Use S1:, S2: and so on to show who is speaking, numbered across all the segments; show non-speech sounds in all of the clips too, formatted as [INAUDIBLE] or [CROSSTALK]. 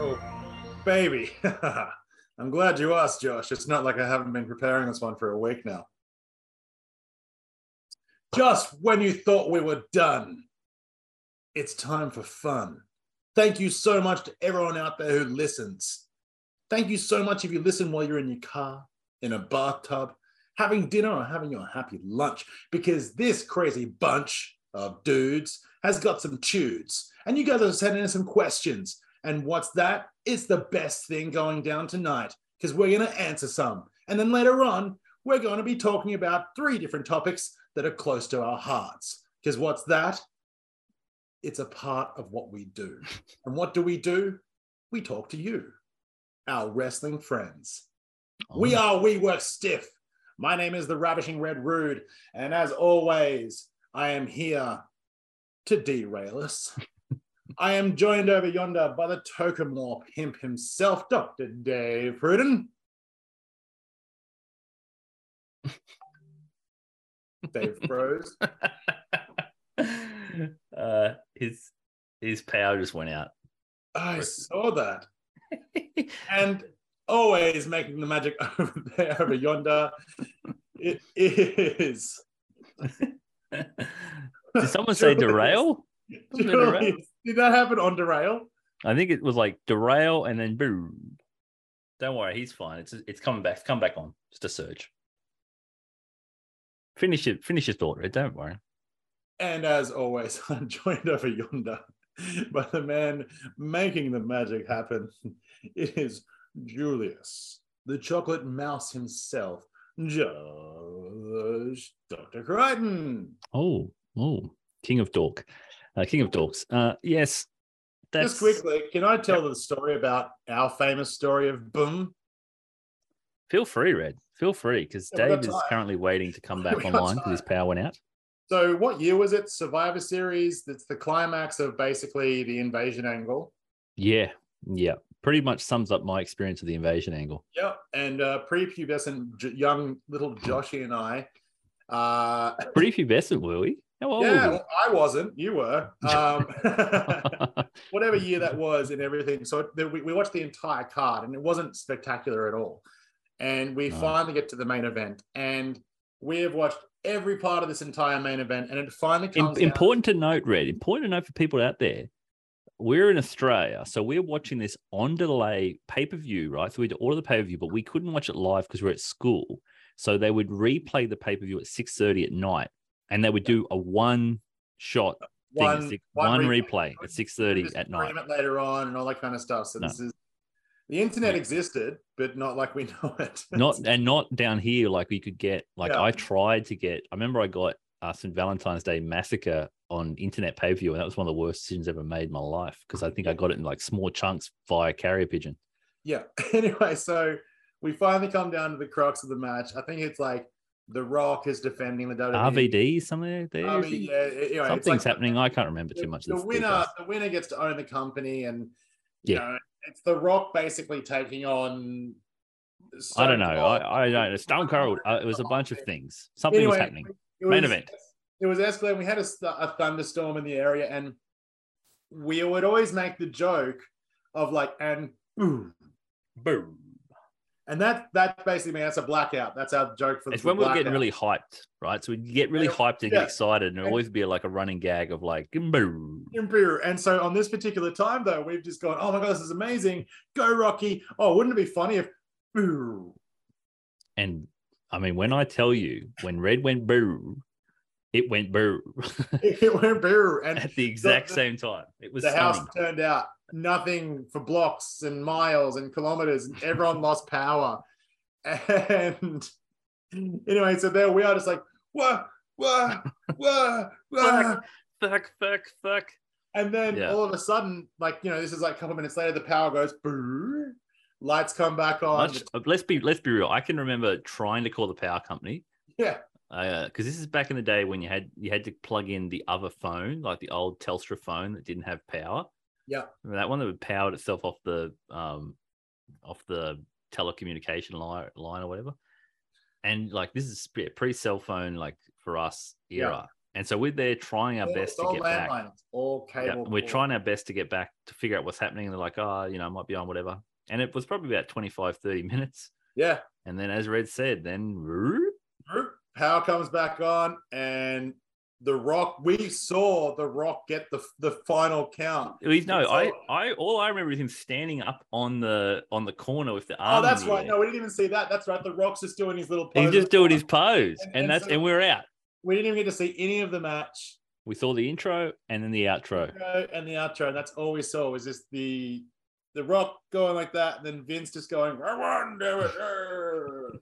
S1: Oh, baby. [LAUGHS] I'm glad you asked, Josh. It's not like I haven't been preparing this one for a week now. Just when you thought we were done, it's time for fun. Thank you so much to everyone out there who listens. Thank you so much if you listen while you're in your car, in a bathtub, having dinner, or having your happy lunch, because this crazy bunch of dudes has got some tudes. And you guys are sending in some questions. And what's that? It's the best thing going down tonight because we're going to answer some. And then later on, we're going to be talking about three different topics that are close to our hearts. Because what's that? It's a part of what we do. [LAUGHS] And what do we do? We talk to you, our wrestling friends. Oh, we are We Work Stiff. My name is the Ravishing Red Rude. And as always, I am here to derail us. I am joined over yonder by the token war pimp himself, Dr. Dave Pruden. Dave Bros. [LAUGHS]
S2: uh, his his power just went out.
S1: I saw that. [LAUGHS] and always making the magic [LAUGHS] over there, over yonder. It is.
S2: Did someone say derail?
S1: Julius, Did that happen on derail?
S2: I think it was like derail and then boom. Don't worry, he's fine. It's it's coming back. Come back on. Just a surge. Finish it. Finish your thought, Red. Don't worry.
S1: And as always, [LAUGHS] I'm joined over yonder by the man making the magic happen. [LAUGHS] It is Julius, the chocolate mouse himself, Josh Dr. Crichton.
S2: Oh, oh, King of Dork, uh, King of Dorks. Uh, yes, that's
S1: Just quickly, can I tell the story about our famous story of Boom?
S2: Feel free, Red. Feel free, because
S1: Yeah,
S2: Dave is currently waiting to come [LAUGHS] back online because his power went out.
S1: So, what year was it? Survivor Series. That's the climax of basically the invasion angle.
S2: Yeah, yeah. Pretty much sums up my experience of the invasion angle.
S1: Yeah, And uh, prepubescent j- young little Joshy and I. Uh,
S2: Prepubescent, were we? How
S1: yeah, well, I wasn't. You were. Um, [LAUGHS] [LAUGHS] whatever year that was and everything. So we, we watched the entire card and it wasn't spectacular at all. And we
S2: No.
S1: finally get to the main event and we have watched every part of this entire main event and it finally comes down-
S2: important to note, Red. Important to note for people out there. We're in Australia, so we're watching this on delay pay per view, right? So we had to order the pay per view, but we couldn't watch it live because we're at school. So they would replay the pay per view at six thirty at night, and they would do a one shot thing,
S1: one,
S2: six-
S1: one
S2: one
S1: replay.
S2: replay at six thirty at night.
S1: later on and all that kind of stuff. So
S2: No.
S1: this is the internet
S2: Yeah.
S1: existed, but not like we [LAUGHS] know it.
S2: Not and not down here like we could get. Like
S1: Yeah.
S2: I tried to get. I remember I got uh, St. Valentine's Day Massacre on internet pay per view, and that was one of the worst decisions ever made in my life because I think I got it in like small chunks via carrier pigeon.
S1: yeah. [LAUGHS] Anyway, so we finally come down to the crux of the match. I think it's like The Rock is defending the WWE.
S2: RVD, something like there.
S1: I mean, yeah, anyway,
S2: Something's
S1: like
S2: happening. I can't remember too much.
S1: The
S2: the
S1: winner,
S2: details.
S1: the winner gets to own the company, and you
S2: Yeah.
S1: know, it's The Rock basically taking on.
S2: I don't know.
S1: Stone.
S2: I, I don't know. Stone Cold. Uh, it was a bunch of things. Something was happening.
S1: it
S2: Main
S1: was-
S2: event.
S1: It was escalating. We had a, a thunderstorm in the area, and we would always make the joke of like, and boom,
S2: Boom.
S1: And that that basically means that's a blackout. That's our joke for
S2: It's when we were getting really hyped, right? So we'd get really hyped and
S1: yeah.
S2: get excited, and it'd always be like a running gag of like, boom.
S1: Imperial. And so on this particular time, though, we've just gone, oh my god, this is amazing. Go Rocky. Oh, wouldn't it be funny if boo?
S2: And I mean, when I tell you, when Red went boo, it went boo [LAUGHS]
S1: It went boo. And
S2: at the exact
S1: the-
S2: same time. It was
S1: the house turned out nothing for blocks and miles and kilometers, and everyone lost power. And anyway, so there we are, just like whoa, whoa, whoa, [LAUGHS] whoa.
S2: Fuck, fuck, fuck.
S1: And then
S2: Yeah.
S1: all of a sudden, like you know, this is like a couple minutes later, the power goes boo, lights come back on.
S2: Much, uh, let's be let's be real. I can remember trying to call the power company
S1: Yeah,
S2: because this is back in the day when you had you had to plug in the other phone, like the old Telstra phone that didn't have power.
S1: Yeah.
S2: That one that would powered itself off the um off the telecommunication line line or whatever. And like this is pre cell phone like for us era. And so we're there trying our
S1: All-
S2: best to get back.
S1: It's all cable.
S2: and we're trying our best to get back to figure out what's happening. And they're like, oh, you know, I might be on whatever. And it was probably about 25, 30 [LAUGHS] minutes.
S1: Yeah.
S2: And then, as Red said, then [LAUGHS]
S1: Power comes back on, and the Rock. We saw the Rock get the the final count.
S2: we no, I, I, all I remember is him standing up on the on the corner with the
S1: Oh,
S2: arm. in
S1: that's right.
S2: air.
S1: No, we didn't even see that. That's right. The Rock's just doing his little. Pose.
S2: He's just doing his pose,
S1: And-
S2: and,
S1: and
S2: that's
S1: so-
S2: and we're out.
S1: We didn't even get to see any of the match.
S2: We saw the intro and then the outro.
S1: intro and the outro. And that's all we saw was just the the Rock going like that, and then Vince just going, "I won, damn it!" [LAUGHS] er."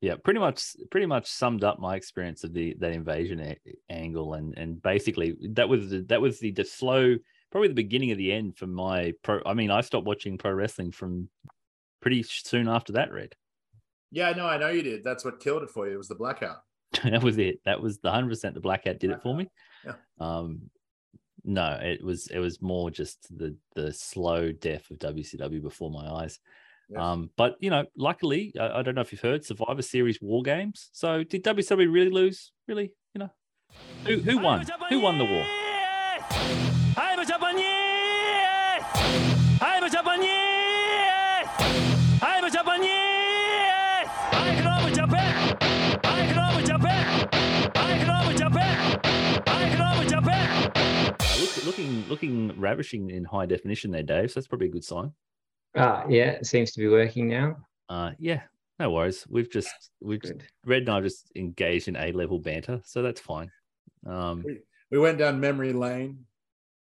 S2: Yeah, pretty much, pretty much summed up my experience of the that invasion a- angle, and and basically that was the, that was the, the slow, probably the beginning of the end for my pro. I mean, I stopped watching pro wrestling from pretty soon after that. Red,
S1: Yeah, no, I know you did. That's what killed it for you. It was the blackout. [LAUGHS]
S2: that was it. That was the hundred percent. The blackout did it for me.
S1: Yeah.
S2: Um, no, it was it was more just the the slow death of WCW before my eyes.
S1: Yes.
S2: Um, but you know, luckily, I, I don't know if you've heard Survivor Series War Games. So did WCW really lose? Really, you know, who who won? Who won the war?
S3: I'm Japanese! I'm Japanese! I'm Japanese! I love Japan! I love Japan! I love Japan! I love Japan!
S2: Uh, look, looking looking ravishing in high definition there, Dave. So that's probably a good sign.
S4: Ah, yeah, it seems to be working now.
S2: Uh, yeah, no worries. We've just we've just, Red and I have just engaged in a level banter, so that's fine. Um,
S1: We went down memory lane.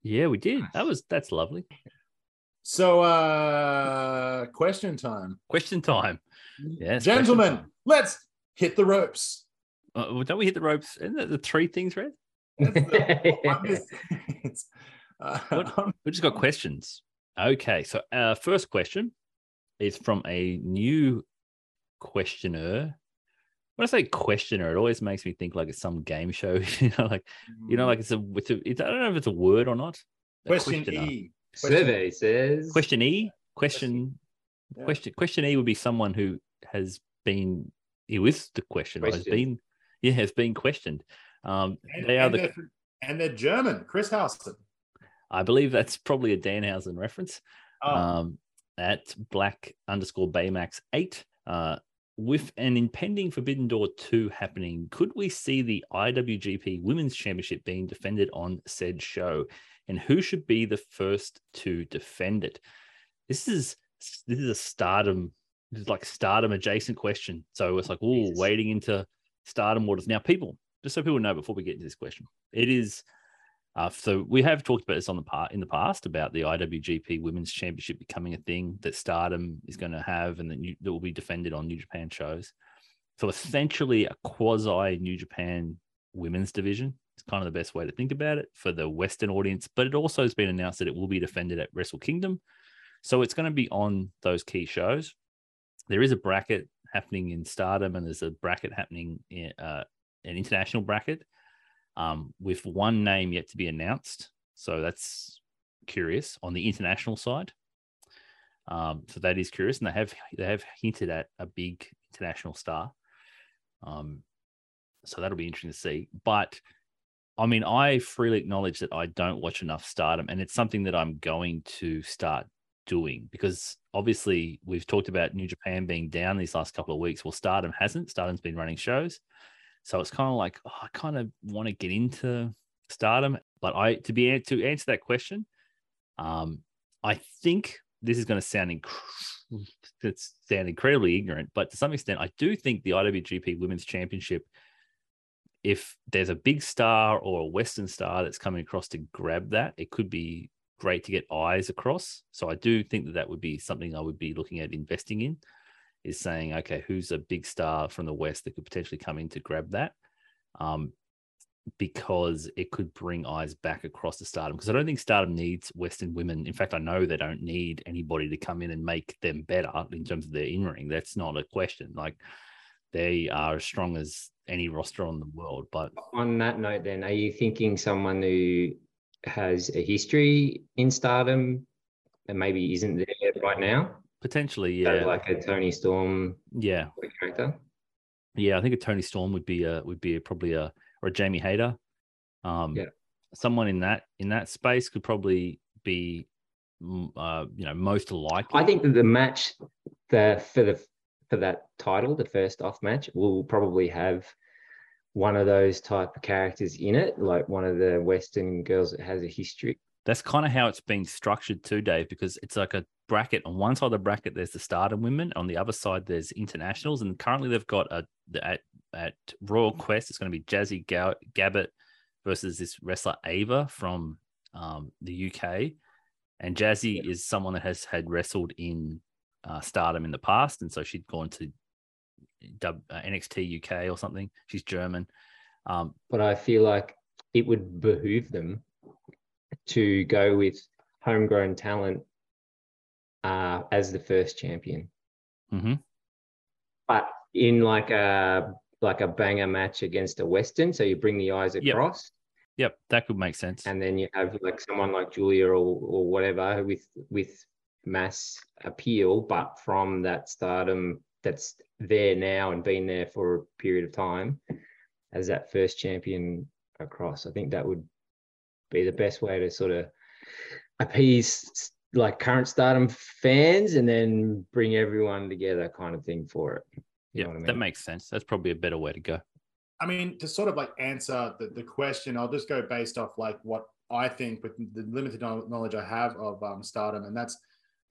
S2: yeah, we did. That was that's lovely.
S1: So, uh question time,
S2: Question time. Yes,
S1: gentlemen.
S2: time.
S1: Let's hit the ropes.
S2: Uh, don't we hit the ropes? Isn't that the three things, Red? [LAUGHS]
S1: I'm just- [LAUGHS] it's, uh,
S2: We just got questions. Okay, so our first question is from a new questioner. When I say questioner, it always makes me think like it's some game show. [LAUGHS] You know, like you know, like it's a, it's a it's, I don't know if it's a word or not.
S1: Question
S2: questioner.
S1: E.
S4: Survey says
S2: Question E. Question.
S1: Yeah.
S2: Question. Question E would be someone who has been who is the question or has been yeah has been questioned. Um,
S1: And,
S2: they are
S1: and
S2: the.
S1: they're, and they're German. Chris Houston.
S2: I believe that's probably a Danhausen reference.
S1: Oh,
S2: um, at black underscore baymax eight. Uh, with an impending Forbidden Door 2 happening, could we see the IWGP Women's Championship being defended on said show? And who should be the first to defend it? This is this is a stardom, this is like stardom adjacent question. So it's like, oh, wading into stardom waters. Now, people, just so people know before we get into this question, it is uh, so we have talked about this on the part in the past about the IWGP Women's Championship becoming a thing that Stardom is going to have, and that, New, that will be defended on New Japan shows. So essentially, a quasi New Japan Women's division. It's kind of the best way to think about it for the Western audience. But it also has been announced that it will be defended at Wrestle Kingdom, so it's going to be on those key shows. There is a bracket happening in Stardom, and there's a bracket happening in uh, an international bracket um, with one name yet to be announced. So that's curious on the international side. Um, so that is curious, and they have they have hinted at a big international star. Um, so that'll be interesting to see. But I mean, I freely acknowledge that I don't watch enough Stardom, and it's something that I'm going to start doing because obviously we've talked about New Japan being down these last couple of weeks. Well, Stardom hasn't. Stardom's been running shows. So it's kind of like oh, I kind of want to get into stardom, but I to be to answer that question, um, I think this is going to sound inc- sound incredibly ignorant, but to some extent, I do think the IWGP Women's Championship, if there's a big star or a Western star that's coming across to grab that, it could be great to get eyes across. So I do think that that would be something I would be looking at investing in is saying, okay, who's a big star from the West that could potentially come in to grab that? Um, because it could bring eyes back across the stardom. Because I don't think stardom needs Western women. In fact, I know they don't need anybody to come in and make them better in terms of their in ring. That's not a question. Like they are as strong as any roster on the world. But
S4: on that note, then, are you thinking someone who has a history in stardom and maybe isn't there right now?
S2: Potentially,
S4: So
S2: yeah,
S4: like a Toni Storm
S2: yeah,
S4: character.
S2: yeah. I think a Toni Storm would be a would be a, probably a or a Jamie Hayter. Um,
S4: Yeah.
S2: someone in that in that space could probably be, uh, you know, most likely.
S4: I think that the match the for the for that title, the first off match, will probably have one of those type of characters in it, like one of the Western girls that has a history.
S2: That's kind of how it's been structured too, Dave, because it's like a bracket. On one side of the bracket, there's the stardom women. On the other side, there's internationals. And currently, they've got a at at Royal Quest. It's going to be Jazzy Gabert versus this wrestler Ava from um, the UK. And Jazzy is someone that has had wrestled in uh, Stardom in the past, and so she'd gone to uh, NXT UK or something. She's German. Um,
S4: But I feel like it would behoove them to go with homegrown talent uh, as the first champion.
S2: mhm.
S4: but in like a like a banger match against a Western. So you bring the eyes
S2: Yep.
S4: across,
S2: Yep, that could make sense.
S4: and then you have like someone like Giulia or or whatever with with mass appeal, but from that stardom that's there now and been there for a period of time as that first champion across. I think that would be the best way to sort of appease like current stardom fans and then bring everyone together kind of thing for it. You
S2: yeah,
S4: I mean?
S2: that makes sense. That's probably a better way to go.
S1: I mean, to sort of like answer the, the question, I'll just go based off like what I think with the limited knowledge I have of um, Stardom, and that's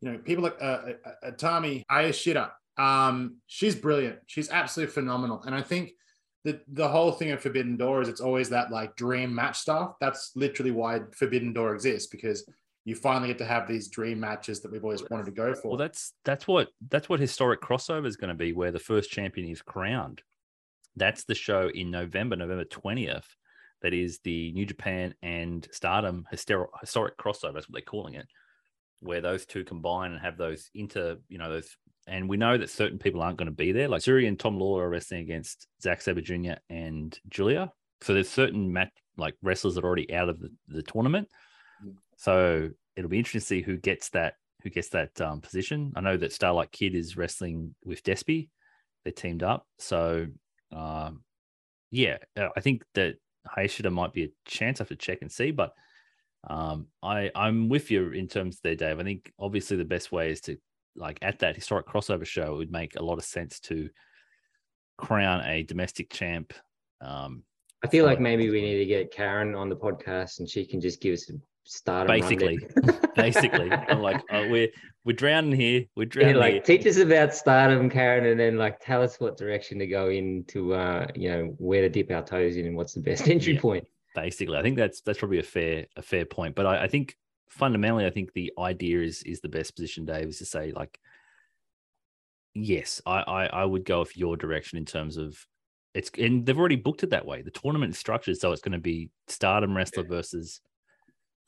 S1: you know people like uh, uh, Utami Hayashida. Um, she's brilliant. She's absolutely phenomenal, and I think the the whole thing of Forbidden Door is it's always that like dream match stuff. That's literally why Forbidden Door exists because you finally get to have these dream matches that we've always wanted to go for.
S2: Well, that's that's what that's what historic crossover is going to be, where the first champion is crowned. That's the show in November, November twentieth. That is the New Japan and Stardom historic historic crossover. That's what they're calling it, where those two combine and have those inter, you know, those. And we know that certain people aren't going to be there. Like Zuri and Tom Law are wrestling against Zack Sabre Jr. and Giulia. So there's certain match like wrestlers that are already out of the, the tournament. So it'll be interesting to see who gets that who gets that um, position. I know that Starlight Kid is wrestling with Despy. They're teamed up. So um, yeah, uh, I think that Hayashida might be a chance. I have to check and see, but um, I I'm with you in terms there, Dave. I think obviously the best way is to like at that historic crossover show, it would make a lot of sense to crown a domestic champ. Um,
S4: I feel like maybe we need to get Karen on the podcast and she can just give us a start.
S2: Basically. [LAUGHS] basically, I'm like, oh, we're we're drowning here. We're
S4: yeah,
S2: drowning here.
S4: like teach us about stardom, Karen, and then like tell us what direction to go in to uh, you know, where to dip our toes in and what's the best [LAUGHS] entry
S2: Yeah.
S4: point.
S2: basically i think that's that's probably a fair a fair point but I, I think fundamentally i think the idea is is the best position dave is to say like yes I, I i would go with your direction in terms of it's and they've already booked it that way the tournament is structured so it's going to be stardom wrestler versus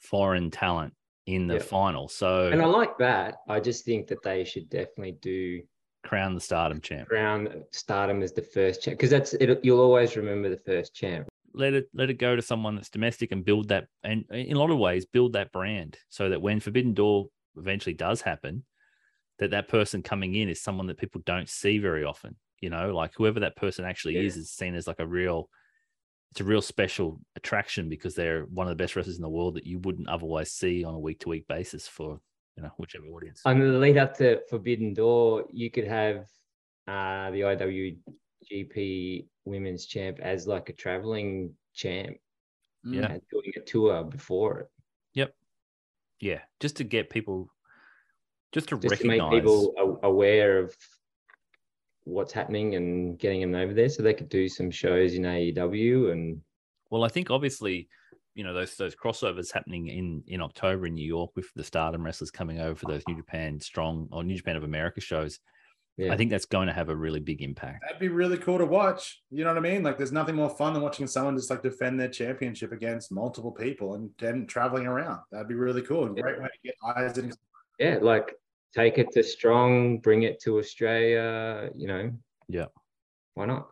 S2: foreign talent in the
S4: Yeah.
S2: final so
S4: And I like that. I just think that they should definitely do
S2: crown the stardom champ
S4: crown stardom as the first champ because that's it, you'll always remember the first champ.
S2: Let it let it go to someone that's domestic and build that and in a lot of ways build that brand so that when forbidden door eventually does happen that that person coming in is someone that people don't see very often you know? Like whoever that person actually is
S4: Yeah.
S2: is seen as like a real it's a real special attraction because they're one of the best wrestlers in the world that you wouldn't otherwise see on a week to week basis for you know whichever audience.
S4: On the lead up to Forbidden Door, you could have uh, the IWGP Women's Champ as like a traveling champ.
S2: Yeah.
S4: and doing a tour before it, Yep.
S2: yeah just to get people just to
S4: just to make people aware of what's happening and getting them over there, so they could do some shows in AEW and
S2: Well, I think obviously, you know, those those crossovers happening in in October in New York with the Stardom wrestlers coming over for those New Japan Strong or New Japan of America shows.
S4: Yeah.
S2: I think that's going to have a really big impact.
S1: That'd be really cool to watch. You know what I mean? Like, there's nothing more fun than watching someone just like defend their championship against multiple people and then traveling around. That'd be really cool. and Great way to get eyes in.
S4: yeah, like take it to Strong, bring it to Australia, you know.
S2: Yeah.
S4: Why not?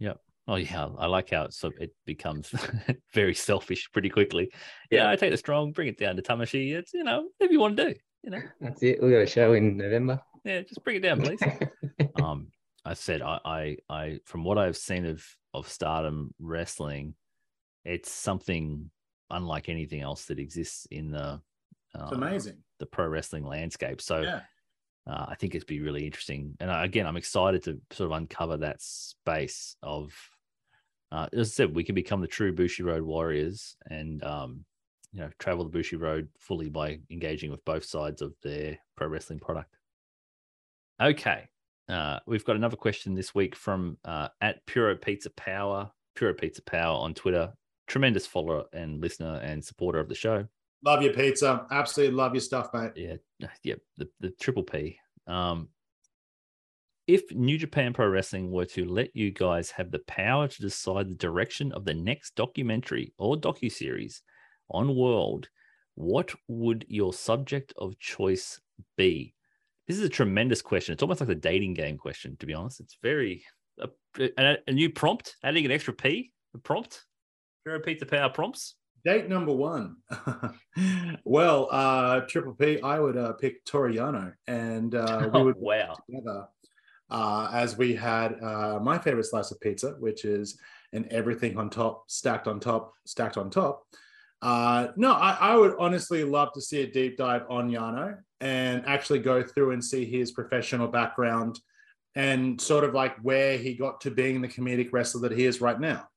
S4: Yeah.
S2: Oh yeah, I like how it so it becomes [LAUGHS] very selfish pretty quickly. Yeah, I take the strong, bring it down to Tamashii. It's you know whatever you want to do. You know,
S4: That's it. We got a show in November.
S2: Yeah, just bring it down, please. [LAUGHS] um, I said I, I, I, from what I've seen of of Stardom wrestling, it's something unlike anything else that exists in the
S1: It's
S2: um,
S1: amazing.
S2: the pro wrestling landscape. So
S1: Yeah.
S2: uh, I think it'd be really interesting. And uh, again, I'm excited to sort of uncover that space of, uh, as I said, we can become the true Bushi Road warriors and, um, you know, travel the Bushi Road fully by engaging with both sides of their pro wrestling product. Okay. Uh, we've got another question this week from uh, at Puro Pizza Power, Puro Pizza Power on Twitter. Tremendous follower and listener and supporter of the show.
S1: Love your pizza. Absolutely love your stuff, mate.
S2: Yeah, [SIGHS] yeah, the, the triple P. Um, if New Japan Pro Wrestling were to let you guys have the power to decide the direction of the next documentary or docuseries on World, what would your subject of choice be? This is a tremendous question. It's almost like a dating game question, to be honest. It's very a, a, a new prompt, adding an extra P, a prompt. Can repeat the Power prompts.
S1: Date number one. [LAUGHS] well, uh, Triple P, I would uh, pick Toru Yano, and uh, we
S2: Oh,
S1: would
S2: wow.
S1: together uh, as we had uh, my favorite slice of pizza, which is an everything on top, stacked on top, stacked on top. Uh, no, I, I would honestly love to see a deep dive on Yano and actually go through and see his professional background and sort of like where he got to being the comedic wrestler that he is right now.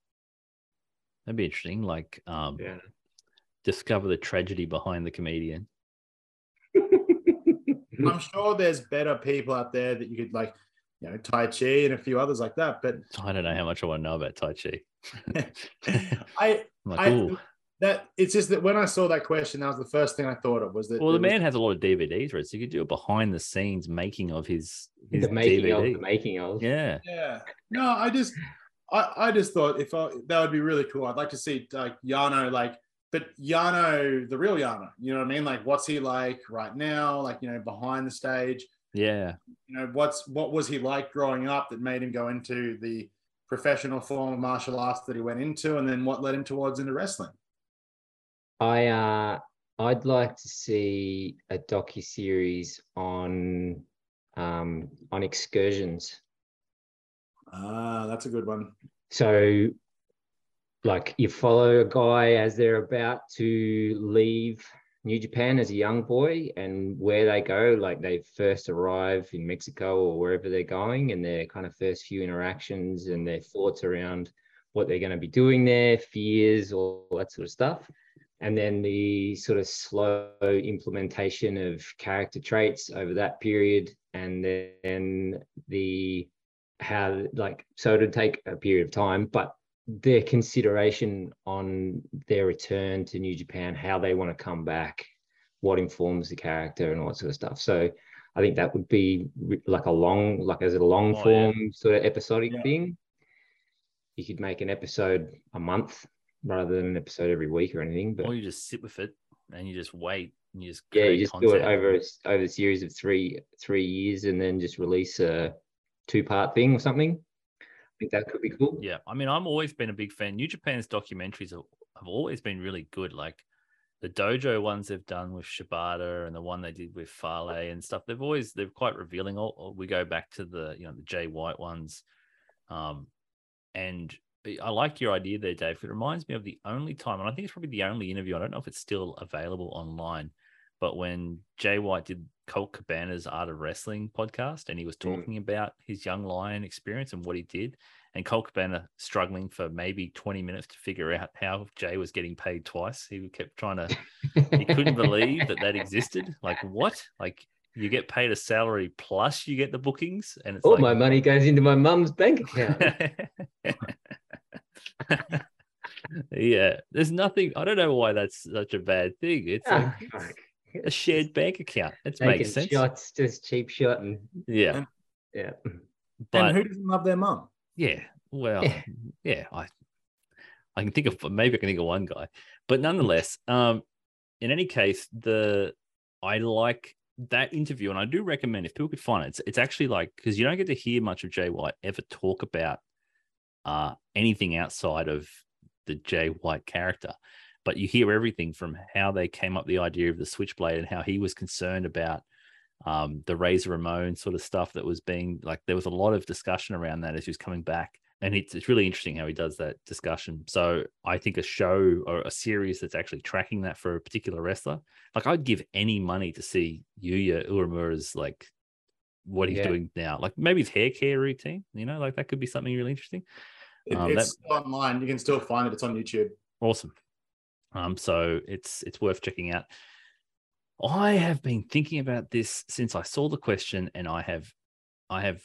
S2: That'd be interesting. Like, um,
S4: Yeah.
S2: discover the tragedy behind the comedian. [LAUGHS]
S1: I'm sure there's better people out there that you could like, you know, Taichi and a few others like that. But
S2: I don't know how much I want to know about Taichi. [LAUGHS]
S1: I, [LAUGHS]
S2: I'm like,
S1: I
S2: ooh.
S1: That it's just that when I saw that question, that was the first thing I thought of was that.
S2: Well, the
S1: was-
S2: man has a lot of DVDs, right? So you could do a behind the scenes making of his, his
S4: the making
S2: DVD.
S4: of the making of.
S2: Yeah.
S1: Yeah. No, I just, I, I just thought if I, that would be really cool. I'd like to see like Yano, like, but Yano, the real Yano, you know what I mean? Like, what's he like right now? Like, you know, behind the stage,
S2: Yeah.
S1: you know, what's, what was he like growing up that made him go into the professional form of martial arts that he went into? And then what led him towards into wrestling?
S4: I uh I'd like to see a docu series on um on excursions.
S1: Ah, that's a good one.
S4: So like you follow a guy as they're about to leave New Japan as a young boy and where they go, like they first arrive in Mexico or wherever they're going, and their kind of first few interactions and their thoughts around what they're going to be doing there, fears, all that sort of stuff. And then the sort of slow implementation of character traits over that period, and then the how like so it'd take a period of time, but their consideration on their return to New Japan, how they want to come back, what informs the character, and all that sort of stuff. So I think that would be like a long, like as a long
S2: Oh, yeah.
S4: form sort of episodic
S1: Yeah.
S4: thing. You could make an episode a month rather than an episode every week or anything. But
S2: Or you just sit with it and you just wait and you just
S4: yeah, you just do it over over a series of three three years, and then just release a two part thing or something. I think that could be cool.
S2: Yeah, I mean, I'm always been a big fan. New Japan's documentaries have, have always been really good. Like the dojo ones they've done with Shibata and the one they did with Fale and stuff. They've always they're quite revealing. All- we go back to the you know the Jay White ones, um, and I like your idea there, Dave. It reminds me of the only time, and I think it's probably the only interview. I don't know if it's still available online, but when Jay White did Colt Cabana's Art of Wrestling podcast, and he was
S4: Mm.
S2: talking about his young lion experience and what he did, and Colt Cabana struggling for maybe 20 minutes to figure out how Jay was getting paid twice. He kept trying to, he couldn't [LAUGHS] believe that that existed. Like, what? Like, you get paid a salary plus you get the bookings, and it's
S4: All
S2: like,
S4: my money goes into my mum's bank account. [LAUGHS]
S2: yeah, there's nothing. I don't know why that's such a bad thing. It's like
S4: Ah,
S2: a shared bank account. It makes sense.
S4: shots, just cheap shot, and
S2: Yeah,
S4: yeah.
S2: but
S1: and who doesn't love their mum?
S2: yeah, well,
S4: Yeah.
S2: yeah, I I can think of maybe I can think of one guy, but nonetheless, um, in any case, the I like that interview, and I do recommend if people could find it. It's, it's actually like because you don't get to hear much of Jay White ever talk about uh anything outside of the Jay White character, but you hear everything from how they came up the idea of the switchblade and how he was concerned about um, the Razor Ramon sort of stuff that was being like there was a lot of discussion around that as he was coming back and it's it's really interesting how he does that discussion. So I think a show or a series that's actually tracking that for a particular wrestler, like I'd give any money to see Yuya Uemura's like what he's
S4: Yeah.
S2: doing now. Like maybe his hair care routine, you know, like that could be something really interesting.
S1: It-
S2: Um,
S1: it's still online. You can still find it. It's on YouTube.
S2: Awesome. Um, so it's it's worth checking out. I have been thinking about this since I saw the question, and I have, I have,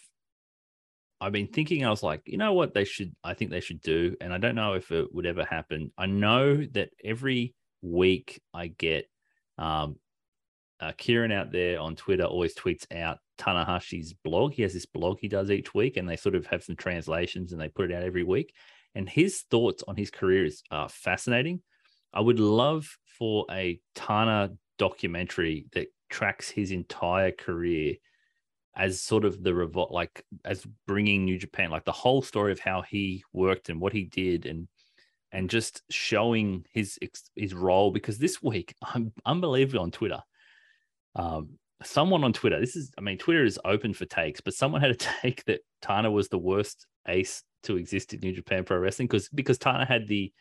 S2: I've been thinking. I was like, you know what they should, I think they should do, and I don't know if it would ever happen. I know that every week I get, um, uh, Kieran out there on Twitter always tweets out Tanahashi's blog. He has this blog he does each week, and they sort of have some translations and they put it out every week. And his thoughts on his career is uh, fascinating. I would love for a Tana documentary that tracks his entire career as sort of the revolt, like as bringing New Japan, like the whole story of how he worked and what he did, and and just showing his his role. Because this week, [LAUGHS] I'm unbelievable on Twitter. Um, someone on Twitter, this is, I mean, Twitter is open for takes, but someone had a [LAUGHS] take that Tana was the worst ace to exist in New Japan Pro Wrestling because because Tana had the,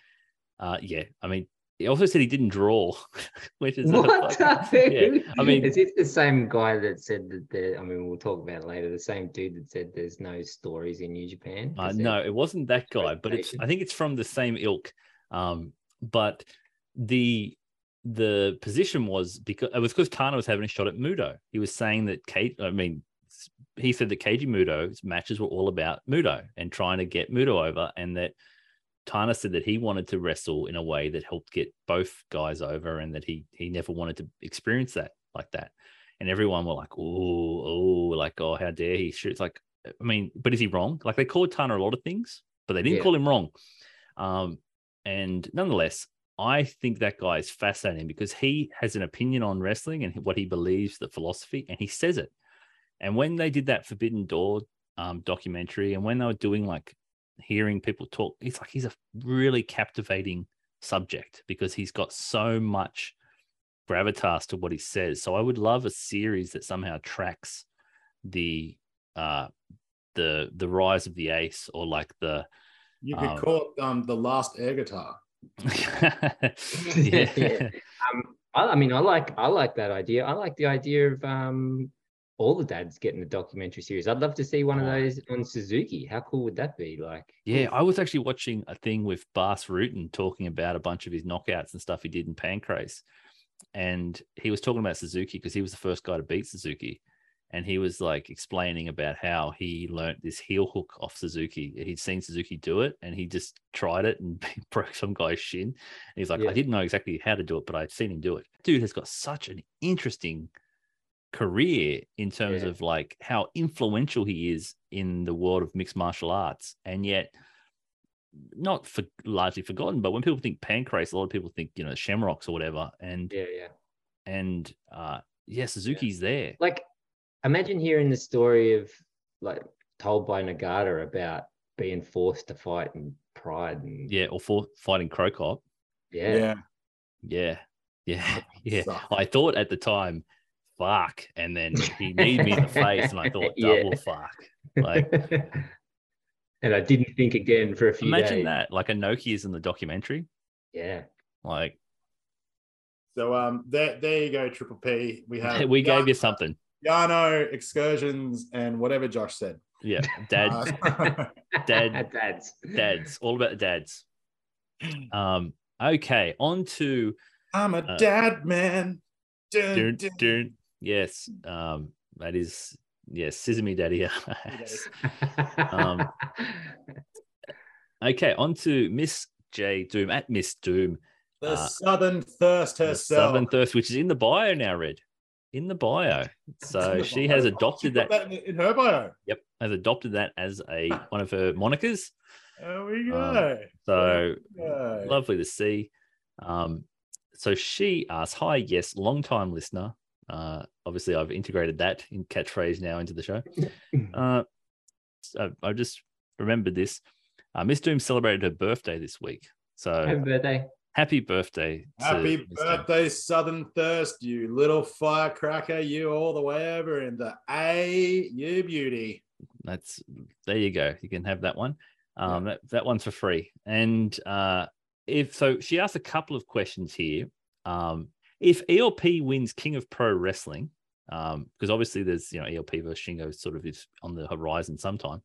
S2: uh, yeah, I mean, he also said he didn't draw, [LAUGHS] which is
S4: What?
S2: fucking- [LAUGHS] yeah, I mean-
S4: is this the same guy that said that there? I mean, we'll talk about it later. The same dude that said there's no stories in New Japan.
S2: Uh, no, it wasn't that guy, but it's I think it's from the same ilk. Um, but the the position was because it was because Tana was having a shot at Muto. He was saying that Kate, I mean, he said that Keiji Muto's matches were all about Muto and trying to get Muto over, and that Tana said that he wanted to wrestle in a way that helped get both guys over, and that he he never wanted to experience that like that. And everyone were like, "Oh, oh, like oh, how dare he?" Shoot, It's like, I mean, but is he wrong? Like they called Tana a lot of things, but they didn't
S4: Yeah.
S2: call him wrong. Um, and nonetheless, I think that guy is fascinating because he has an opinion on wrestling and what he believes the philosophy, and he says it. And when they did that Forbidden Door um, documentary, and when they were doing like hearing people talk, it's like he's a really captivating subject because he's got so much gravitas to what he says. So I would love a series that somehow tracks the uh the the rise of the ace or like the
S1: You could
S2: Um,
S1: call it um, the last air guitar. [LAUGHS]
S2: yeah.
S4: Yeah. [LAUGHS] Um, I, I mean, I like I like that idea. I like the idea of um all the dads getting a documentary series. I'd love to see one of those on Suzuki. How cool would that be? Like,
S2: Yeah, I was actually watching a thing with Bas Rutten talking about a bunch of his knockouts and stuff he did in Pancrase. And he was talking about Suzuki because he was the first guy to beat Suzuki. And he was like explaining about how he learnt this heel hook off Suzuki. He'd seen Suzuki do it and he just tried it and [LAUGHS] broke some guy's shin. And he's like,
S4: Yeah.
S2: I didn't know exactly how to do it, but I'd seen him do it. Dude has got such an interesting career in terms
S4: Yeah.
S2: of like how influential he is in the world of mixed martial arts. And yet, not for largely forgotten, but when people think Pancrase, a lot of people think, you know, Shamrocks or whatever. And
S4: yeah, yeah.
S2: and uh yeah, Suzuki's there.
S4: Like, imagine hearing the story of like told by Nagata about being forced to fight in pride and
S2: Yeah, or for fighting Crocop.
S4: yeah,
S2: Yeah. Yeah. [LAUGHS] Yeah.
S1: suck.
S2: I thought at the time, fuck. And then [LAUGHS] he kneed me in the face and I thought [LAUGHS]
S4: Yeah.
S2: double fuck. Like [LAUGHS]
S4: and I didn't think again for a few
S2: imagine
S4: days.
S2: that. Like Inoki's in the documentary.
S4: Yeah.
S2: Like
S1: So um, there, there you go, Triple P. We have
S2: we gave you
S1: Yano-
S2: something.
S1: Yano excursions and whatever Josh said.
S2: Yeah. Dad,
S1: Uh,
S2: Dad.
S4: Dads.
S2: dads, all about the dads. Um, okay, on to
S1: I'm a
S2: Uh,
S1: dad man. Dun,
S2: dun,
S1: dun.
S2: Yes, um, that is [LAUGHS] yes, Sesame [LAUGHS] Daddy. Um, okay, on to Miss J Doom at Miss Doom,
S1: The
S2: uh,
S1: Southern Thirst herself.
S2: Southern Thirst, which is in the bio now, Red. In the bio, so
S1: the
S2: she
S1: bio.
S2: has adopted
S1: put
S2: that.
S1: in, her bio.
S2: Yep, has adopted that as a one of her monikers.
S1: There we
S2: Um,
S1: go.
S2: So
S1: we go.
S2: lovely to see. Um, so she asks, "Hi, yes, long time listener. Uh, obviously, I've integrated that in catchphrase now into the show. Uh, so I just remembered this. Uh, Miss Doom celebrated her birthday this week, so
S4: Happy birthday.
S2: happy birthday!
S1: Happy
S2: Miss Doom.
S1: birthday, Southern Thirst, you little firecracker, you all the way over in the A, you beauty.
S2: That's there you go. You can have that one. Um, that that one's for free. And uh, if so, she asked a couple of questions here. Um, if ELP wins King of Pro Wrestling, um, because obviously there's you know ELP versus Shingo sort of is on the horizon sometime.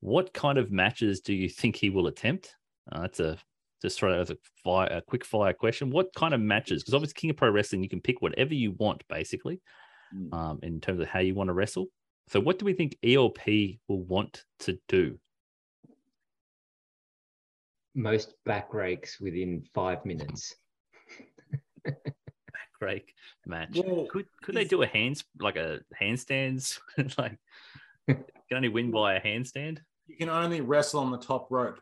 S2: What kind of matches do you think he will attempt? Uh, that's a just throw that as a, fire, a quick fire question. What kind of matches? Because obviously King of Pro Wrestling, you can pick whatever you want basically,
S1: Mm.
S2: um, in terms of how you want to wrestle. So what do we think ELP will want to do?
S4: Most back rakes within five minutes. [LAUGHS]
S2: Great match.
S1: Well,
S2: could could they do a hands like a handstands [LAUGHS] like can only win by a handstand?
S1: You can only wrestle on the top rope.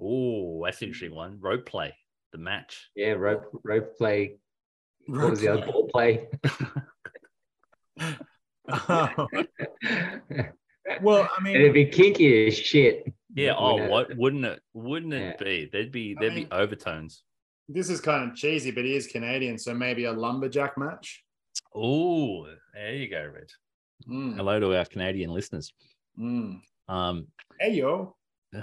S2: Oh, that's an interesting one. Rope play, the match.
S4: Yeah, rope rope play. What was the other ball play? [LAUGHS]
S1: well, I mean,
S4: It'd be kinky as shit.
S2: Yeah. Oh, what wouldn't it? Wouldn't it
S4: Yeah.
S2: be? There'd be
S1: I
S2: there'd
S1: mean-
S2: be overtones.
S1: This is kind of cheesy, but he is Canadian, so maybe a lumberjack match.
S2: Oh, there you go, Red.
S1: Mm,
S2: Hello to our Canadian listeners.
S1: mm.
S2: Um,
S1: Hey yo, [LAUGHS]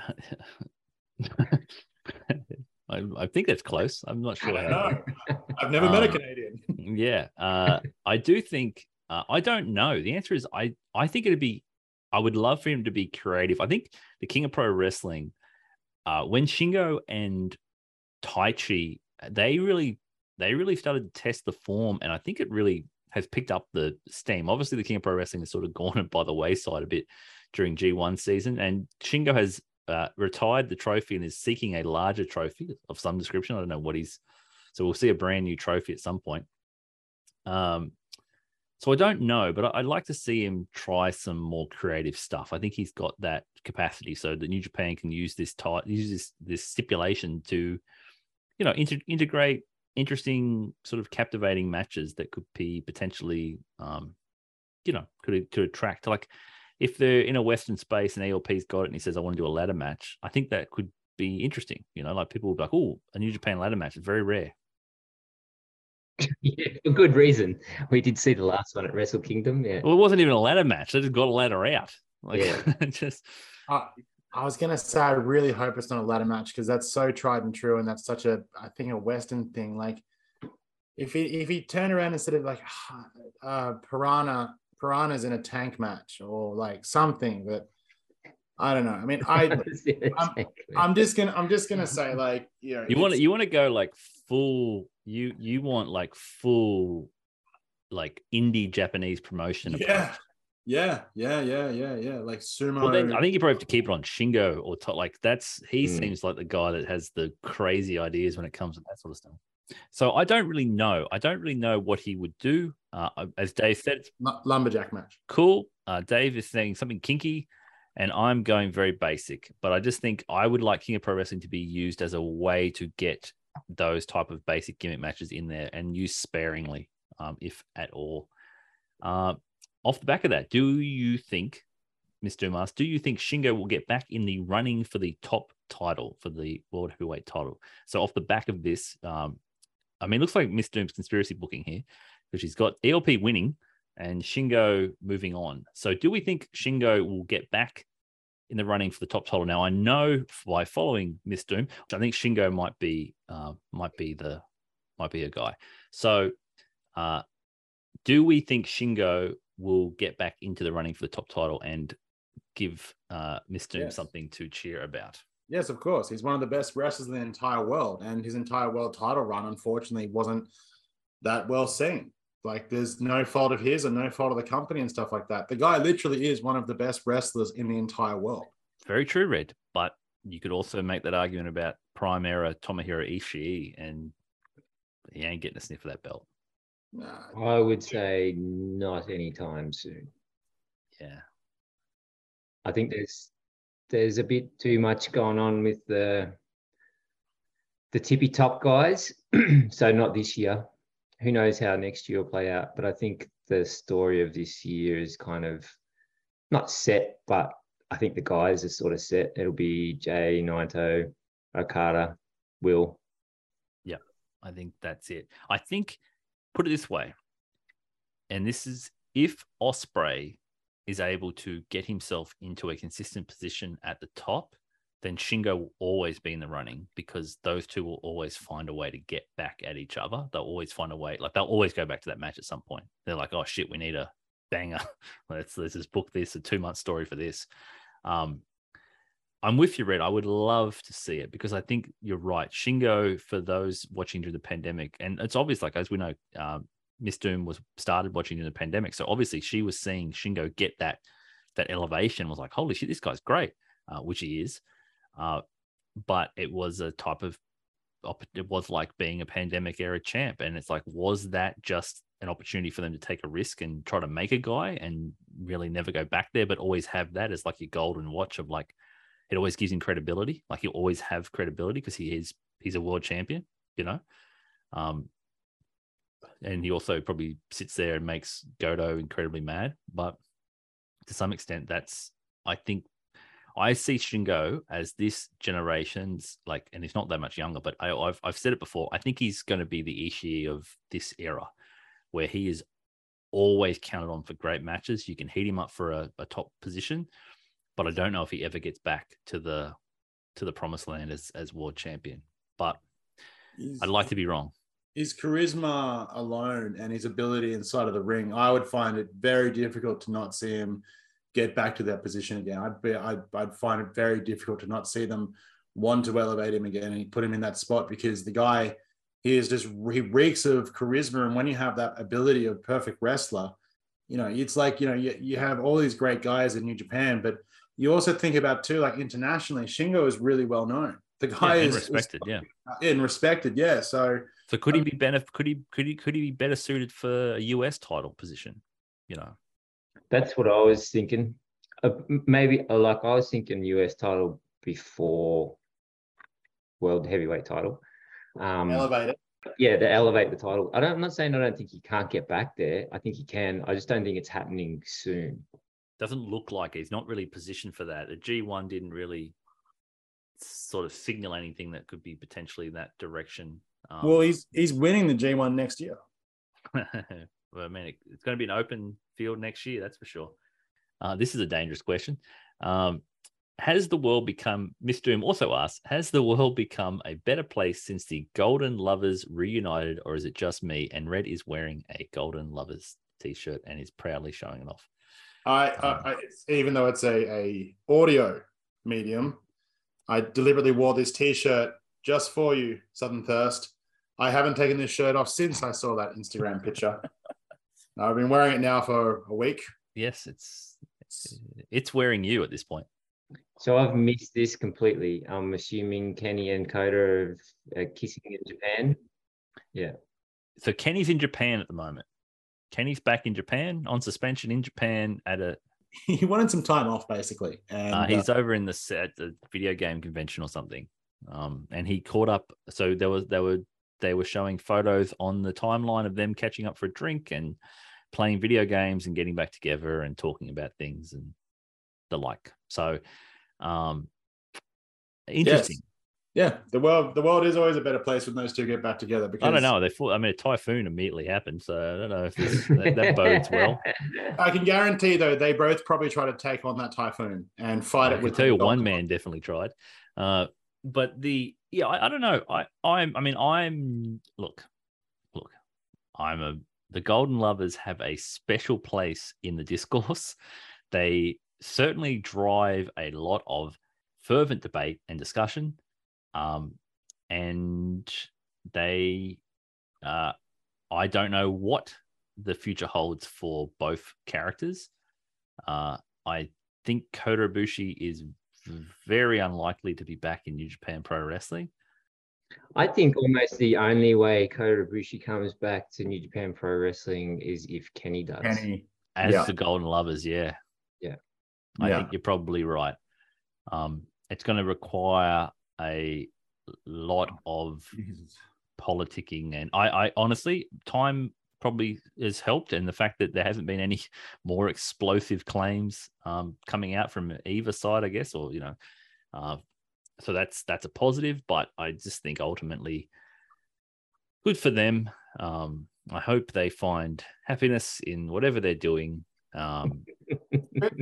S2: I, I think that's close. I'm not
S1: I
S2: sure.
S1: don't
S2: how-
S1: know. [LAUGHS] I've never met a
S2: Um,
S1: Canadian. [LAUGHS]
S2: yeah uh i do think uh, i don't know the answer is i i think it'd be i would love for him to be creative i think the king of pro wrestling uh when shingo and taichi they really they really started to test the form and i think it really has picked up the steam. Obviously the king of pro wrestling has sort of [LAUGHS] gone by the wayside a bit during g1 season and shingo has uh, retired the trophy and is seeking a larger trophy of some description. I don't know what he's so we'll see a brand new trophy at some point. Um, so I don't know, but I'd like to see him try some more creative stuff. I think he's got that capacity, so that New Japan can use this type, use this this stipulation to, you know, inter- integrate interesting, sort of captivating matches that could be potentially, um, you know, could could attract. Like if they're in a Western space and ELP's got it and he says, "I want to do a ladder match," I think that could be interesting. You know, like people would be like, "Oh, a New Japan ladder match is very rare." [LAUGHS]
S4: yeah, for good reason. We did see the last one at Wrestle Kingdom. Yeah.
S2: Well, it wasn't even a ladder match. They just got a ladder out. Like
S4: Yeah. [LAUGHS]
S2: just
S1: Uh, I was gonna say I really hope it's not a ladder match because that's so tried and true, and that's such a I think a Western thing. Like if he if he turned around instead of like [SIGHS] uh, piranha piranhas in a tank match or like something that I don't know. I mean, I [LAUGHS] I'm just gonna I'm just gonna say [LAUGHS] like you know
S2: you want to you want to go like full you you want like full like indie Japanese promotion. approach.
S1: yeah yeah yeah yeah yeah yeah like sumo.
S2: Well, then I think you probably have to keep it on Shingo or to, like that's he
S4: Mm.
S2: seems like the guy that has the crazy ideas when it comes to that sort of stuff. So I don't really know. I don't really know what he would do. Uh, as Dave said,
S1: Lu- lumberjack match.
S2: cool. Uh, Dave is saying something kinky, and I'm going very basic. But I just think I would like King of Pro Wrestling to be used as a way to get those type of basic gimmick matches in there and use sparingly, um, if at all. Uh, off the back of that, do you think, Mr. Dumas, do you think Shingo will get back in the running for the top title for the World Heavyweight title? So off the back of this, um, I mean, looks like Miss Doom's conspiracy booking here because she's got ELP winning and Shingo moving on. So, do we think Shingo will get back in the running for the top title? Now, I know by following Miss Doom, I think Shingo might be uh, might be the might be a guy. So, uh, do we think Shingo will get back into the running for the top title and give uh, Miss Doom
S1: Yes.
S2: something to cheer about?
S1: Yes, of course. He's one of the best wrestlers in the entire world, and his entire world title run, unfortunately, wasn't that well seen. Like, there's no fault of his and no fault of the company and stuff like that. The guy literally is one of the best wrestlers in the entire world.
S2: Very true, Red. But you could also make that argument about prime era Tomohiro Ishii, and he ain't getting a sniff of that belt.
S1: Nah,
S4: I would say not anytime soon.
S2: Yeah.
S4: I think there's there's a bit too much going on with the the tippy top guys. [CLEARS THROAT] so not this year. Who knows how next year will play out? But I think the story of this year is kind of not set, but I think the guys are sort of set. It'll be Jay, Naito, Okada, Will.
S2: Yeah, I think that's it. I think, put it this way, and this is if Ospreay is able to get himself into a consistent position at the top, then Shingo will always be in the running because those two will always find a way to get back at each other. They'll always find a way, like they'll always go back to that match at some point. They're like, oh shit, we need a banger. [LAUGHS] let's let's just book this a two month story for this. Um, I'm with you, Red. I would love to see it because I think you're right. Shingo, for those watching through the pandemic, and it's obvious, like as we know, um, Miss Doom was started watching in the pandemic, so obviously she was seeing Shingo get that that elevation. Was like, holy shit, this guy's great, uh, which he is. Uh, but it was a type of it was like being a pandemic era champ, and it's like, was that just an opportunity for them to take a risk and try to make a guy and really never go back there, but always have that as like your golden watch of like it always gives him credibility. Like he'll always have credibility because he is he's a world champion, you know. Um, and he also probably sits there and makes Goto incredibly mad. But to some extent, that's I think I see Shingo as this generation's like, and he's not that much younger, but I, have I've said it before. I think he's going to be the Ishii of this era, where he is always counted on for great matches. You can heat him up for a, a top position, but I don't know if he ever gets back to the to the promised land as as world champion. But he's, I'd like to be wrong.
S1: His charisma alone and his ability inside of the ring, I would find it very difficult to not see him get back to that position again. I'd be I'd, I'd find it very difficult to not see them want to elevate him again and put him in that spot because the guy he is just he reeks of charisma and when you have that ability of perfect wrestler you know it's like you know you, you have all these great guys in new japan but you also think about too, like internationally, Shingo is really well known. The guy yeah, is
S2: respected, is,
S1: yeah, and respected, yeah. So,
S2: so could um, he be better? Could he could he could he be better suited for a US title position? You know,
S4: that's what I was thinking. Uh, maybe uh, like I was thinking US title before world heavyweight title.
S1: Um, elevate it.
S4: Yeah, to elevate the title. I don't. I'm not saying I don't think he can't get back there. I think he can. I just don't think it's happening soon
S2: doesn't look like he's not really positioned for that. The G1 didn't really sort of signal anything that could be potentially in that direction.
S1: Um, well, he's he's winning the G1 next year. [LAUGHS]
S2: well, I mean, it's going to be an open field next year, that's for sure. Uh, this is a dangerous question. Um, has the world become, Miss Doom also asks, has the world become a better place since the Golden Lovers reunited, or is it just me? And Red is wearing a Golden Lovers t shirt and is proudly showing it off.
S1: I, I, I even though it's a, a audio medium, I deliberately wore this T-shirt just for you, Southern Thirst. I haven't taken this shirt off since I saw that Instagram picture. [LAUGHS] I've been wearing it now for a week.
S2: Yes, it's it's, it's wearing you at this point.
S4: So I've missed this completely. I'm assuming Kenny and Kota are kissing in Japan. Yeah.
S2: So Kenny's in Japan at the moment. Kenny's back in Japan on suspension in Japan at a. [LAUGHS]
S1: he wanted some time off, basically,
S2: and uh, he's uh, over in the set, the video game convention or something. Um, and he caught up. So there was they were they were showing photos on the timeline of them catching up for a drink and playing video games and getting back together and talking about things and the like. So, um, interesting.
S1: Yes yeah, the world the world is always a better place when those two get back together. Because
S2: I don't know. They fought, I mean, a typhoon immediately happened, so I don't know if this, that, that [LAUGHS] bodes well.
S1: I can guarantee though they both probably try to take on that typhoon and fight I it.
S2: I can tell you, one man definitely tried. Uh, but the yeah, I, I don't know. I I'm I mean I'm look, look, I'm a the Golden Lovers have a special place in the discourse. [LAUGHS] They certainly drive a lot of fervent debate and discussion um, and they, uh, I don't know what the future holds for both characters. Uh, I think Kota Ibushi is very unlikely to be back in New Japan Pro Wrestling.
S4: I think almost the only way Kota Ibushi comes back to New Japan Pro Wrestling is if Kenny does.
S1: Kenny.
S2: As yeah. the Golden Lovers, yeah.
S4: Yeah.
S2: I yeah. think you're probably right. Um, it's going to require a lot of Jesus. politicking, and I, I honestly, time probably has helped, and the fact that there hasn't been any [LAUGHS] more explosive claims um, coming out from either side, I guess, or you know, uh, so that's that's a positive. But I just think ultimately, good for them. Um, I hope they find happiness in whatever they're doing. Um, [LAUGHS]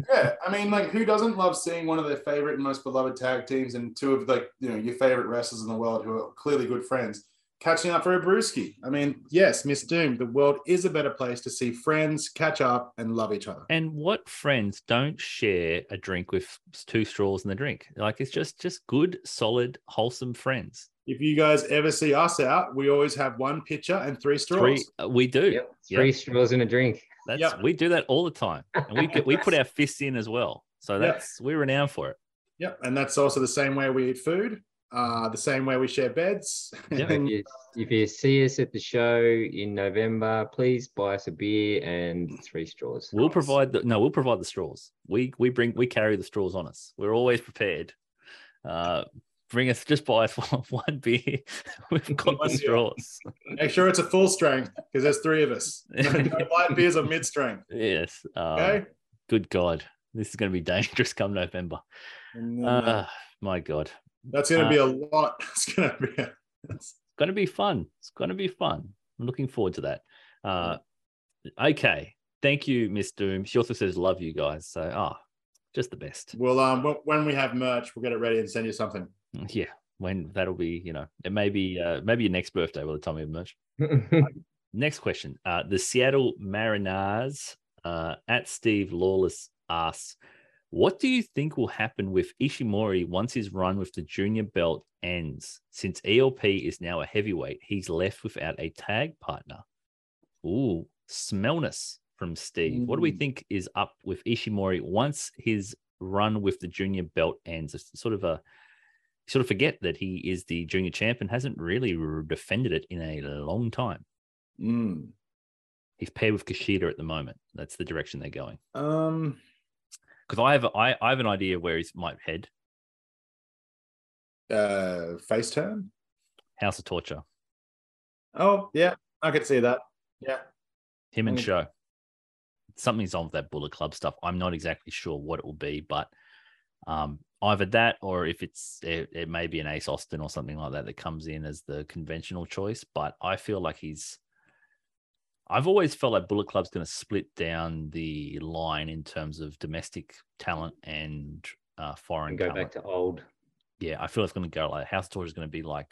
S1: yeah, I mean, like, who doesn't love seeing one of their favorite and most beloved tag teams and two of like you know your favorite wrestlers in the world who are clearly good friends catching up for a brewski? I mean, yes, Miss Doom, the world is a better place to see friends catch up and love each other.
S2: And what friends don't share a drink with two straws in the drink? Like it's just just good, solid, wholesome friends.
S1: If you guys ever see us out, we always have one pitcher and three straws.
S2: Three, uh, we do.
S4: Yep, three
S2: Yep.
S4: straws in a drink.
S2: That's
S1: Yep.
S2: we do that all the time, and we [LAUGHS] get- we put our fists in as well. So
S1: Yep.
S2: that's we're renowned for it.
S1: Yep, and that's also the same way we eat food, uh, the same way we share beds.
S2: Yep. [LAUGHS]
S4: If you, if you see us at the show in November, please buy us a beer and three straws.
S2: We'll provide the no, we'll provide the straws. We we bring we carry the straws on us. We're always prepared. Uh, bring us just buy us [LAUGHS] one, beer. We've got the straws.
S1: Make sure it's a full strength because there's three of us. [LAUGHS] No, no light beers are mid strength.
S2: Yes. Uh,
S1: Okay.
S2: Good God, this is going to be [LAUGHS] dangerous come November.
S1: And
S2: Uh,
S1: uh,
S2: my God,
S1: that's going to be a lot. It's going to be. A,
S2: it's going to be fun. It's going to be fun. I'm looking forward to that. Uh, okay. Thank you, Miss Doom. She also says, "Love you guys." So, ah, just the best.
S1: well, um, when we have merch, we'll get it ready and send you something.
S2: Yeah. When that'll be, you know, it may be, uh, maybe your next birthday by the time we merch. [LAUGHS] Next question. Uh, the Seattle Mariners uh, at Steve Lawless asks, What do you think will happen with Ishimori once his run with the junior belt ends? Since ELP is now a heavyweight, he's left without a tag partner. Ooh, smellness from Steve. What do we
S1: Mm.
S2: think is up with Ishimori once his run with the junior belt ends? It's sort of a you sort of forget that he is the junior champ and hasn't really defended it in a long time.
S1: Mm.
S2: He's paired with Kushida at the moment. That's the direction they're going.
S1: Um,
S2: Because I have I, I have an idea where he might head.
S1: uh, face turn.
S2: House of Torture.
S1: Oh, yeah, I could see that. Yeah.
S2: Him and
S1: Mm.
S2: Sho. Something's on with that Bullet Club stuff. I'm not exactly sure what it will be, but um, either that or if it's it, it may be an Ace Austin or something like that that comes in as the conventional choice. But I feel like he's. I've always felt like Bullet Club's going to split down the line in terms of domestic talent and uh, foreign
S4: and go
S2: talent.
S4: back to old.
S2: yeah, I feel it's going to go like House Tour is going to be like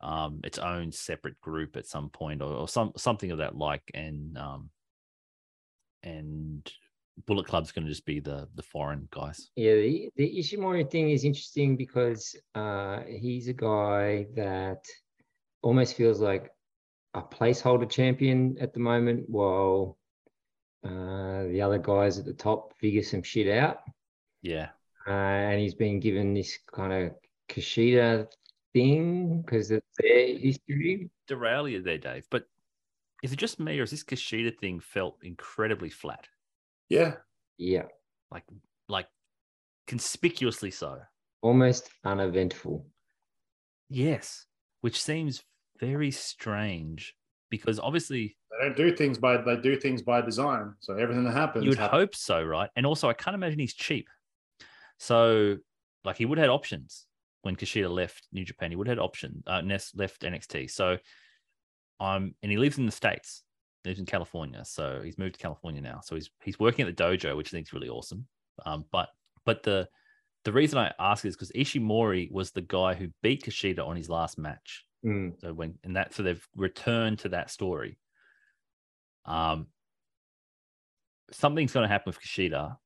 S2: um its own separate group at some point or, or some something of that like and um and Bullet Club's going to just be the the foreign guys.
S4: Yeah, the, the Ishimori thing is interesting because uh, he's a guy that almost feels like a placeholder champion at the moment, while uh, the other guys at the top figure some shit out.
S2: Yeah.
S4: Uh, and he's been given this kind of Kushida thing because of their history.
S2: Derail you there, Dave. But is it just me or is this Kushida thing felt incredibly flat?
S1: Yeah.
S4: Yeah,
S2: Like like conspicuously so.
S4: almost uneventful.
S2: Yes. Which seems very strange because obviously
S1: They don't do things by they do things by design. So everything that happens.
S2: You would
S1: happens.
S2: hope so, right? And also, I can't imagine he's cheap. So, like, he would have had options when Kushida left New Japan. He would have had option. Uh, Ness left NXT. So, um, and he lives in the states. Lives in California. So he's moved to California now. So he's he's working at the dojo, which I think is really awesome. Um, but but the the reason I ask is because Ishimori was the guy who beat Kushida on his last match.
S4: Mm.
S2: So when and that so they've returned to that story. Um something's gonna happen with Kushida.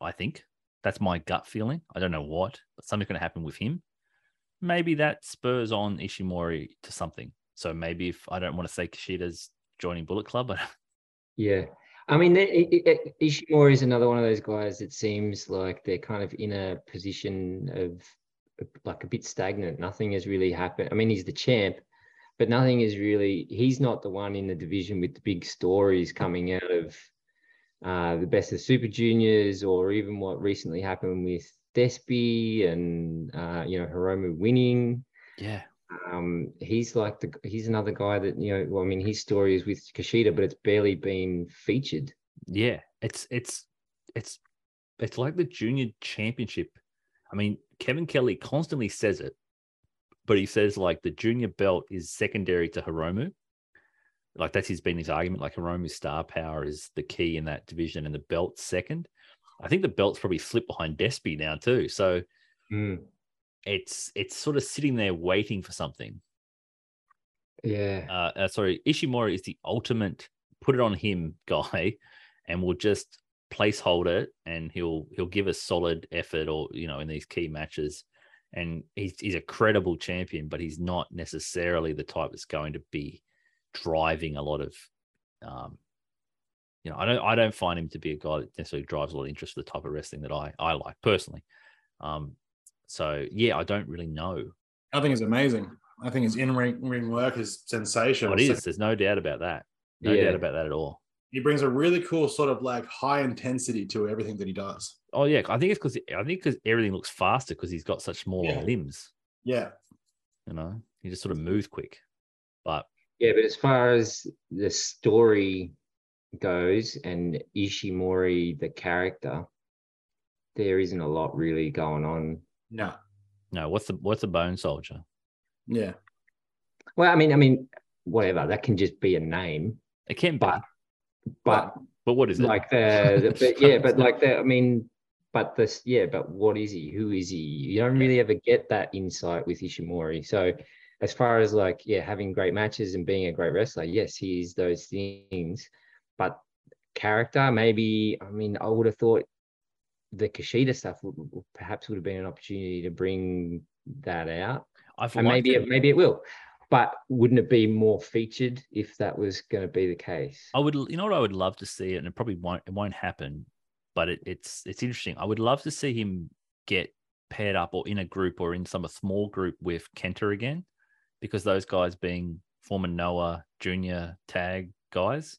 S2: I think. That's my gut feeling. I don't know what, but something's gonna happen with him. Maybe that spurs on Ishimori to something. So maybe if I don't want to say Kushida's joining Bullet Club, but [LAUGHS]
S4: Yeah. I mean, the- I- I- I- Ishimori is another one of those guys that seems like they're kind of in a position of of, like a bit stagnant. Nothing has really happened. I mean, he's the champ, but nothing is really, he's not the one in the division with the big stories coming out of uh, the best of Super Juniors or even what recently happened with Despy and, uh, you know, Hiromu winning.
S2: yeah.
S4: Um, he's like the he's another guy that you know. Well, I mean, his story is with Kushida, but it's barely been featured.
S2: Yeah, it's it's it's it's like the junior championship. I mean, Kevin Kelly constantly says it, but he says like the junior belt is secondary to Hiromu. like that's his been his argument. Like Hiromu's star power is the key in that division, and the belt second. I think the belt's probably slipped behind Despy now too. So
S4: Mm,
S2: it's it's sort of sitting there waiting for something.
S4: yeah.
S2: Uh, uh, sorry, Ishimori is the ultimate put it on him [LAUGHS] guy, and we'll just placeholder it, and he'll he'll give a solid effort, or you know, in these key matches. And he's he's a credible champion, but he's not necessarily the type that's going to be driving a lot of, um, you know, I don't I don't find him to be a guy that necessarily drives a lot of interest for the type of wrestling that I I like personally. Um, so yeah, I don't really know.
S1: I think it's amazing. I think his in ring ring work is sensational.
S2: What
S1: So?
S2: There's no doubt about that. No
S4: Yeah.
S2: doubt about that at all.
S1: he brings a really cool sort of like high intensity to everything that he does.
S2: Oh yeah, I think it's because I think because everything looks faster because he's got such small
S1: Yeah.
S2: limbs.
S1: Yeah.
S2: You know, he just sort of moves quick. But
S4: Yeah, but as far as the story goes and Ishimori, the character, there isn't a lot really going on.
S1: No.
S2: no, what's the what's a bone soldier?
S1: Yeah.
S4: Well, I mean, I mean, whatever. That can just be a name,
S2: It can be,
S4: but but
S2: but what is it?
S4: like the, the but [LAUGHS] yeah, but like the I mean, but this yeah, but what is he? Who is he? You don't really ever get that insight with Ishimori. So as far as like yeah, having great matches and being a great wrestler, yes, he is those things. But character, maybe I mean, I would have thought the Kushida stuff would, would- perhaps would have been an opportunity to bring that out.
S2: I've
S4: And maybe
S2: it.
S4: maybe it will. But wouldn't it be more featured if that was going to be the case?
S2: I would, you know what I would love to see, and it probably won't, it won't happen, but it, it's it's interesting. I would love to see him get paired up or in a group or in some a small group with Kenta again, because those guys being former Noah Junior tag guys,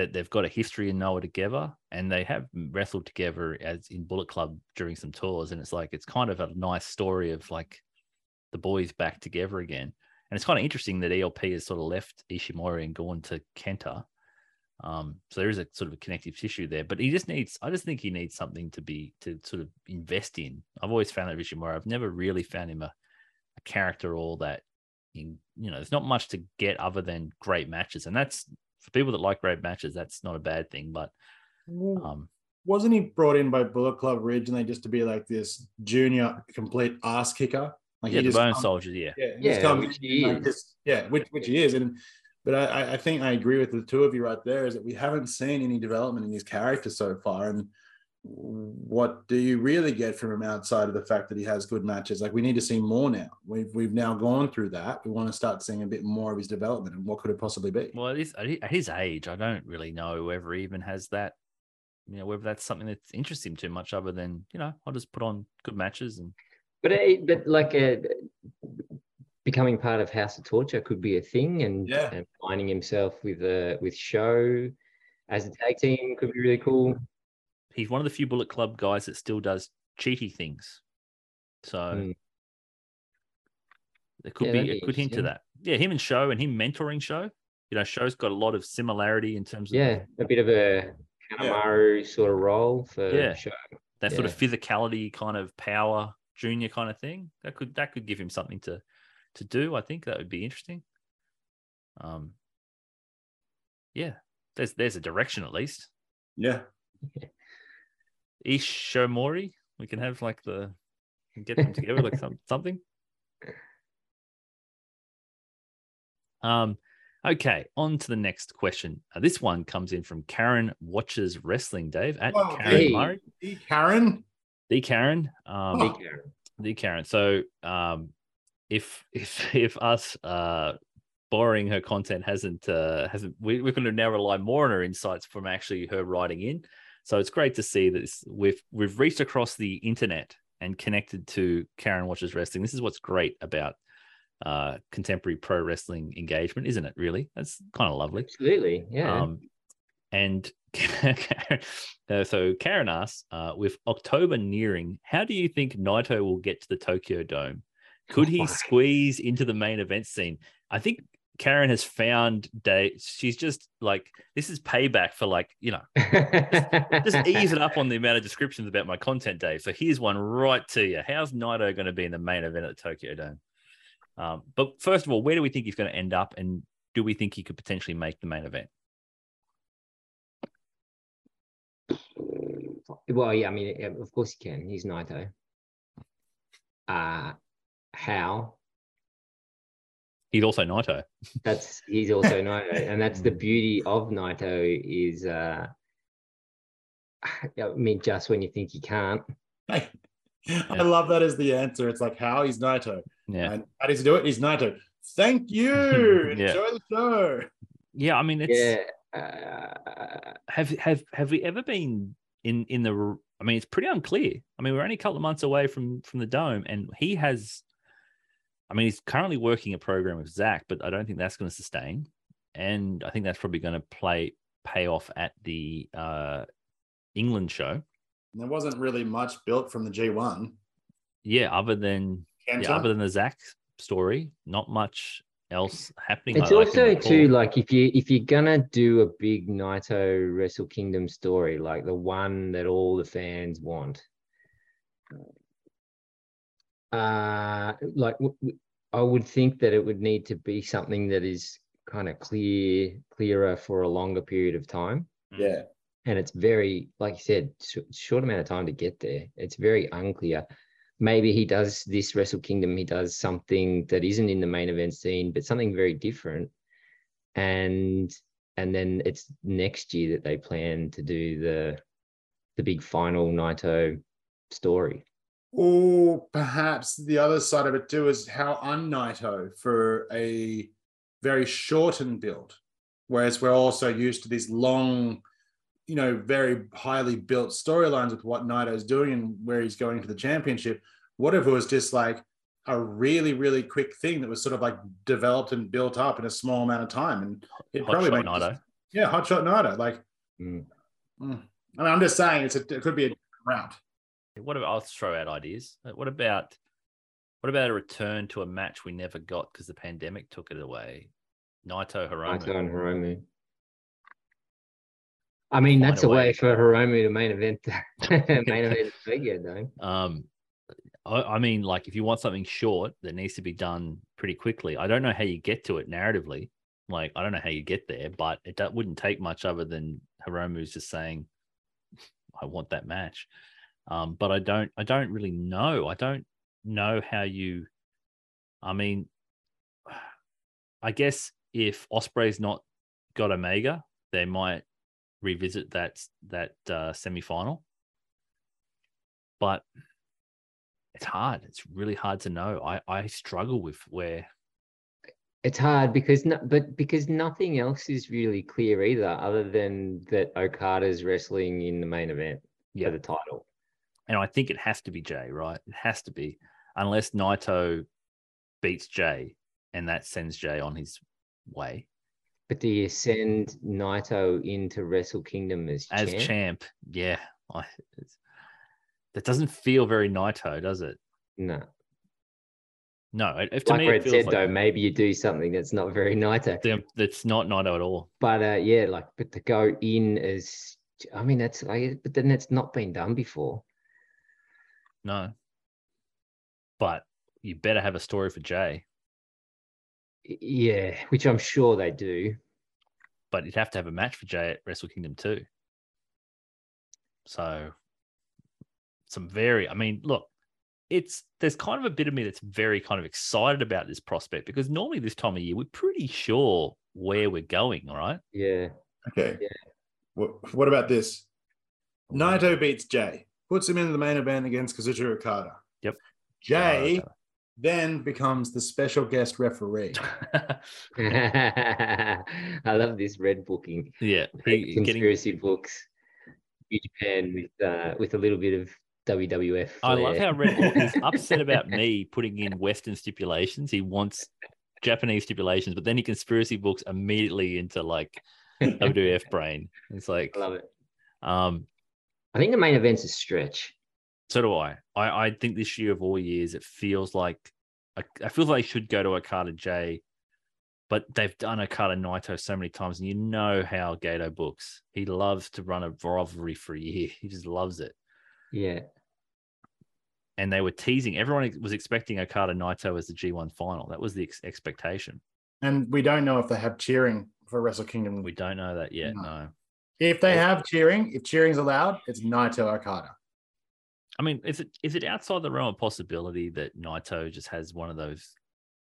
S2: that they've got a history in Noah together, and they have wrestled together as in Bullet Club during some tours, and it's like it's kind of a nice story of like the boys back together again. And it's kind of interesting that ELP has sort of left Ishimori and gone to Kenta. Um, so there is a sort of a connective tissue there, but he just needs, I just think he needs something to be, to sort of invest in. I've always found that Ishimori. I've never really found him a, a character all that, in, you know, there's not much to get other than great matches. And that's for people that like great matches, that's not a bad thing. But um,
S1: Wasn't he brought in by Bullet Club originally just to be like this junior complete ass kicker? Like
S2: yeah,
S1: he
S2: the
S1: just
S2: Bone
S1: comes-
S2: Soldier, yeah.
S1: Yeah, he
S4: Yeah,
S1: just comes
S4: which he
S1: like
S4: is.
S1: this- yeah, which which he is, and but I, I- I think I agree with the two of you right there. Is that we haven't seen any development in his character so far, and what do you really get from him outside of the fact that he has good matches? Like we need to see more now. We've we've now gone through that. We want to start seeing a bit more of his development, and what could it possibly be?
S2: Well, at his, at his- age, I don't really know whether he even has that, you know, whether that's something that interests him too much other than, you know, I'll just put on good matches and
S4: But it, but like uh becoming part of House of Torture could be a thing, and,
S1: Yeah.
S4: and finding himself with a with Sho as a tag team could be really cool.
S2: He's one of the few Bullet Club guys that still does cheaty things. So
S4: Mm.
S2: it could
S4: Yeah,
S2: be
S4: that'd
S2: it
S4: be
S2: could hint to that. Yeah, him and Sho and him mentoring Sho. You know, Sho's got a lot of similarity in terms of
S4: Yeah, a bit of a Kanemaru sort of role for
S2: Yeah.
S4: Sho.
S2: that sort of physicality kind of power junior kind of thing. That could that could give him something to to do. I think that would be interesting. Um yeah, there's there's a direction at least.
S1: Yeah, [LAUGHS]
S2: Ishimori. We can have like the get them together like some, something. Um, okay, on to the next question. Uh, this one comes in from Karen Watches Wrestling, Dave at
S1: Whoa,
S2: Karen
S4: hey.
S2: Murray.
S1: Hey, Karen.
S2: The Karen. Um,
S1: Oh.
S2: The Karen. So um if if if us uh borrowing her content hasn't uh hasn't we, we're going to now rely more on her insights from actually her writing in. So it's great to see that this, we've we've reached across the internet and connected to Karen Watches Wrestling. This is what's great about uh contemporary pro wrestling engagement, isn't it? Really, that's kind of lovely.
S4: Absolutely, yeah.
S2: Um, and [LAUGHS] uh, so Karen asks, uh, with October nearing, how do you think Naito will get to the Tokyo Dome? Could he
S4: Oh,
S2: squeeze into the main event scene? I think Karen has found day. She's just like this is payback for like you know just [LAUGHS] ease it up on the amount of descriptions about my content, Dave. So here's one right to you. How's Naito going to be in the main event at the Tokyo Dome? Um, but first of all, where do we think he's going to end up? And do we think he could potentially make the main event?
S4: Well, yeah, I mean, of course he can. He's Naito. Uh how?
S2: He's also Naito. [LAUGHS]
S4: That's he's also [LAUGHS] Naito, and that's the beauty of Naito is. uh [SIGHS] I mean, just when you think you can't,
S1: I love that as the answer. It's like how he's Naito.
S2: Yeah.
S1: And how does he do it? He's Naito. Thank you. [LAUGHS]
S2: Yeah.
S1: Enjoy the show.
S2: Yeah, I mean, it's
S4: yeah. Uh, [SIGHS]
S2: have have have we ever been in in the? I mean, it's pretty unclear. I mean, we're only a couple of months away from from the dome, and he has. I mean, he's currently working a program with Zack, but I don't think that's going to sustain, and I think that's probably going to play pay off at the uh England show.
S1: There wasn't really much built from the G1.
S2: Yeah, other than yeah, other than the Zack story, not much else happening.
S4: it's
S2: I- I
S4: also too like if you if you're gonna do a big Naito Wrestle Kingdom story, like the one that all the fans want. Uh like w- w- I would think that it would need to be something that is kind of clear, clearer for a longer period of time.
S1: Yeah.
S4: and it's very like you said sh- short amount of time to get there. It's very unclear. Maybe he does this wrestle kingdom he does something that isn't in the main event scene but something very different. And and then it's next year that they plan to do the the big final naito story
S1: Or perhaps the other side of it too is how un-Naito for a very shortened build, whereas we're also used to these long, you know, very highly built storylines with what Naito's doing and where he's going to the championship. What if it was just like a really, really quick thing that was sort of like developed and built up in a small amount of time, and it
S2: Hot
S1: probably makes
S2: Naito.
S1: yeah, hot shot Naito. Like,
S4: Mm.
S1: mm. I mean, I'm just saying it's a, it could be a route.
S2: What about I'll throw out ideas. What about what about a return to a match we never got because the pandemic took it away? Naito Hiromu.
S4: naito and hiromu i mean
S2: Find
S4: that's
S2: a
S4: way
S2: way.
S4: for hiromu to main event [LAUGHS] main event [LAUGHS] figure though
S2: Um, I, I mean, like if you want something short that needs to be done pretty quickly, I don't know how you get to it narratively. Like I don't know how you get there, but it do- wouldn't take much other than Hiromu's just saying, "I want that match." Um, but I don't, I don't really know. I don't know how you. I mean, [SIGHS] I guess if Ospreay's not got Omega, they might revisit that that uh, semi-final. But it's hard. It's really hard to know. I I struggle with where
S4: it's hard because no, but because nothing else is really clear either, other than that Okada's wrestling in the main event
S2: Yeah.
S4: for the title.
S2: And I think it has to be Jay, right? It has to be, unless Naito beats Jay, and that sends Jay on his way
S4: But do you send Naito into Wrestle Kingdom as,
S2: as
S4: champ?
S2: champ. Yeah, I, it's, that doesn't feel very Naito, does it?
S4: No.
S2: No, if to
S4: Like
S2: me
S4: Red
S2: it feels
S4: said
S2: like
S4: though, maybe you do something that's not very Naito.
S2: that's not Naito at all.
S4: But uh, yeah, like but to go in as I mean that's like but then it's not been done before.
S2: No, but you better have a story for Jay.
S4: Yeah, which I'm sure they do.
S2: but you'd have to have a match for Jay at Wrestle Kingdom too. So some very I mean, look, it's there's kind of a bit of me that's very kind of excited about this prospect because normally this time of year we're pretty sure where we're going, all right?
S4: Yeah.
S1: Okay.
S4: Yeah.
S1: What, what about this? Naito beats Jay, puts him in the main event against Kazuchika Okada.
S2: Yep.
S1: Jay then becomes the special guest referee. [LAUGHS] [LAUGHS]
S4: I love this red booking.
S2: yeah,
S4: Great
S2: he, getting
S4: conspiracy books. New Japan with uh, with a little bit of WWF.
S2: I love how Red Bull is [LAUGHS] upset about me putting in Western stipulations. He wants Japanese stipulations, but then he conspiracy books immediately into like WWF brain. It's like,
S4: I love it.
S2: um,
S4: I think the main event's a stretch.
S2: so do I. I. I think this year of all years, it feels like I, I feel like they should go to Okada Jay, but they've done Okada Naito so many times, and you know how Gedo books. He loves to run a rivalry for a year. [LAUGHS] He just loves it.
S4: Yeah.
S2: and they were teasing. Everyone was expecting Okada Naito as the G1 final. That was the ex- expectation.
S1: And we don't know if they have cheering for Wrestle Kingdom.
S2: We don't know that yet.
S1: No.
S2: No.
S1: If they have cheering, if cheering's allowed, it's Naito Okada.
S2: I mean, is it is it outside the realm of possibility that Naito just has one of those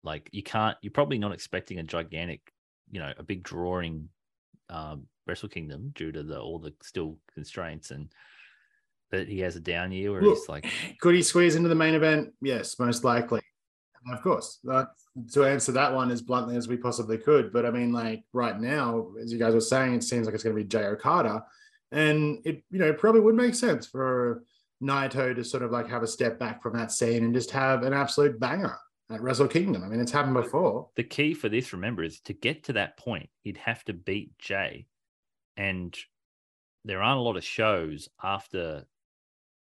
S2: like you can't you're probably not expecting a gigantic, you know, a big drawing um Wrestle Kingdom due to the all the still constraints and that he has a down year where
S1: Look,
S2: he's like
S1: Could he squeeze into the main event? Yes, most likely. Of course, to answer that one as bluntly as we possibly could. But I mean, like right now, as you guys were saying, it seems like it's going to be Jay Okada, and it you know probably would make sense for Naito to sort of like have a step back from that scene and just have an absolute banger at Wrestle Kingdom. I mean, it's happened before.
S2: the key for this, remember, is to get to that point, he'd have to beat Jay. And there aren't a lot of shows after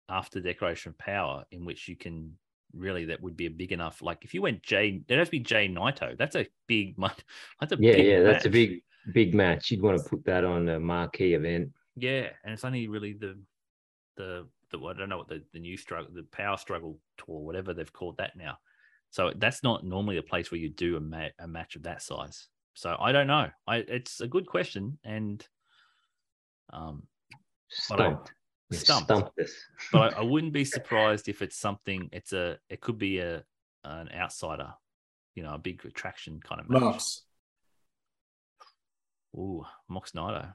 S2: after Declaration of Power in which you can really that would be a big enough. Like if you went Jay, there'd have to be Jay Naito. That's a big [LAUGHS] that's a
S4: Yeah,
S2: big
S4: yeah, that's a big big match. You'd want to put that on a marquee event.
S2: Yeah, and it's only really the the the I don't know what the the new struggle, the power struggle tour, whatever they've called that now. So that's not normally a place where you do a, ma- a match of that size. So I don't know. I it's a good question, and um,
S4: Stumped. You've
S2: stumped.
S4: stumped us.
S2: but I, I [LAUGHS] wouldn't be surprised if it's something. It's a it could be a an outsider, you know, a big attraction kind of match.
S1: Mox.
S2: Ooh, Mox Naito.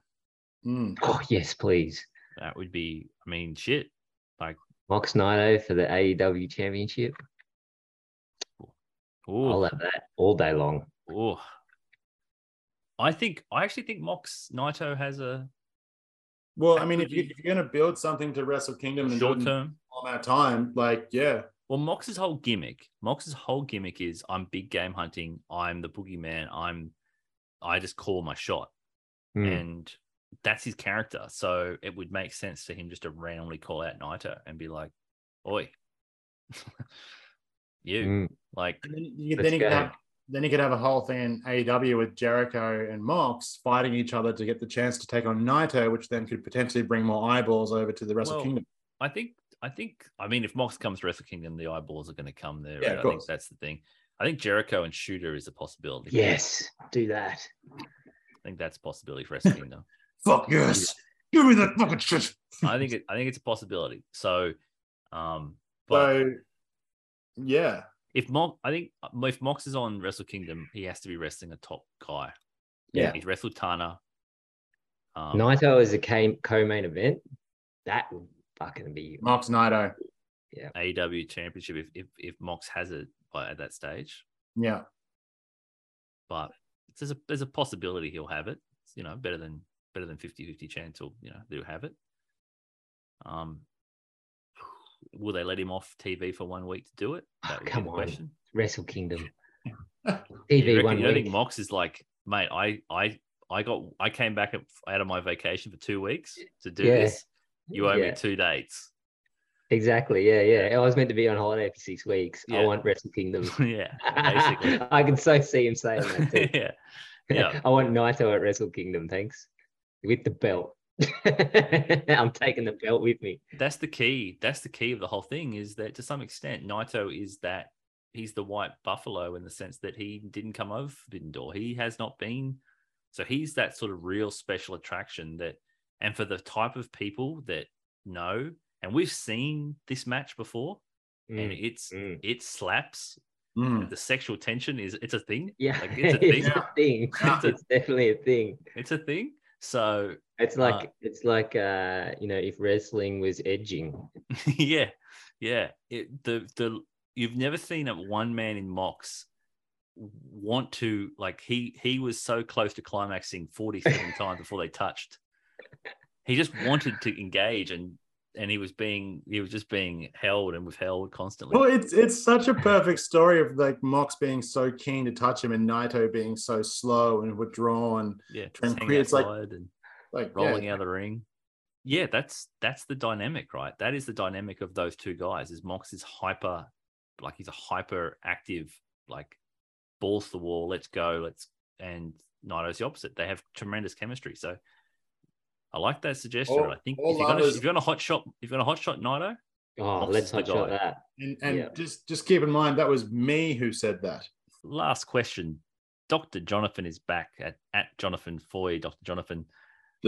S1: Mm.
S4: Oh yes, please.
S2: That would be. I mean, shit.
S4: Like Mox Naito for the AEW Championship.
S2: Ooh,
S4: I'll have that all day long.
S2: Oh, I think I actually think Mox Naito has a
S1: Well, I mean, if, you, if you're going to build something to Wrestle Kingdom and do
S2: short term.
S1: all that time, like, yeah,
S2: Well, Mox's whole gimmick, Mox's whole gimmick is I'm big game hunting. I'm the boogeyman. I'm, I just call my shot,
S4: Hmm.
S2: and that's his character. So it would make sense for him just to randomly call out Naito and be like, "Oi, [LAUGHS] you!"
S4: Hmm.
S2: Like,
S1: And then you, then you could have then you could have a whole thing in AEW with Jericho and Mox fighting each other to get the chance to take on Naito, which then could potentially bring more eyeballs over to the Wrestle
S2: Well,
S1: Kingdom.
S2: I think, I think, I mean, if Mox comes to Wrestle Kingdom, the eyeballs are going to come there.
S1: Yeah,
S2: right?
S1: of
S2: I think that's the thing. I think Jericho and Shooter is a possibility.
S4: Yes, do that.
S2: I think that's a possibility for Wrestle Kingdom. [LAUGHS]
S1: Fuck yes, give me that fucking shit.
S2: I think it, I think it's a possibility. So, um, but
S1: So, yeah,
S2: if Mox, I think if Mox is on Wrestle Kingdom, he has to be wrestling a top guy.
S4: Yeah.
S2: he's wrestled Tana. Um,
S4: Naito is a ca- co-main event. That would fucking be
S1: Mox Naito.
S2: Yeah, AEW Championship if if, if Mox has it by at that stage,
S1: Yeah,
S2: but there's a there's a possibility he'll have it. It's, you know, better than better than 50-50 chance he'll you know they'll have it. Um, will they let him off TV for one week to do it?
S4: Ah, oh,
S2: That would
S4: come on.
S2: question.
S4: Wrestle Kingdom. [LAUGHS]
S2: You
S4: TV
S2: reckon-
S4: one
S2: you
S4: week.
S2: think Mox is like, mate, I I I got I came back out of my vacation for two weeks to do
S4: Yeah.
S2: this. You owe me two dates.
S4: Exactly. Yeah, yeah. I was meant to be on holiday for six weeks. I want Wrestle Kingdom. [LAUGHS]
S2: yeah, basically. [LAUGHS]
S4: I can so see him saying that too.
S2: yeah, yeah.
S4: I want Naito at Wrestle Kingdom, thanks. With the belt. [LAUGHS] I'm taking the belt with me.
S2: That's the key. That's the key of the whole thing. Is that to some extent, Naito is that he's the white buffalo in the sense that he didn't come over Forbidden Door. He has not been. So he's that sort of real special attraction that, and for the type of people that know, and we've seen this match before, and
S4: Mm,
S2: it's
S4: mm.
S2: it slaps.
S1: Mm.
S2: The sexual tension is it's a thing.
S4: Yeah,
S2: like, [LAUGHS] it's a thing.
S4: it's a thing.
S1: Yeah. [LAUGHS]
S4: It's definitely a thing.
S2: It's a thing. So
S4: It's
S2: Uh,
S4: like it's like uh, you know, if wrestling was edging. [LAUGHS]
S2: yeah, yeah. It, the the you've never seen a one man in Mox want to like he he was so close to climaxing 47 [LAUGHS] times before they touched. He just wanted to engage and and he was being he was just being held and withheld constantly.
S1: Well, it's it's such a perfect story of like Mox being so keen to touch him and Naito being so slow and withdrawn.
S2: yeah,
S1: and
S2: just hanging
S1: create- it's like-
S2: and
S1: Like
S2: rolling
S1: yeah,
S2: out of the ring. Yeah, that's that's the dynamic, right? That is the dynamic of those two guys. Is Mox is hyper, like he's a hyper active, like balls to the wall, let's go, let's and Naito's the opposite. They have tremendous chemistry. So I like that suggestion.
S1: All-
S2: I think if you're gonna
S1: lovers-
S2: if you're gonna hot shot if you're gonna hot shot Naito,
S4: Oh,
S2: Mox
S4: let's
S2: is the
S4: hot shot that.
S1: and, and
S4: Yeah.
S1: just just keep in mind that was me who said that.
S2: last question. Dr. Jonathan is back at, at Jonathan Foy, Dr. Jonathan.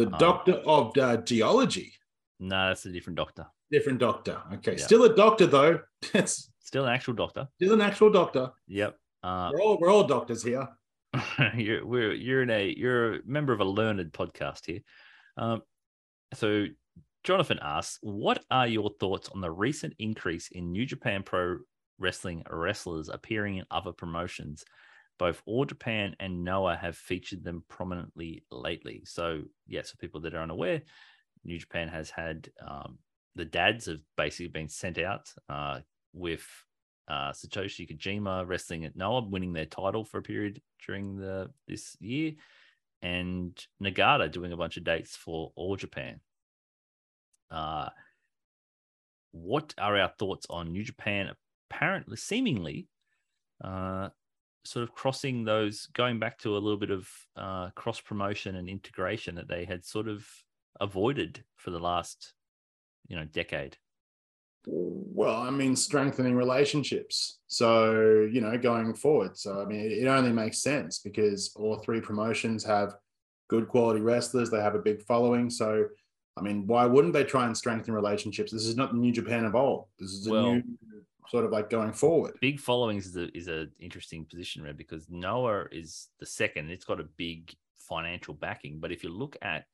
S1: The
S2: Um,
S1: doctor of uh, geology.
S2: No, that's a different doctor.
S1: Different doctor. Okay.
S2: Yeah.
S1: Still a doctor, though. It's [LAUGHS]
S2: Still an actual doctor.
S1: still an actual doctor.
S2: Yep. Uh,
S1: We're all, we're all doctors here. [LAUGHS]
S2: you're we're, you're in a you're a member of a learned podcast here. Um, so Jonathan asks, what are your thoughts on the recent increase in New Japan Pro Wrestling wrestlers appearing in other promotions? Both All Japan and Noah have featured them prominently lately. So, yes, for people that are unaware, New Japan has had um, the dads have basically been sent out uh, with uh, Satoshi Kojima wrestling at Noah, winning their title for a period during the this year, and Nagata doing a bunch of dates for All Japan. Uh, what are our thoughts on New Japan? Apparently, seemingly, uh, sort of crossing those, going back to a little bit of uh, cross promotion and integration that they had sort of avoided for the last, you know, decade.
S1: Well, I mean, strengthening relationships. So, you know, going forward. So, I mean, it, only makes sense because all three promotions have good quality wrestlers. They have a big following. So, I mean, why wouldn't they try and strengthen relationships? This is not the New Japan of old. This is a
S2: Well-
S1: new sort of like going forward.
S2: big followings is a is a interesting position, Red, because Noah is the second. It's got a big financial backing, but if you look at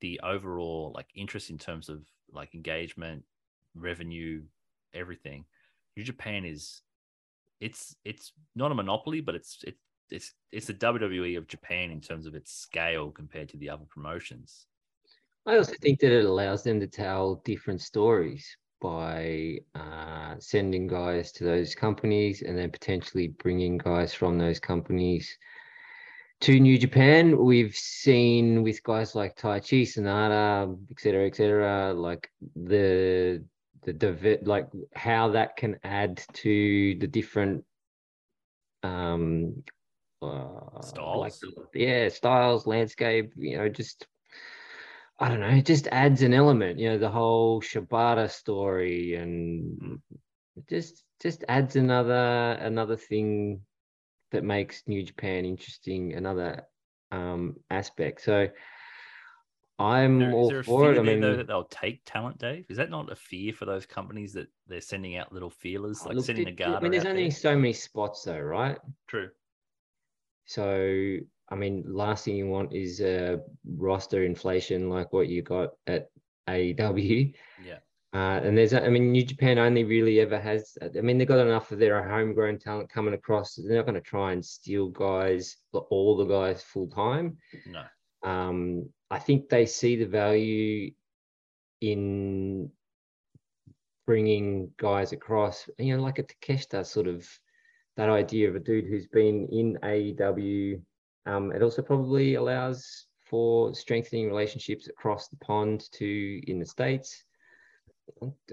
S2: the overall like interest in terms of like engagement, revenue, everything, New Japan is it's it's not a monopoly, but it's it, it's it's the WWE of Japan in terms of its scale compared to the other promotions.
S4: I also think that it allows them to tell different stories by uh, sending guys to those companies and then potentially bringing guys from those companies to New Japan. We've seen with guys like Tai Chi, Sanada, et cetera, et cetera, like the the divi- like how that can add to the different um uh, like
S2: Styles.
S4: yeah styles landscape you know just I don't know, it just adds an element, you know, the whole Shibata story and it just just adds another another thing that makes New Japan interesting, another um aspect. So I'm
S2: There-
S4: all for it. I mean,
S2: though, that they'll take talent, Dave? Is that not a fear for those companies that they're sending out little feelers, like
S4: look,
S2: sending
S4: it-
S2: a guard?
S4: I mean, there's only
S2: there?
S4: so many spots though, right?
S2: True.
S4: So, I mean, last thing you want is a roster inflation like what you got at AEW.
S2: Yeah.
S4: Uh, and there's, I mean, New Japan only really ever has. I mean, they've got enough of their homegrown talent coming across. They're not going to try and steal guys, all the guys full time.
S2: No.
S4: Um, I think they see the value in bringing guys across, you know, like a Takeshita sort of that idea of a dude who's been in AEW. Um, it also probably allows for strengthening relationships across the pond to in the States.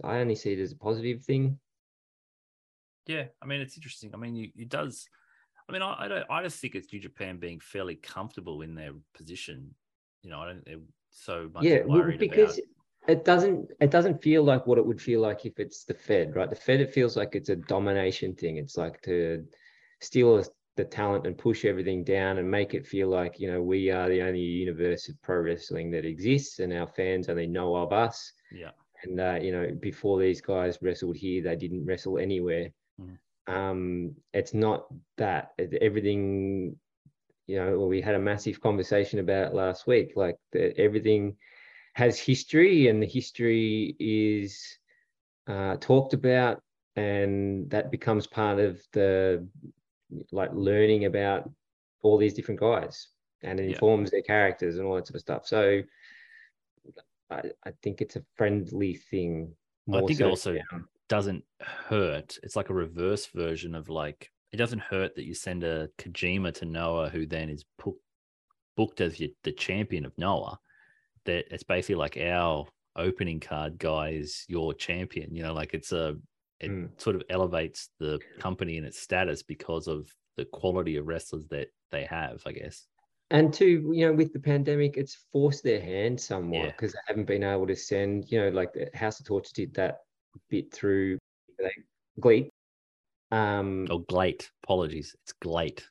S4: I only see it as a positive thing.
S2: Yeah, I mean it's interesting. I mean, you, it does. I mean, I, I don't. I just think it's New Japan being fairly comfortable in their position. You know, I don't. They're so much
S4: yeah,
S2: worried
S4: because
S2: about.
S4: it doesn't it doesn't feel like what it would feel like if it's the Fed, right? The Fed it feels like it's a domination thing. It's like to steal us- the talent and push everything down and make it feel like you know we are the only universe of pro wrestling that exists and our fans only know of us.
S2: Yeah,
S4: And uh, you know before these guys wrestled here, they didn't wrestle anywhere.
S2: Mhm.
S4: Um, it's not that everything. You know, well, we had a massive conversation about last week. Like the, everything has history and the history is uh, talked about and that becomes part of the like learning about all these different guys and it
S2: Yeah.
S4: informs their characters and all that sort of stuff so i, I think it's a friendly thing
S2: I think it also
S4: than-
S2: doesn't hurt. It's like a reverse version of like it doesn't hurt that you send a Kojima to Noah, who then is pu- booked as your, the champion of Noah. That it's basically like our opening card guy is your champion. You know, like it's a it
S4: Mm.
S2: sort of elevates the company and its status because of the quality of wrestlers that they have. I guess.
S4: and two you know with the pandemic it's forced their hand somewhat
S2: Yeah.
S4: because they haven't been able to send you know like the house of Torture did that bit through like glee um
S2: Oh, Glate. Apologies. It's Glate.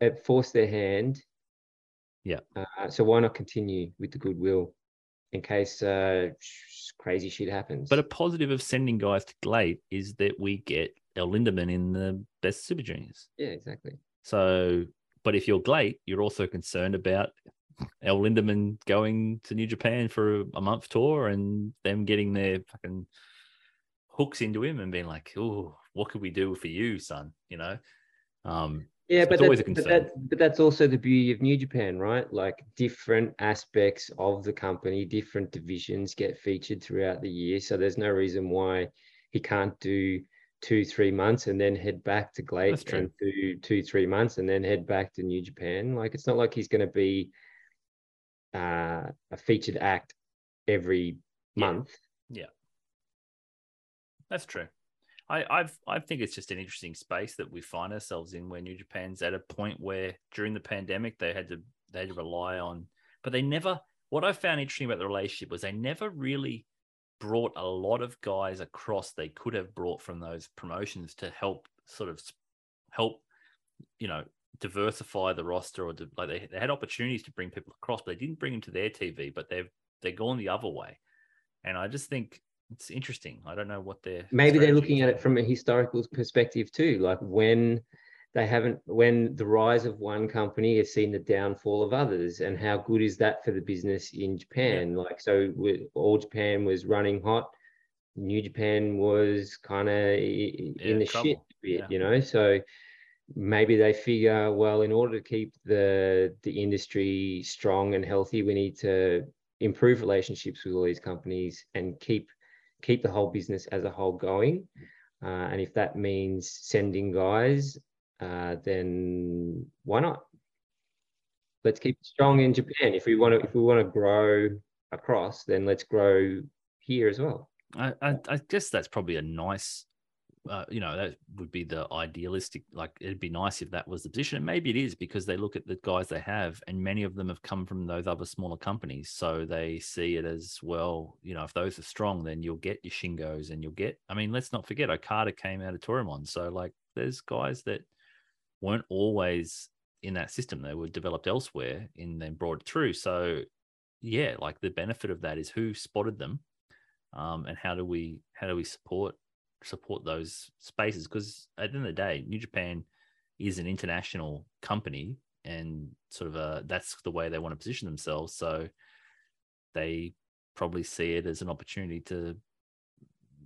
S4: it forced their hand.
S2: Yeah.
S4: Uh, so why not continue with the goodwill in case uh, crazy shit happens?
S2: But a positive of sending guys to Glate is that we get El Lindaman in the best Super Juniors.
S4: yeah, exactly.
S2: So, but if you're Glate, you're also concerned about El Lindaman going to New Japan for a, a month tour and them getting their fucking hooks into him and being like, "Oh, what could we do for you, son?" You know. Um,
S4: Yeah, but
S2: always
S4: that's,
S2: a
S4: but,
S2: concern.
S4: that, but that's also the beauty of New Japan, right? Like different aspects of the company, different divisions get featured throughout the year. So there's no reason why he can't do two, three months and then head back to
S2: GLEAT
S4: and do two, three months and then head back to New Japan. Like it's not like he's going to be uh, a featured act every
S2: Yeah.
S4: month. Yeah.
S2: That's true. I I've I think it's just an interesting space that we find ourselves in where New Japan's at a point where during the pandemic they had to they had to rely on but they never what I found interesting about the relationship was they never really brought a lot of guys across they could have brought from those promotions to help sort of help you know diversify the roster or like they, they had opportunities to bring people across but they didn't bring them to their TV but they've they're gone the other way. And I just think it's interesting. I don't know what they're
S4: maybe they're looking at it from a historical perspective too like when they haven't when the rise of one company has seen the downfall of others and how good is that for the business in japan? Like so with all japan was running hot new japan was kind of in the
S2: trouble.
S4: shit a bit
S2: Yeah.
S4: you know? So maybe they figure well in order to keep the the industry strong and healthy we need to improve relationships with all these companies and keep keep the whole business as a whole going. Uh, and if that means sending guys, uh, then why not? Let's keep strong in Japan. If we want to, if we want to grow across, then let's grow here as well.
S2: I, I, I guess that's probably a nice, uh, you know, that would be the idealistic. Like, it'd be nice if that was the position. And maybe it is because they look at the guys they have, and many of them have come from those other smaller companies. So they see it as well, you know, if those are strong, then you'll get your Shingos and you'll get, I mean, let's not forget, Okada came out of Toryumon. So, like, there's guys that weren't always in that system. They were developed elsewhere and then brought through. So, yeah, like the benefit of that is who spotted them um, and how do we how do we support support those spaces because at the end of the day new japan is an international company and sort of a that's the way they want to position themselves. So they probably see it as an opportunity to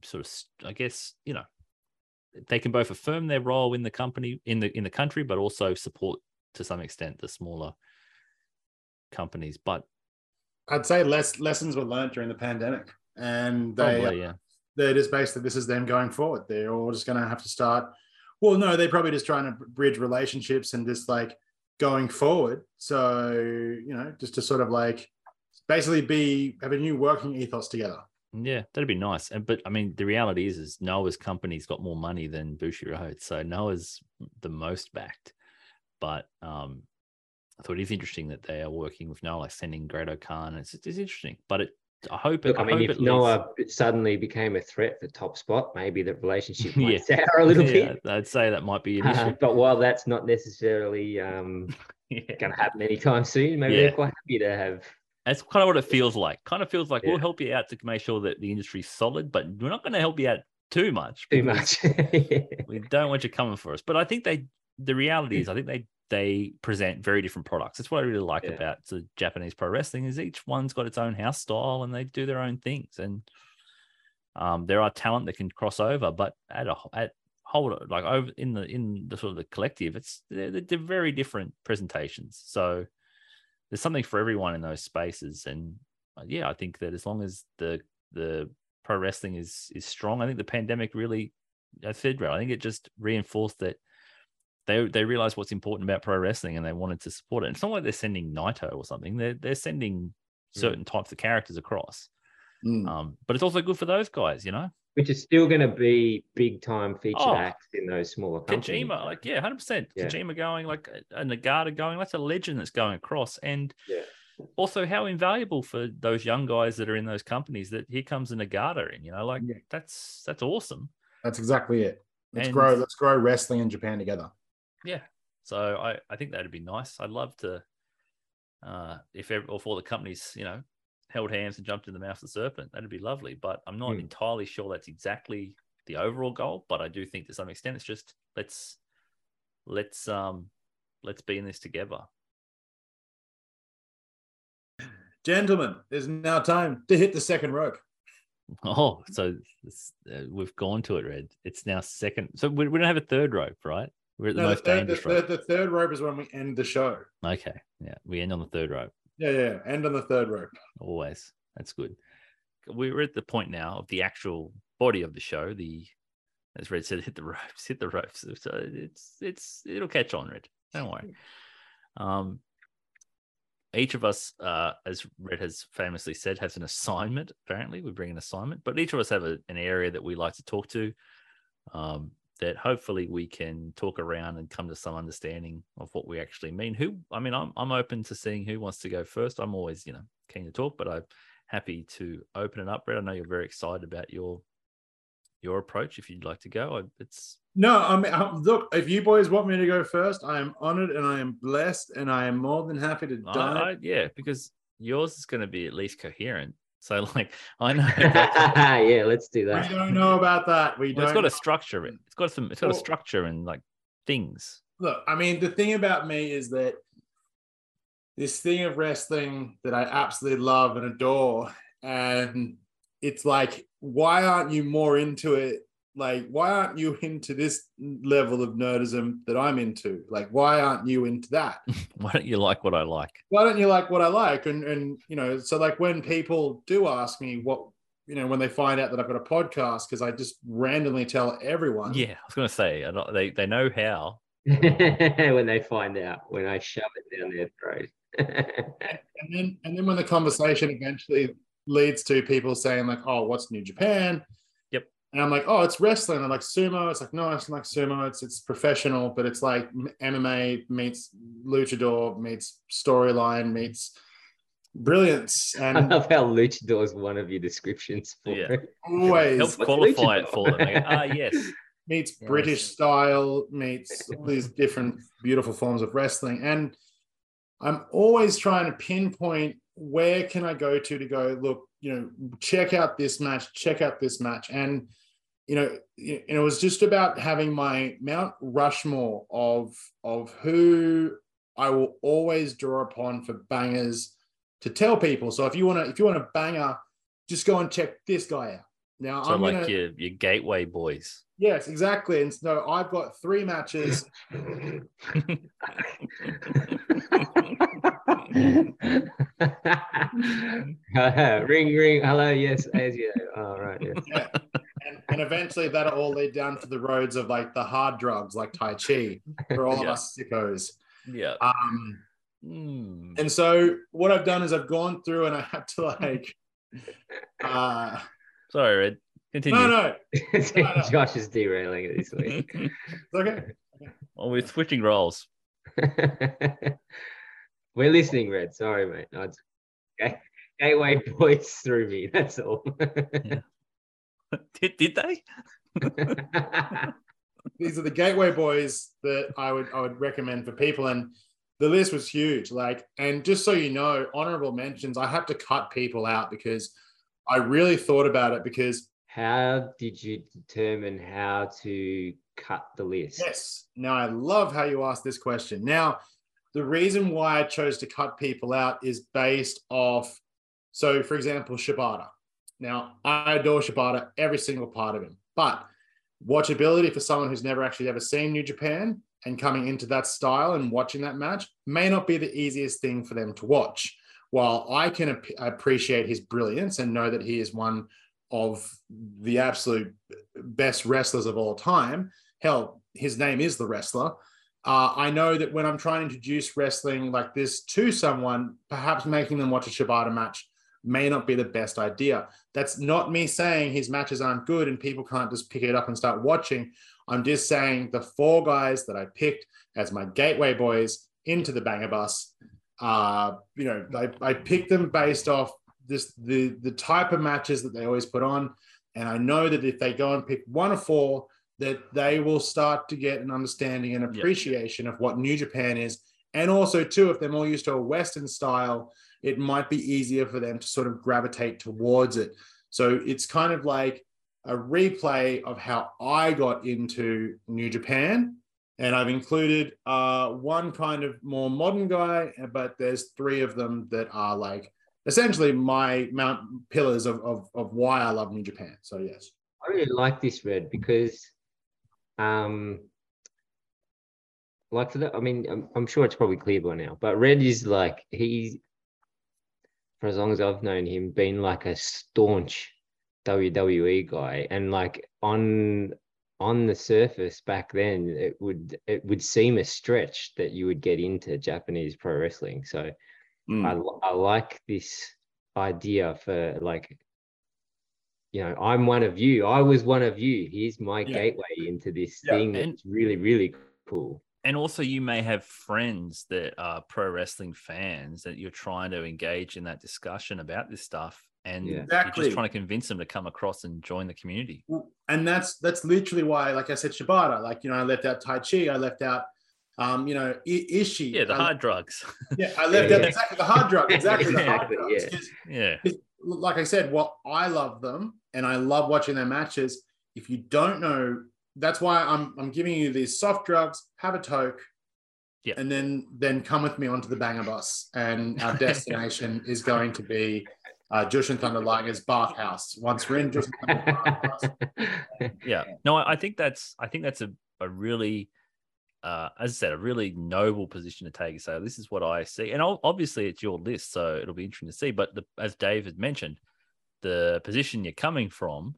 S2: sort of I guess you know they can both affirm their role in the company in the in the country but also support to some extent the smaller companies. But
S1: I'd say less lessons were learned during the pandemic, and they oh,
S2: probably yeah
S1: they're basically this is them going forward. They're all just going to have to start. Well, no, they're probably just trying to bridge relationships and just like going forward. So you know, just to sort of like basically be have a new working ethos together.
S2: Yeah, that'd be nice. And but I mean, the reality is, is Noah's company's got more money than Bushiroad, so Noah's the most backed. But um, I thought it is interesting that they are working with Noah, like sending Great-O-Khan. It's it's interesting, but it. I hope it.
S4: Look, I mean,
S2: hope
S4: if Noah suddenly became a threat for top spot, maybe the relationship [LAUGHS]
S2: Yeah.
S4: might sour a little [LAUGHS]
S2: yeah,
S4: bit.
S2: I'd say that might be an issue.
S4: but while that's not necessarily um, [LAUGHS]
S2: yeah.
S4: going to happen anytime soon, maybe
S2: Yeah.
S4: they're quite happy to have
S2: That's kind of what it feels like. Kind of feels like
S4: Yeah.
S2: we'll help you out to make sure that the industry's solid, but we're not going to help you out too much.
S4: too much.
S2: we don't want you coming for us. But I think they, the reality is, I think they they present very different products. That's what I really like
S4: Yeah.
S2: about the Japanese pro wrestling is each one's got its own house style and they do their own things. And um, there are talent that can cross over, but at a at hold like over in the in the sort of the collective, it's they're, they're very different presentations. So there's something for everyone in those spaces. And uh, yeah, I think that as long as the the pro wrestling is is strong, I think the pandemic really I said, I think it just reinforced that they they realized what's important about pro wrestling and they wanted to support it. It's not like they're sending Naito or something. They're they're sending certain types of characters across.
S1: Mm.
S2: Um, but it's also good for those guys, you know.
S4: Which is still going to be big time featured
S2: Oh.
S4: acts in those smaller companies.
S2: Kojima, like yeah, hundred percent.
S4: Yeah.
S2: Kojima going like a Nagata going. That's a legend that's going across, and
S4: Yeah.
S2: also how invaluable for those young guys that are in those companies that here comes a Nagata in. You know, like
S1: Yeah.
S2: that's that's awesome.
S1: That's exactly it. Let's
S2: And-
S1: grow. Let's grow wrestling in Japan together.
S2: Yeah, So I, I think that'd be nice. I'd love to, uh, if ever, if all the companies, you know, held hands and jumped in the mouth of the serpent, that'd be lovely. But I'm not
S4: Hmm.
S2: entirely sure that's exactly the overall goal. But I do think to some extent it's just let's let's um let's be in this together.
S1: Gentlemen, it's now time to hit the second rope.
S2: Oh, so this, uh, we've gone to it, Red. It's now second. So we, we don't have a third rope, right? We're at the
S1: No, the,
S2: most
S1: third, the,
S2: rope.
S1: third, the third rope is when we end the show.
S2: Okay, yeah, we end on the third rope.
S1: Yeah, yeah, end on the third rope.
S2: Always, that's good. We're at the point now of the actual body of the show. The as Red said, [LAUGHS] hit the ropes, hit the ropes. So it's it's it'll catch on, Red. Don't worry. Um, each of us, uh, as Red has famously said, has an assignment. Apparently, we bring an assignment, but each of us have a, an area that we like to talk to. Um, that hopefully we can talk around and come to some understanding of what we actually mean. Who, I mean, I'm I'm open to seeing who wants to go first. I'm always, you know, keen to talk, but I'm happy to open it up. Red, I know you're very excited about your your approach. If you'd like to go, I, it's
S1: No, I mean, uh, look, if you boys want me to go first, I am honored and I am blessed and I am more than happy to
S2: I,
S1: dive.
S2: I, yeah, because yours is going to be at least coherent. So, [LAUGHS] like, I know [LAUGHS] [LAUGHS]
S4: yeah, let's do that.
S1: we don't know about that. We
S2: Well,
S1: don't.
S2: it's got
S1: know.
S2: a structure. in- It's got some. It's got a structure and like things.
S1: Look, I mean, the thing about me is that this thing of wrestling that I absolutely love and adore, and it's like, why aren't you more into it? Like, why aren't you into this level of nerdism that I'm into? Like, why aren't you into that? [LAUGHS]
S2: Why don't you like what I like?
S1: why don't you like what I like? And and you know, so like when people do ask me what you know, when they find out that I've got a podcast, because I just randomly tell everyone.
S2: Yeah, I was going to say don't- they they know how. [LAUGHS]
S4: when they find out, when I shove it down their throat. [LAUGHS]
S1: And then and then when the conversation eventually leads to people saying like, "Oh, what's New Japan?"
S2: Yep.
S1: And I'm like, "Oh, it's wrestling." I'm like, "Sumo." It's like, "No, it's not like sumo. It's it's professional, but it's like MMA meets luchador meets storyline meets brilliance."
S4: I love how luchador is one of your descriptions for
S2: Yeah.
S4: it. [LAUGHS]
S1: always
S2: helps
S4: What's
S2: qualify it for them. They go, Ah, yes. [LAUGHS]
S1: meets
S4: Yes.
S1: British style, meets all these different beautiful forms of wrestling. And I'm always trying to pinpoint where can I go to to go, look, you know, check out this match, check out this match. And, you know, and it was just about having my Mount Rushmore of of who I will always draw upon for bangers to tell people. So if you want to, if you want a banger, just go and check this guy out. Now
S2: So
S1: I'm
S2: like
S1: gonna,
S2: your your gateway boys.
S1: Yes, exactly. And so I've got three matches. [LAUGHS] [LAUGHS] [LAUGHS]
S4: ring, ring. Hello, yes, as you. All right, yes. [LAUGHS]
S1: Yeah. And, and eventually that'll all lead down to the roads of like the hard drugs like Taichi for all of
S2: Yeah.
S1: us sickos.
S2: yeah.
S1: Um,
S2: Mm.
S1: and so what I've done is I've gone through and I had to like [LAUGHS] uh
S2: Sorry, Red. Continue.
S1: no no no.
S4: Josh is derailing it this week.
S1: it's okay.
S2: well, we're switching roles.
S4: We're listening, Red. Sorry, mate. No, it's okay. Gateway [LAUGHS] boys through me. That's all. [LAUGHS]
S2: did, did they? [LAUGHS]
S1: These are the gateway boys that I would I would recommend for people and the list was huge like and just so you know honorable mentions I had to cut people out because I really thought about it because
S4: how did you determine how to cut the list?
S1: Yes. Now I love how you asked this question. Now, the reason why I chose to cut people out is based off. So, for example, Shibata. Now, I adore Shibata, every single part of him, but watchability for someone who's never actually ever seen New Japan and coming into that style and watching that match may not be the easiest thing for them to watch. While I can ap- appreciate his brilliance and know that he is one of the absolute best wrestlers of all time, hell, his name is the wrestler. Uh, I know that when I'm trying to introduce wrestling like this to someone, perhaps making them watch a Shibata match may not be the best idea. That's not me saying his matches aren't good and people can't just pick it up and start watching. I'm just saying the four guys that I picked as my gateway boys into the banger bus, uh, you know, I, I picked them based off this the the type of matches that they always put on. And I know that if they go and pick one of four, that they will start to get an understanding and
S2: Yeah.
S1: appreciation of what New Japan is. And also, too, if they're more used to a Western style, it might be easier for them to sort of gravitate towards it. So it's kind of like a replay of how I got into New Japan. And I've included uh, one kind of more modern guy, but there's three of them that are like essentially my mount pillars of, of, of why I love New Japan. So, yes.
S4: I really like this red because, um, like for the, I mean, I'm, I'm sure it's probably clear by now, but Red is like he's, for as long as I've known him, been like a staunch WWE guy, and like on on the surface back then, it would it would seem a stretch that you would get into Japanese pro wrestling. So
S1: Mm.
S4: I, I like this idea for like you know i'm one of you i was one of you here's my
S1: Yeah.
S4: gateway into this
S1: Yeah.
S4: thing
S2: And-
S4: that's really really cool
S2: and also you may have friends that are pro wrestling fans that you're trying to engage in that discussion about this stuff and
S4: Yeah.
S2: you're just trying to convince them to come across and join the community
S1: and that's that's literally why, like I said, Shibata, like you know, I left out Taichi, I left out, um, you know, I- Ishii.
S2: yeah the
S1: I,
S2: hard drugs [LAUGHS]
S1: Yeah, I left
S4: Yeah,
S1: out
S4: yeah.
S1: exactly the hard drug, exactly the [LAUGHS] hard drugs.
S4: yeah.
S1: 'Cause,
S2: yeah
S1: Like I said, what I love them, and I love watching their matches. If you don't know, that's why I'm I'm giving you these soft drugs. Have a toke.
S2: Yeah.
S1: And then then come with me onto the banger bus, and our [LAUGHS] destination is going to be uh, Jushin Thunder Liger's bathhouse. Once we're in Jushin Thunder bathhouse, [LAUGHS]
S2: yeah no i I think that's i think that's a, a really uh as i said a really noble position to take so this is what i see and obviously it's your list so it'll be interesting to see but the, as dave has mentioned the position you're coming from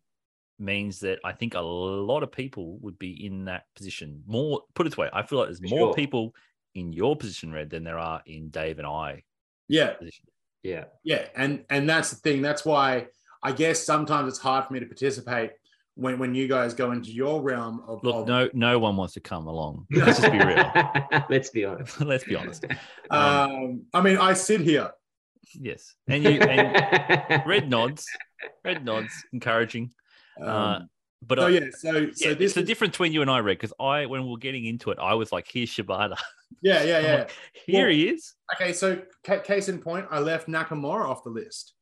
S2: means that i think a lot of people would be in that position more put it this way i feel like there's more
S4: sure.
S2: people in your position red than there are in dave and i
S1: yeah,
S2: position.
S4: Yeah.
S1: Yeah, and and that's the thing. That's why I guess sometimes it's hard for me to participate when when you guys go into your realm of,
S2: look
S1: of
S2: no no one wants to come along. [LAUGHS] Let's just be real.
S4: Let's be honest. [LAUGHS]
S2: Let's be honest.
S1: Um, I mean, I sit here.
S2: Yes and you and [LAUGHS] red nods, red nods, encouraging.
S1: Um,
S2: Uh, but
S1: so
S2: I,
S1: yeah, so
S2: yeah,
S1: so
S2: it's
S1: this
S2: the difference between you and I, Red, because I, when we we're getting into it, I was like, "Here's Shibata, [LAUGHS]
S1: yeah, yeah, yeah.
S2: like, here he is."
S1: Okay, so ca- case in point, I left Nakamura off the list.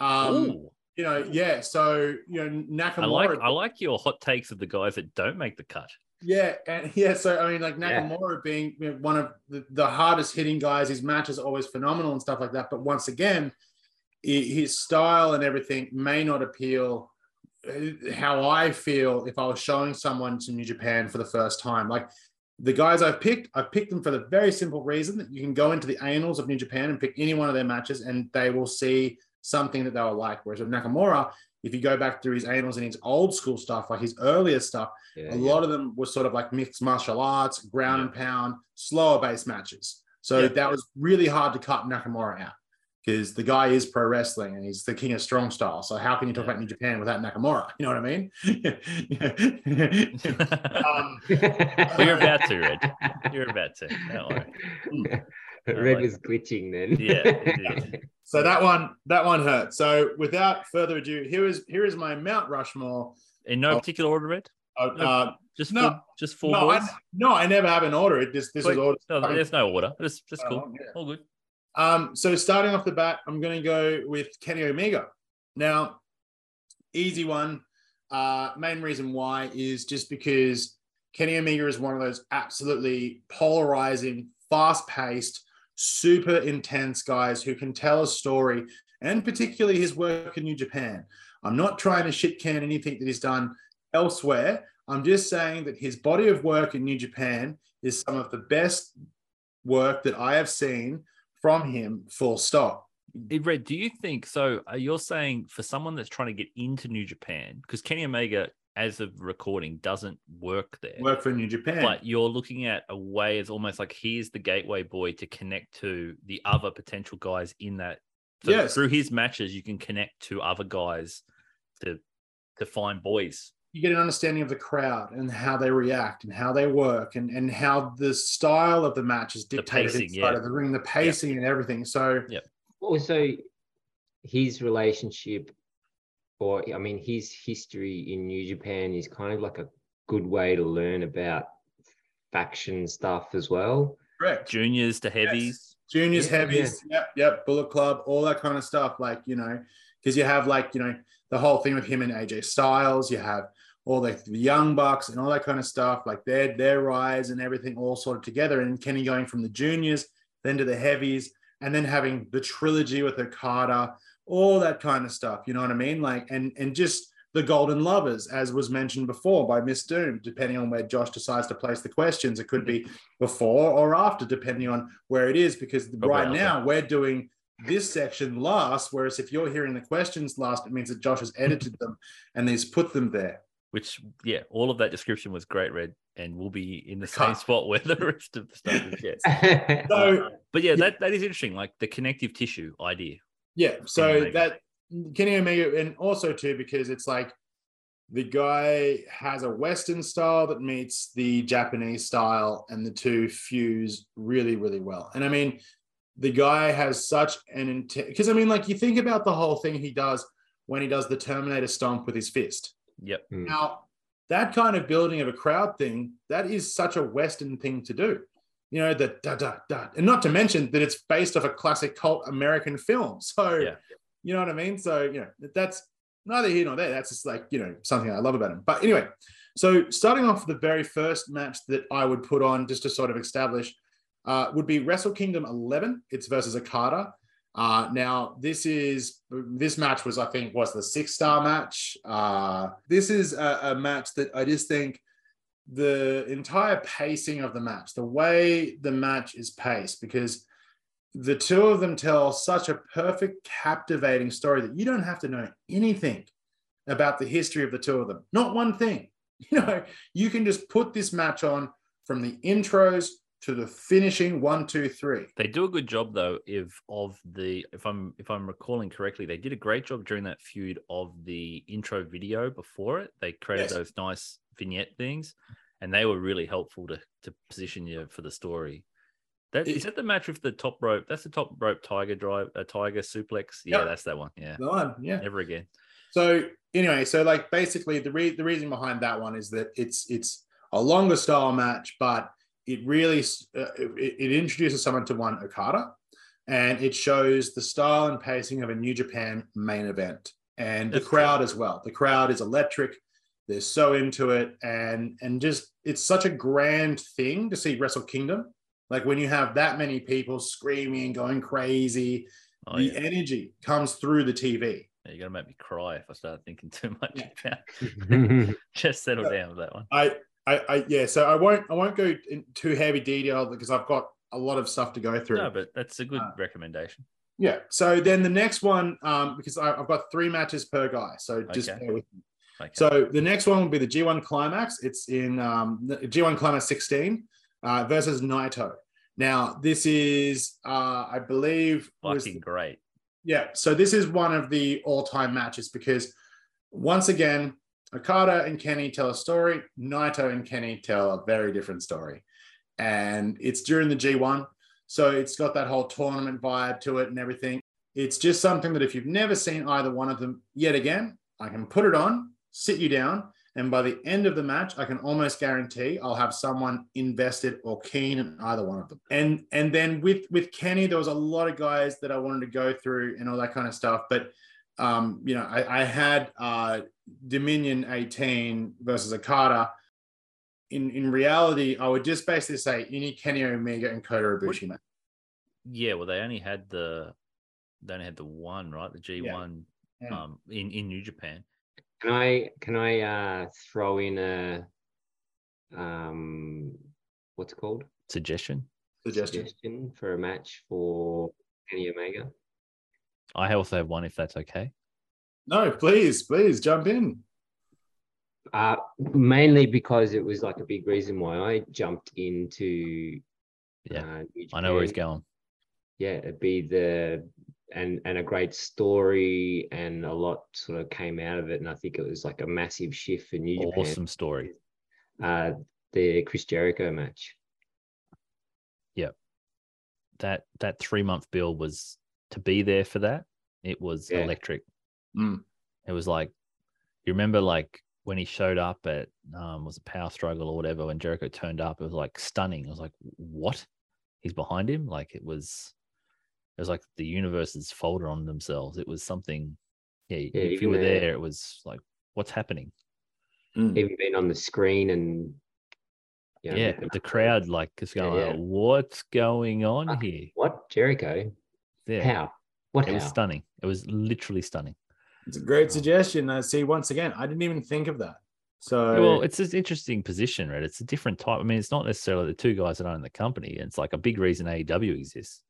S1: Um,
S2: Ooh,
S1: you know, yeah. So you know, Nakamura.
S2: I like, I like your hot takes of the guys that don't make the cut.
S1: Yeah, and [LAUGHS] yeah, so I mean, like
S4: Yeah.
S1: Nakamura being you know, one of the, the hardest hitting guys, his matches are always phenomenal and stuff like that. But once again, his style and everything may not appeal uh, how I feel if I was showing someone to New Japan for the first time. Like the guys I've picked, I've picked them for the very simple reason that you can go into the annals of New Japan and pick any one of their matches, and they will see something that they will like. Whereas with Nakamura, if you go back through his annals and his old school stuff, like his earlier stuff
S4: yeah,
S1: a
S4: yeah.
S1: lot of them were sort of like mixed martial arts, ground and pound, slower based matches. So
S2: Yeah.
S1: that was really hard to cut Nakamura out because the guy is pro wrestling and he's the king of strong style. So how can you talk
S2: Yeah.
S1: about New Japan without Nakamura? [LAUGHS] You know what I mean? [LAUGHS] [LAUGHS] um,
S2: Well, you're about to, Red. You're about to. Don't worry.
S4: Red
S2: like
S4: was glitching then
S2: Yeah, [LAUGHS] it
S1: so that one, that one hurt. So without further ado, here is here is my Mount Rushmore.
S2: In no
S1: Oh.
S2: particular order, Red.
S1: Uh,
S2: No,
S1: uh,
S2: Just
S1: no,
S2: four, just four
S1: no,
S2: boys.
S1: I, no, I never have an order. It this this
S2: Wait,
S1: is order.
S2: no, there's no order. That's just
S1: Oh,
S2: cool.
S1: yeah.
S2: All good.
S1: Um, so starting off the bat, I'm going to go with Kenny Omega. Now, easy one. Uh, main reason why is just because Kenny Omega is one of those absolutely polarizing, fast-paced, super intense guys who can tell a story, and particularly his work in New Japan. I'm not trying to shit can anything that he's done elsewhere. I'm just saying that his body of work in New Japan is some of the best work that I have seen from him, full stop.
S2: Red, do you think so? Uh, you're saying for someone that's trying to get into New Japan, because Kenny Omega, as of recording, doesn't work there.
S1: Work for New Japan.
S2: But you're looking at a way as almost like he's the gateway boy to connect to the other potential guys in that. So
S1: Yes.
S2: Through his matches, you can connect to other guys to to find boys.
S1: you get an understanding of the crowd and how they react and how they work and, and how the style of the match is dictated
S2: pacing,
S1: inside
S2: yeah.
S1: of the ring, the pacing and everything. So
S4: also his relationship or i mean his history in new japan is kind of like a good way to learn about faction stuff as well.
S1: Correct.
S2: Juniors to heavies.
S1: Juniors,
S4: Yeah,
S1: heavies, yep, yep, Bullet Club, all that kind of stuff. Like, you know, because you have like, you know, the whole thing with him and AJ Styles, you have all the, the young bucks and all that kind of stuff, like their their rise and everything all sort of together. And Kenny going from the juniors, then to the heavies, and then having the trilogy with Okada, all that kind of stuff. You know what I mean? Like, and and just the golden lovers, as was mentioned before by Miss Doom, depending on where Josh decides to place the questions. It could be mm-hmm. before or after, depending on where it is, because
S2: Probably
S1: right
S2: after.
S1: now we're doing this section last. Whereas if you're hearing the questions last, it means that Josh has edited them and he's put them there.
S2: Which, yeah, all of that description was great, Red, and we'll be in the same spot where the rest of the stuff is. Yes. [LAUGHS]
S1: So
S2: But yeah, that, that is interesting. Like the connective tissue idea.
S1: Yeah, so
S2: Omega.
S1: that Kenny Omega, and also too because it's like the guy has a Western style that meets the Japanese style, and the two fuse really, really well. And I mean, the guy has such an intent because I mean, like you think about the whole thing he does when he does the Terminator stomp with his fist.
S2: Yep.
S4: Mm.
S1: Now, that kind of building of a crowd thing, that is such a Western thing to do. You know, the da da da. And not to mention that it's based off a classic cult American film. [LAUGHS] So,
S2: Yeah.
S1: you know what I mean? So, you know, that's neither here nor there. That's just like, you know, something I love about him. But anyway, so starting off the very first match that I would put on just to sort of establish uh, would be Wrestle Kingdom 11. It's versus Okada. Uh, now this is this match was I think was the six star match. Uh, this is a, a match that I just think the entire pacing of the match, the way the match is paced, because the two of them tell such a perfect, captivating story that you don't have to know anything about the history of the two of them. Not one thing. [LAUGHS] You know, you can just put this match on from the intros to the finishing one, two, three.
S2: They do a good job though if of the if I'm if I'm recalling correctly, they did a great job during that feud of the intro video before it. They created
S1: Yes.
S2: those nice vignette things and they were really helpful to to position you for the story. That is that the match with the top rope? That's the top rope tiger drive, a tiger suplex. Yeah,
S1: Yep.
S2: that's that one. Yeah,
S1: The one, yeah.
S2: never again.
S1: So anyway, so like basically the re- the reason behind that one is that it's it's a longer style match, but it really uh, it, it introduces someone to one Okada, and it shows the style and pacing of a New Japan main event, and the
S2: That's
S1: crowd as well. The crowd is electric. They're so into it, and and just it's such a grand thing to see Wrestle Kingdom. Like when you have that many people screaming, going crazy,
S2: Oh,
S1: the
S2: yeah.
S1: energy comes through the TV.
S2: You're gonna make me cry if I start thinking too much
S1: Yeah.
S2: about. [LAUGHS] [LAUGHS] Just settle down with that one.
S1: I, I, I, yeah. So I won't, I won't go into heavy detail because I've got a lot of stuff to go through.
S2: No, but that's a good
S1: Uh,
S2: recommendation.
S1: Yeah. So then the next one, um, because I, I've got three matches per guy, so just
S2: Okay.
S1: bear with me.
S2: Okay.
S1: So the next one will be the G1 Climax. It's in um, G1 Climax 16 uh, versus Naito. Now this is, uh, I believe, was-
S2: fucking great.
S1: yeah. So this is one of the all-time matches because once again, Okada and Kenny tell a story. Naito and Kenny tell a very different story, and it's during the G1, so it's got that whole tournament vibe to it and everything. It's just something that if you've never seen either one of them yet again, I can put it on, sit you down, and by the end of the match, I can almost guarantee I'll have someone invested or keen in either one of them. And and then with with Kenny, there was a lot of guys that I wanted to go through and all that kind of stuff. But um, you know, I, I had uh, Dominion 18 versus Okada. In in reality, I would just basically say any Kenny Omega and Kota Ibushi match.
S2: Yeah, well, they only had the they only had the one, right? The G one
S1: Yeah.
S2: um in, in New Japan.
S4: Can I can I uh throw in a um what's it called?
S2: Suggestion.
S1: Suggestion.
S4: Suggestion for a match for Kenny Omega.
S2: I also have one if that's okay.
S1: No, please, please jump in.
S4: Uh mainly because it was like a big reason why I jumped into
S2: Yeah,
S4: uh,
S2: I know where he's going.
S4: yeah it'd be the and and a great story and a lot sort of came out of it and i think it was like a massive shift for new japan
S2: Awesome story.
S4: uh the chris jericho match yep
S2: That that three month bill was to be there for that. It was
S4: Yeah.
S2: electric.
S1: Mm.
S2: It was like you remember like when he showed up at um, was a Power Struggle or whatever, when Jericho turned up, it was like stunning. I was like, what? He's behind him. Like it was, it was like the universe has folded on themselves. It was something. Yeah,
S4: Yeah,
S2: if you were
S4: there-
S2: there, it was like, what's happening?
S1: Mm.
S4: Even being on the screen and you know,
S2: yeah,
S4: looking
S2: the crowd like is
S4: Yeah,
S2: going,
S4: yeah.
S2: what's going on
S4: Fuck.
S2: here?
S4: What Jericho?
S2: Yeah,
S4: How? What
S2: it was stunning. It was literally stunning.
S1: It's a great suggestion. I see once again, I didn't even think of that. So
S2: well, it's an interesting position, right? It's a different type. I mean, it's not necessarily the two guys that own the company. It's like a big reason AEW exists.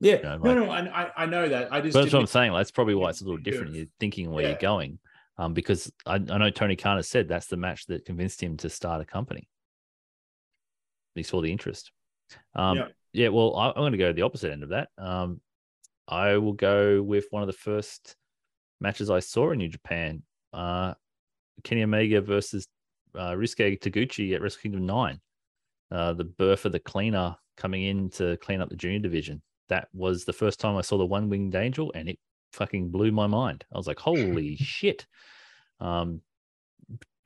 S1: Yeah,
S2: know,
S1: no,
S2: like-
S1: no, I, I- I know that. I just
S2: But that's what I'm saying. Like, that's probably why it's a little different. You're thinking where
S1: Yeah.
S2: you're going, um, because I, I know Tony Khan has said that's the match that convinced him to start a company. He saw the interest. Um,
S1: Yeah.
S2: yeah. Well, I, I'm going to go the opposite end of that. Um, I will go with one of the first matches I saw in New Japan. Uh, Kenny Omega versus uh, Ryusuke Taguchi at Wrestle Kingdom Nine. Uh, the birth of the cleaner coming in to clean up the junior division. That was the first time I saw the one winged angel, and it fucking blew my mind. I was like, "Holy [LAUGHS] shit!" Um,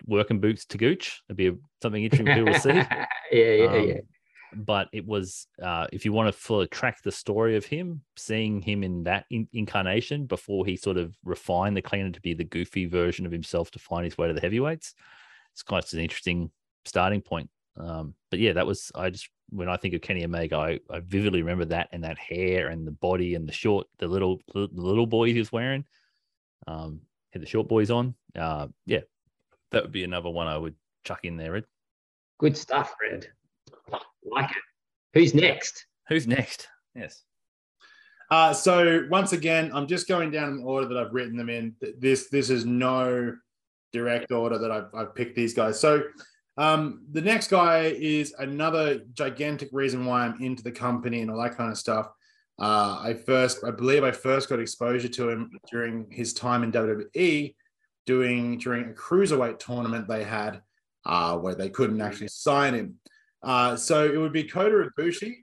S2: working boots to Gooch. It'd be something [LAUGHS] interesting people to see.
S4: yeah, yeah,
S2: Um,
S4: yeah.
S2: But it was, uh, if you want to fully track the story of him, seeing him in that in- incarnation before he sort of refined the cleaner to be the goofy version of himself to find his way to the heavyweights, it's quite an interesting starting point. Um, but yeah, that was I just when I think of Kenny Omega, I, I vividly remember that and that hair and the body and the short, the little the little boy he was wearing. Um, had the short boys on. Uh, yeah, that would be another one I would chuck in there. Ed.
S4: Good stuff, Red. Like it. Who's next?
S2: Who's next? Yes.
S1: Uh, so once again, I'm just going down in the order that I've written them in. This this is no direct order that I've, I've picked these guys. So um, the next guy is another gigantic reason why I'm into the company and all that kind of stuff. Uh, I first, I believe, I first got exposure to him during his time in WWE, doing during a cruiserweight tournament they had, uh, where they couldn't actually sign him. Uh, so it would be Kota Ibushi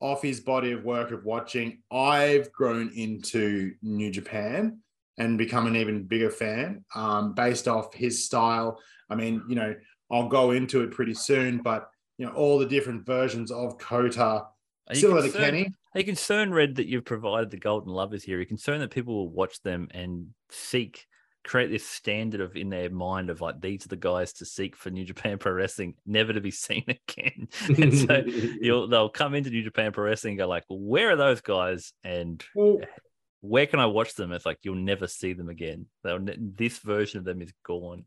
S1: off his body of work of watching, I've grown into New Japan and become an even bigger fan um, based off his style. I mean, you know, I'll go into it pretty soon, but you know, all the different versions of Kota,
S2: Are you
S1: similar to
S2: concerned-
S1: Kenny.
S2: Are you concerned, Red, that you've provided the golden lovers here? Are you concerned that people will watch them and seek, create this standard of in their mind of like these are the guys to seek for New Japan Pro Wrestling, never to be [LAUGHS] seen again? and so you'll they'll come into New Japan Pro Wrestling and go like, where are those guys? And
S1: Well,
S2: where can I watch them? It's like you'll never see them again. They'll, this version of them is gone,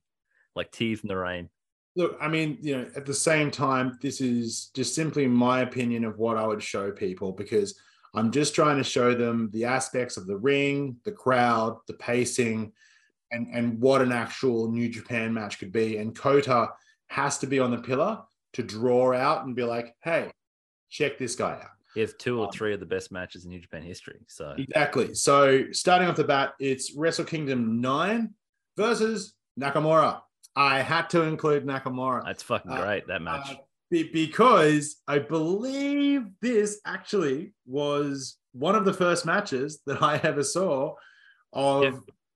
S2: like tears in the rain.
S1: Look, I mean, you know, at the same time, this is just simply my opinion of what I would show people because I'm just trying to show them the aspects of the ring, the crowd, the pacing, and and what an actual New Japan match could be. And Kota has to be on the pillar to draw out and be like, hey, check this guy out.
S2: He has two or
S1: Um,
S2: three of the best matches in New Japan history. So
S1: Exactly. So starting off the bat, it's Wrestle Kingdom 9 versus Nakamura. I had to include Nakamura.
S2: that's fucking
S1: Uh,
S2: great. That match.
S1: Uh, because I believe this actually was one of the first matches that I ever saw of
S2: Yeah,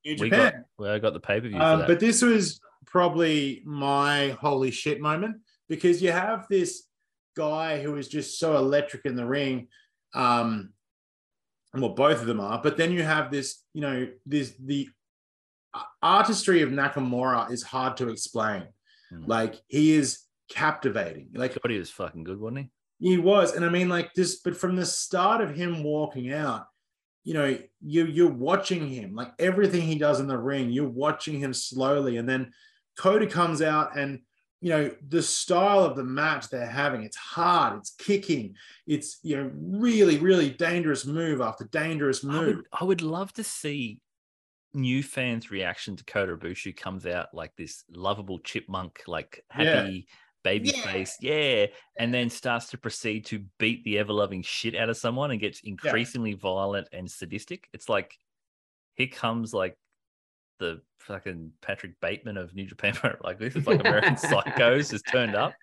S1: New Japan.
S2: got well, I got the pay per view
S1: Um, but this was probably my holy shit moment because you have this guy who is just so electric in the ring. Um, well, both of them are, but then you have this, you know, this the artistry of Nakamura is hard to explain.
S2: Mm.
S1: Like he is captivating. Like
S2: thought he was fucking good, wasn't he?
S1: he was, and I mean, like this, but from the start of him walking out, you know, you you're watching him, like everything he does in the ring, you're watching him slowly, and then Cody comes out, and you know, the style of the match they're having, it's hard, it's kicking, it's you know, really, really dangerous move after dangerous
S2: I
S1: move.
S2: would, I would love to see new fans' reaction to Kota Ibushi comes out like this lovable chipmunk, like
S1: Yeah.
S2: happy baby
S1: Yeah.
S2: face, yeah, and then starts to proceed to beat the ever loving shit out of someone and gets increasingly violent and sadistic. It's like here comes like the fucking Patrick Bateman of New Japan. [LAUGHS] like this is like American [LAUGHS] Psychos just turned up.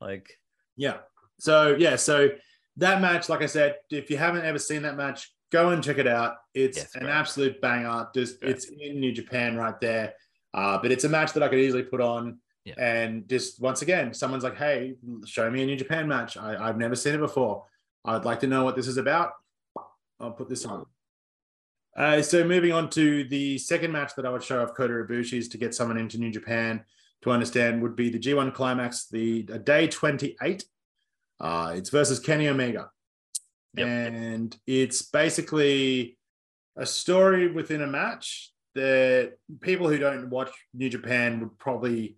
S2: Like
S1: Yeah. So yeah, so that match, like I said, if you haven't ever seen that match, go and check it out. It's
S2: Yes,
S1: an absolute banger. Just
S2: Yeah.
S1: it's in New Japan right there. Uh, but it's a match that I could easily put on.
S2: Yeah.
S1: And just once again, someone's like, hey, show me a New Japan match. I, I've never seen it before. I'd like to know what this is about. I'll put this on. Uh, so moving on to the second match that I would show off Kota Ibushi's to get someone into New Japan to understand would be the G1 Climax, the uh, day 28. Uh, it's versus Kenny Omega.
S2: Yep.
S1: And it's basically a story within a match that people who don't watch New Japan would probably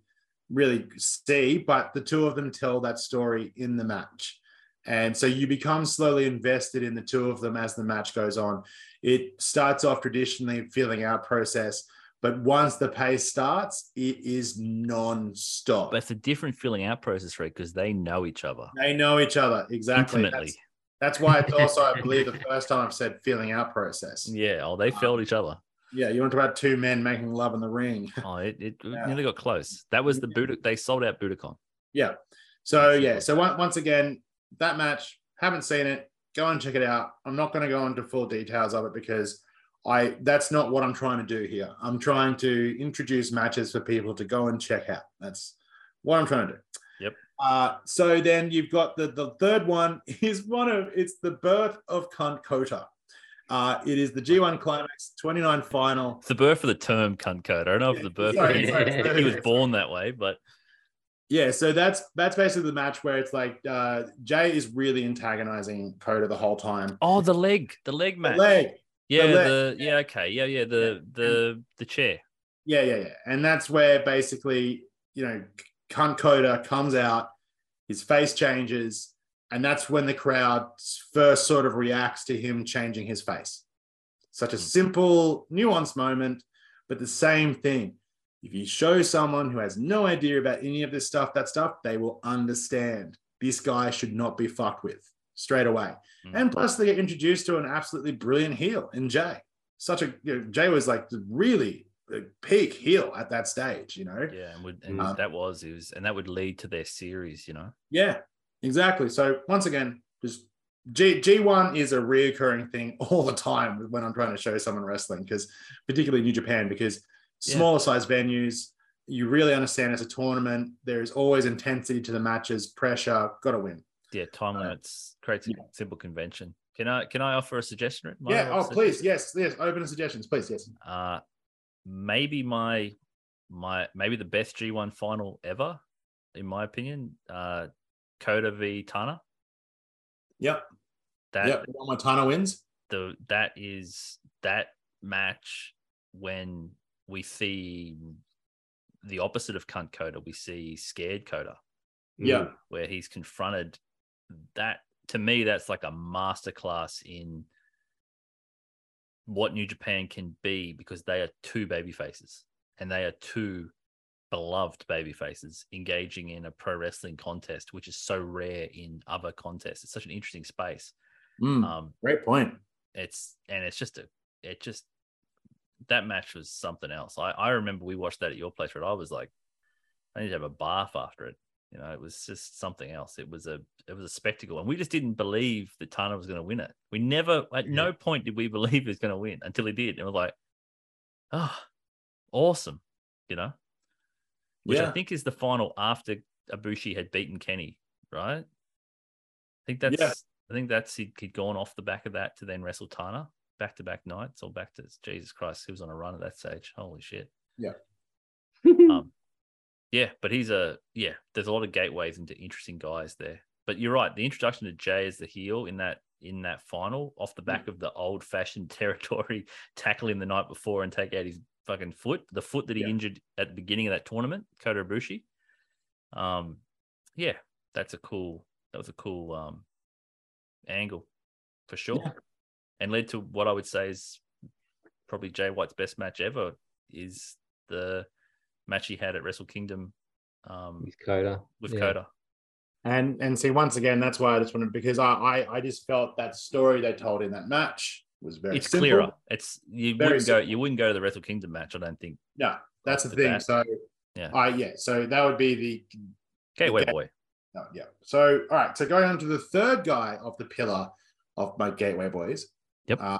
S1: really see, but the two of them tell that story in the match. And so you become slowly invested in the two of them as the match goes on. It starts off traditionally feeling out process, but once the pace starts, it is non-stop.
S2: But it's a different filling out process, right? because they know each other
S1: they know each other exactly.
S2: intimately.
S1: That's, that's why it's also, I [LAUGHS] believe, the first time I've said feeling out process.
S2: Yeah, oh, they felt each other.
S1: Yeah, you want to talk about two men making love in the ring. [LAUGHS]
S2: Oh, it, it
S1: Yeah.
S2: nearly got close. That was the Buddha. They sold out Budokan.
S1: Yeah. So yeah. So on- once again, that match, haven't seen it. Go and check it out. I'm not going to go into full details of it because I that's not what I'm trying to do here. I'm trying to introduce matches for people to go and check out. That's what I'm trying to do. Uh, so then you've got the the third one is one of it's the birth of Cunt Kota. Uh, it is the G1 Climax 29 final.
S2: It's the birth of the term cunt code. I don't know if the birth
S1: sorry, sorry, sorry.
S2: he was born that way, but
S1: Yeah, so that's that's basically the match where it's like uh, Jay is really antagonizing Kota the whole time.
S2: oh, the leg, the leg
S1: The
S2: match.
S1: leg,
S2: yeah,
S1: the leg,
S2: the yeah, okay, yeah, yeah, the the the chair.
S1: yeah, yeah, yeah, and that's where basically you know Cunt Kota comes out, his face changes, and that's when the crowd first sort of reacts to him changing his face. Such a simple, nuanced moment, but the same thing. If you show someone who has no idea about any of this stuff, that stuff, they will understand. This guy should not be fucked with straight away.
S2: Mm.
S1: And plus, they get introduced to an absolutely brilliant heel in Jay. Such a you know, Jay was like really peak heel at that stage, you know.
S2: Yeah, and, would, and
S1: Mm.
S2: that was it was, and that would lead to their series. You know,
S1: Yeah, exactly. So once again, just G G1 is a reoccurring thing [LAUGHS] all the time when I'm trying to show someone wrestling, because particularly New Japan, because
S2: Yeah.
S1: smaller size venues, you really understand it's a tournament. There is always intensity to the matches, pressure, got to win.
S2: yeah, time
S1: Uh,
S2: limits creates a
S1: yeah.
S2: simple convention. Can I can I offer a suggestion? May
S1: yeah. Oh, please, yes, yes. Open suggestions, please, yes.
S2: Uh, maybe my my maybe the best G1 final ever, in my opinion. Uh, Kota v Tana.
S1: Yep,
S2: That
S1: yep. Montana wins.
S2: the that is that match when we see the opposite of cunt Kota, we see scared Kota,
S1: Yeah,
S2: where he's confronted. That to me, that's like a masterclass in what New Japan can be because they are two baby faces and they are two beloved baby faces engaging in a pro wrestling contest, which is so rare in other contests. It's such an interesting space.
S1: Mm,
S2: Um,
S1: great point.
S2: it's and it's just a it just that match was something else. I, I remember we watched that at your place where I was like, I need to have a bath after it. You know, it was just something else. It was a it was a spectacle, and we just didn't believe that Tana was going to win it. We never, at no point did we [LAUGHS] believe he was going to win until he did, and we're like, oh, awesome, you know. Which I think is the final after Ibushi had beaten Kenny, right? I think that's
S1: Yeah.
S2: I think that's he'd, he'd gone off the back of that to then wrestle Tana back to back nights or back to Jesus Christ. He was on a run at that stage. Holy shit. Yeah. um, yeah, but he's a yeah. There's a lot of gateways into interesting guys there. But you're right. The introduction to Jay as the heel in that in that final, off the back of the old fashioned [LAUGHS] territory, tackle him the night before and take out his fucking foot, the foot that he
S1: Yeah.
S2: injured at the beginning of that tournament, Kota Ibushi. Um, yeah, that's a cool. That was a cool um angle for sure,
S1: Yeah.
S2: and led to what I would say is probably Jay White's best match ever. Is the match he had at Wrestle Kingdom um,
S4: with Kota.
S2: with
S4: Yeah.
S2: Kota.
S1: And and see once again, that's why I just wanted because I I, I just felt that story they told in that match was very
S2: It's
S1: simple.
S2: clearer. It's you
S1: Very
S2: wouldn't go you wouldn't go to the Wrestle Kingdom match. I don't think.
S1: No, that's the
S2: the
S1: thing.
S2: bat.
S1: So
S2: Yeah.
S1: I yeah, so that would be the
S2: Gateway
S1: Okay.
S2: boy.
S1: no, yeah. So all right, so going on to the third guy of the pillar of my gateway boys.
S2: Yep.
S1: Um,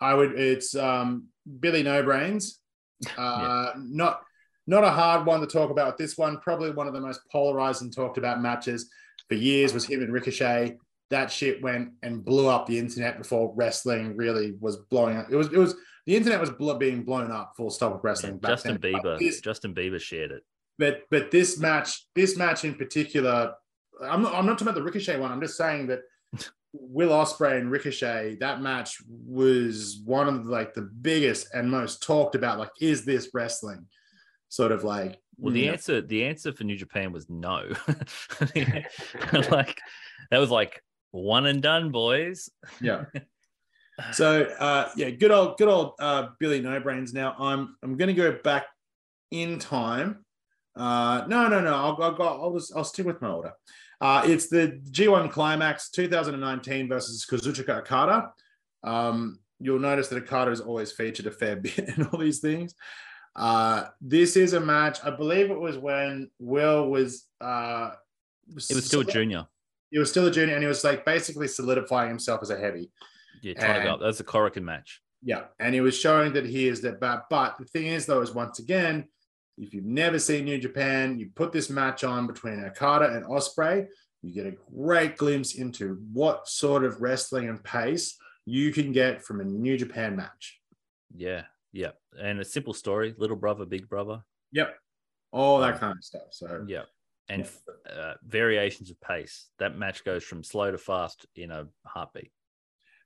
S1: I would it's um Billy No Brains. [LAUGHS] Uh not not a hard one to talk about. This one, probably one of the most polarized and talked about matches for years, was him and Ricochet. That shit went and blew up the internet before wrestling really was blowing up. It was, it was, the internet was blo- being blown up full stop with wrestling. back
S2: Justin
S1: then.
S2: Bieber.
S1: this-
S2: Justin Bieber shared it.
S1: but but this match, this match in particular, I'm not, I'm not talking about the Ricochet one. I'm just saying that [LAUGHS] Will Ospreay and Ricochet, that match was one of like the biggest and most talked about. Like, is this wrestling? Sort of like,
S2: Well, the
S1: mm,
S2: answer the answer for New Japan was no. [LAUGHS] [LAUGHS] like that was like one and done, boys.
S1: yeah. [LAUGHS] So uh, yeah, good old good old uh, Billy No Brains. Now I'm I'm going to go back in time. Uh, no, no, no. I'll, I'll go. I'll just I'll stick with my order. Uh, it's the G1 Climax 2019 versus Kazuchika Okada. Um, you'll notice that Okada is always featured a fair bit in all these things. Uh, this is a match. I believe it was when Will was. Uh,
S2: It was still a junior.
S1: He was still a junior, and he was like basically solidifying himself as a heavy.
S2: Yeah, trying to go
S1: And-
S2: up. A Korakuen match.
S1: Yeah, and he was showing that he is that bad. But the thing is, though, is once again, if you've never seen New Japan, you put this match on between Okada and Ospreay, you get a great glimpse into what sort of wrestling and pace you can get from a New Japan match.
S2: Yeah, yeah. And a simple story: little brother, big brother.
S1: Yep, all that
S2: Um,
S1: kind of stuff. So
S2: Yeah, and
S1: Yeah.
S2: uh, variations of pace. That match goes from slow to fast in a heartbeat.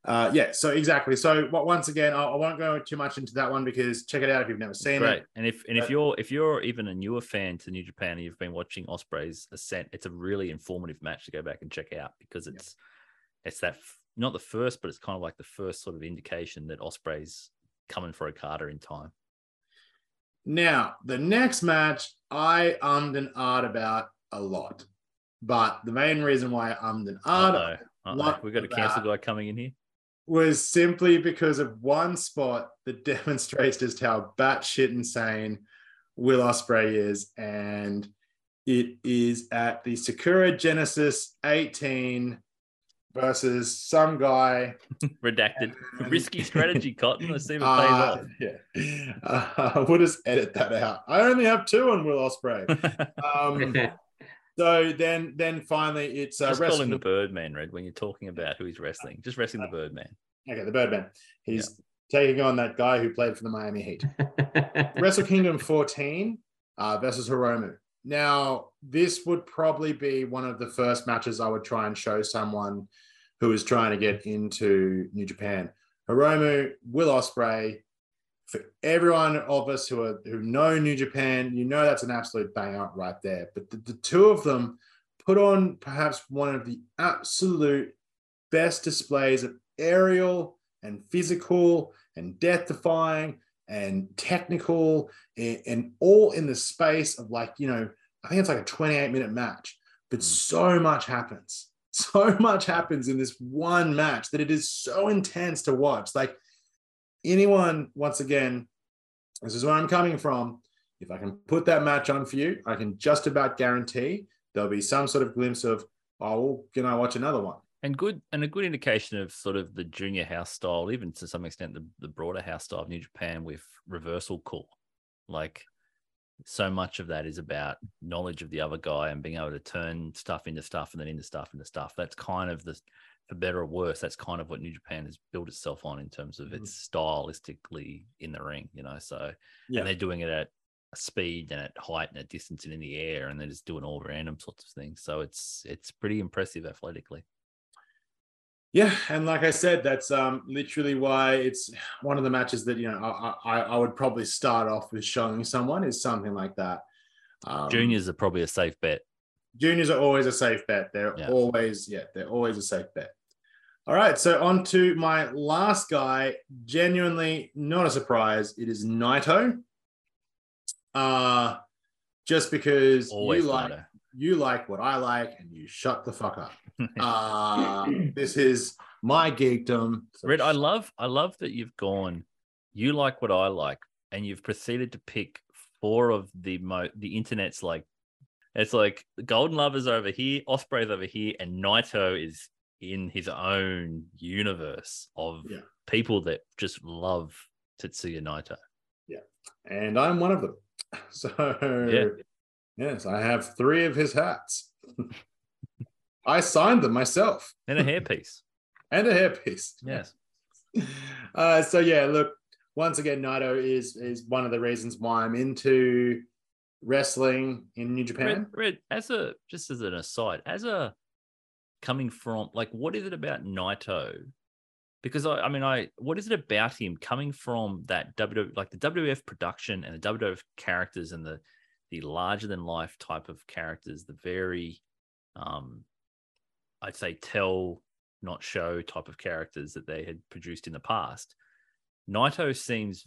S1: uh, yeah, so exactly. So what once again, I, I won't go too much into that one because check it out if you've never seen
S2: Great.
S1: it.
S2: And if and if you're if you're even a newer fan to New Japan and you've been watching Ospreay's Ascent, it's a really informative match to go back and check out because it's it's that not the first, but it's kind of like the first sort of indication that Ospreay's coming for Okada in time.
S1: Now, the next match I ummed and ahed about a lot. But the main reason why I ummed and ahed
S2: Uh-oh. We've got a
S1: of
S2: cancel guy coming in here.
S1: was simply because of one spot that [LAUGHS] demonstrates just how batshit insane Will Ospreay is. And it is at the Sakura Genesis 18 versus some guy. [LAUGHS]
S2: Redacted. [LAUGHS]
S1: And-
S2: Risky strategy, Cotton. Let's see if it pays
S1: Uh, [LAUGHS] yeah. Uh, we'll just edit that out. I only have two on Will
S2: Ospreay.
S1: Um, so then, then finally, it's uh,
S2: Just call him
S1: wrestling.
S2: the Birdman, Red, when you're talking about who he's wrestling. Just wrestling the Birdman.
S1: okay, the Birdman. He's taking on that guy who played for the Miami Heat. Wrestle Kingdom 14 uh, versus Hiromu. Now, this would probably be one of the first matches I would try and show someone who is trying to get into New Japan. Hiromu, Will Ospreay. For everyone of us who are who know New Japan, you know that's an absolute banger right there. But the, the two of them put on perhaps one of the absolute best displays of aerial and physical and death defying and technical and, and all in the space of like, you know, I think it's like a 28 minute match, but hmm. so much happens. So [LAUGHS] much happens in this one match that it is so intense to watch. Like anyone, once again, this is where I'm coming from. If I can put that match on for you, I can just about guarantee there'll be some sort of glimpse of, oh, can I watch another one?
S2: and good and a good indication of sort of the junior house style, even to some extent the, the broader house style of New Japan with reversal call. Like so much of that is about knowledge of the other guy and being able to turn stuff into stuff and then into stuff into stuff. That's kind of the for better or worse, that's kind of what New Japan has built itself on in terms of mm-hmm. its stylistically in the ring, you know. So
S1: Yeah.
S2: and they're doing it at a speed and at height and at distance and in the air, and they're just doing all random sorts of things. So it's it's pretty impressive athletically.
S1: Yeah, and like I said, that's um, literally why it's one of the matches that you know I, I, I would probably start off with showing someone is something like that. Um,
S2: Juniors are probably a safe bet.
S1: juniors are always a safe bet. They're
S2: Yeah.
S1: always yeah, they're always a safe bet. All right, so on to my last guy. Genuinely not a surprise. It is Naito. Uh just because
S2: Always
S1: you like
S2: Naito.
S1: you like what I like, and you shut the fuck up. [LAUGHS] Uh, this is my geekdom.
S2: Red, I love I love that you've gone. You like what I like, and you've proceeded to pick four of the mo the internet's like. It's like the Golden Lovers over here, Ospreay's over here, and Naito is in his own universe of
S1: Yeah.
S2: people that just love Tetsuya Naito.
S1: Yeah, and I'm one of them. [LAUGHS] So
S2: Yeah.
S1: yes, I have three of his hats. [LAUGHS] I signed them myself
S2: And a hairpiece. [LAUGHS]
S1: and a hairpiece.
S2: Yes. [LAUGHS]
S1: Uh, so yeah, look, once again, Naito is is one of the reasons why I'm into wrestling in New Japan.
S2: Red, Red, as a just as an aside, as a coming from like, what is it about Naito? Because I, I mean, I what is it about him coming from that W like the WWF production and the WWF characters and the the larger than life type of characters, the very, um, I'd say tell not show type of characters that they had produced in the past. Naito seems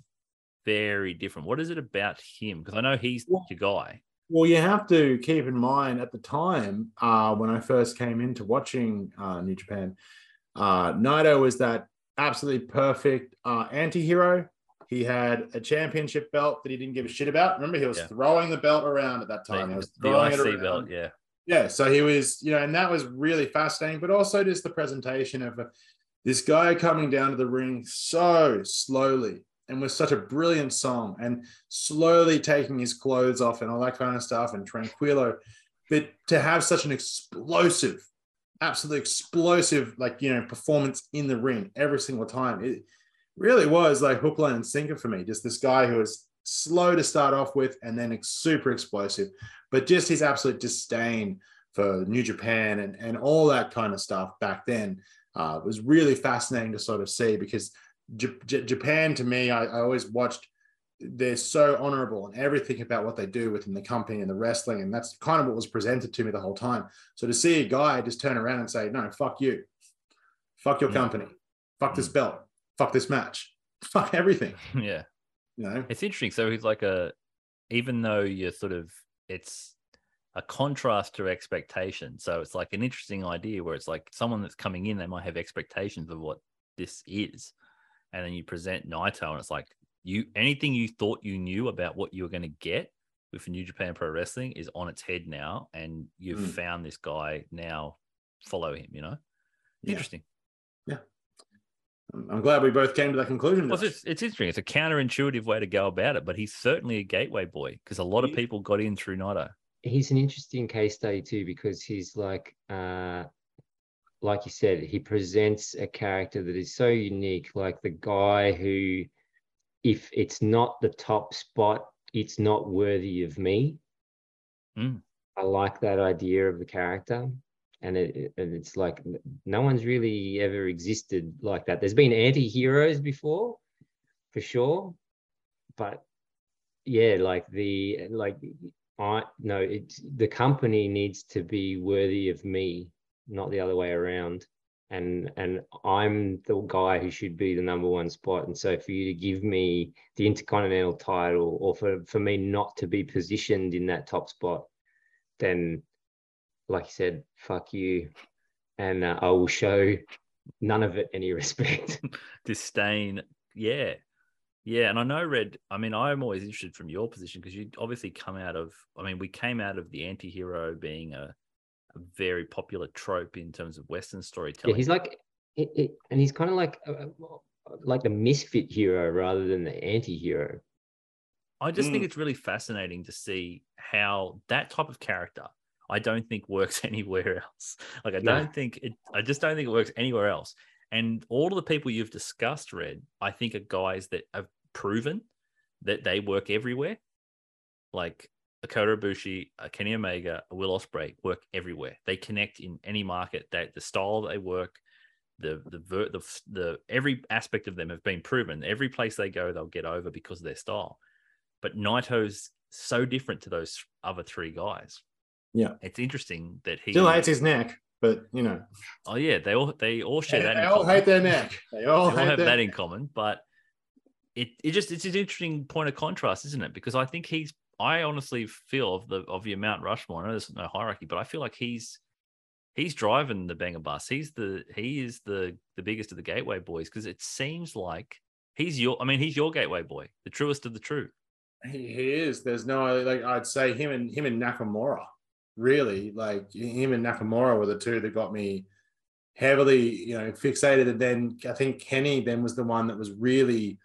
S2: very different. What is it about him? Because I know he's
S1: Well-
S2: your guy.
S1: Well, you have to keep in mind at the time uh, when I first came into watching uh, New Japan, uh, Naito was that absolutely perfect uh, anti-hero. He had a championship belt that he didn't give a shit about. Remember, he was
S2: Yeah.
S1: throwing the belt around at that
S2: the,
S1: time. He was
S2: the
S1: throwing it
S2: IC
S1: around.
S2: belt, yeah.
S1: Yeah, so he was, you know, and that was really fascinating, but also just the presentation of uh, this guy coming down to the ring so slowly and with such a brilliant song and slowly taking his clothes off and all that kind of stuff and tranquilo. But to have such an explosive, absolutely explosive, like, you know, performance in the ring every single time, it really was like hook, line, and sinker for me. Just this guy who was slow to start off with and then super explosive but just his absolute disdain for New Japan and, and all that kind of stuff back then uh, was really fascinating to sort of see because J- J- Japan, to me, I, I always watched, they're so honorable and everything about what they do within the company and the wrestling. And that's kind of what was presented to me the whole time. So to see a guy just turn around and say, no, fuck you, fuck your
S2: Mm.
S1: company, fuck this belt, fuck this match, [LAUGHS] fuck everything, [LAUGHS]
S2: yeah.
S1: Know?
S2: It's interesting. So he's like a, even though you're sort of, it's a contrast to expectation. So it's like an interesting idea where it's like someone that's coming in, they might have expectations of what this is. And then you present Naito and it's like, you, anything you thought you knew about what you were going to get with New Japan Pro Wrestling is on its head now. And you've
S1: Mm.
S2: found this guy now, follow him, you know?
S1: Yeah.
S2: Interesting.
S1: I'm glad we both came to that conclusion.
S2: Well, it's, it's interesting. It's a counterintuitive way to go about it, but he's certainly a gateway boy because a lot of people got in through Naito.
S4: he's an interesting case study too because he's like uh like you said he presents a character that is so unique like the guy who if it's not the top spot it's not worthy of me
S2: Mm.
S4: i like that idea of the character and it it's like no one's really ever existed like that there's been anti-heroes before for sure but yeah like the like I no, it's the company needs to be worthy of me, not the other way around. And and I'm the guy who should be the number one spot. And so for you to give me the intercontinental title, or for for me not to be positioned in that top spot, then, like you said, fuck you, and uh, I will show none of it any [LAUGHS] respect.
S2: disdain. Yeah. Yeah. And I know, Red, I mean, I'm always interested from your position because you obviously come out of, I mean, we came out of the anti hero being a, a very popular trope in terms of Western storytelling.
S4: yeah,
S2: storytelling.
S4: he's like, it, it, and he's kind of like uh, uh, like the misfit hero rather than the anti-hero.
S2: I just think
S1: Mm.
S2: it's really fascinating to see how that type of character, I don't think works [LAUGHS] anywhere else. Like, I don't think it, I just don't think it works anywhere else. And all of the people you've discussed, Red, I think are guys that have proven that they work everywhere. Like a Kota Ibushi, uh, Kenny Omega, Will Ospreay work everywhere. They connect in any market. That the style they work, the the the the every aspect of them have been proven. Every place they go, they'll get over because of their style. But Naito's so different to those other three guys.
S1: Yeah.
S2: it's interesting that he.
S1: Still hates his neck, but you know,
S2: Oh yeah, they all they all share
S1: they,
S2: that.
S1: they all
S2: common.
S1: hate their neck. They all,
S2: they all have that
S1: neck.
S2: in common, but it it just it's an interesting point of contrast, isn't it? Because I think he's I honestly feel of the of your Mount Rushmore. I know there's no hierarchy, but I feel like he's he's driving the banger bus. He's the he is the the biggest of the gateway boys because it seems like he's your I mean he's your gateway boy, the truest of the true.
S1: He, he is. There's no like I'd say him and him and Nakamura. Really, like him and Nakamura were the two that got me heavily, you know, fixated. And then I think Kenny then was the one that was really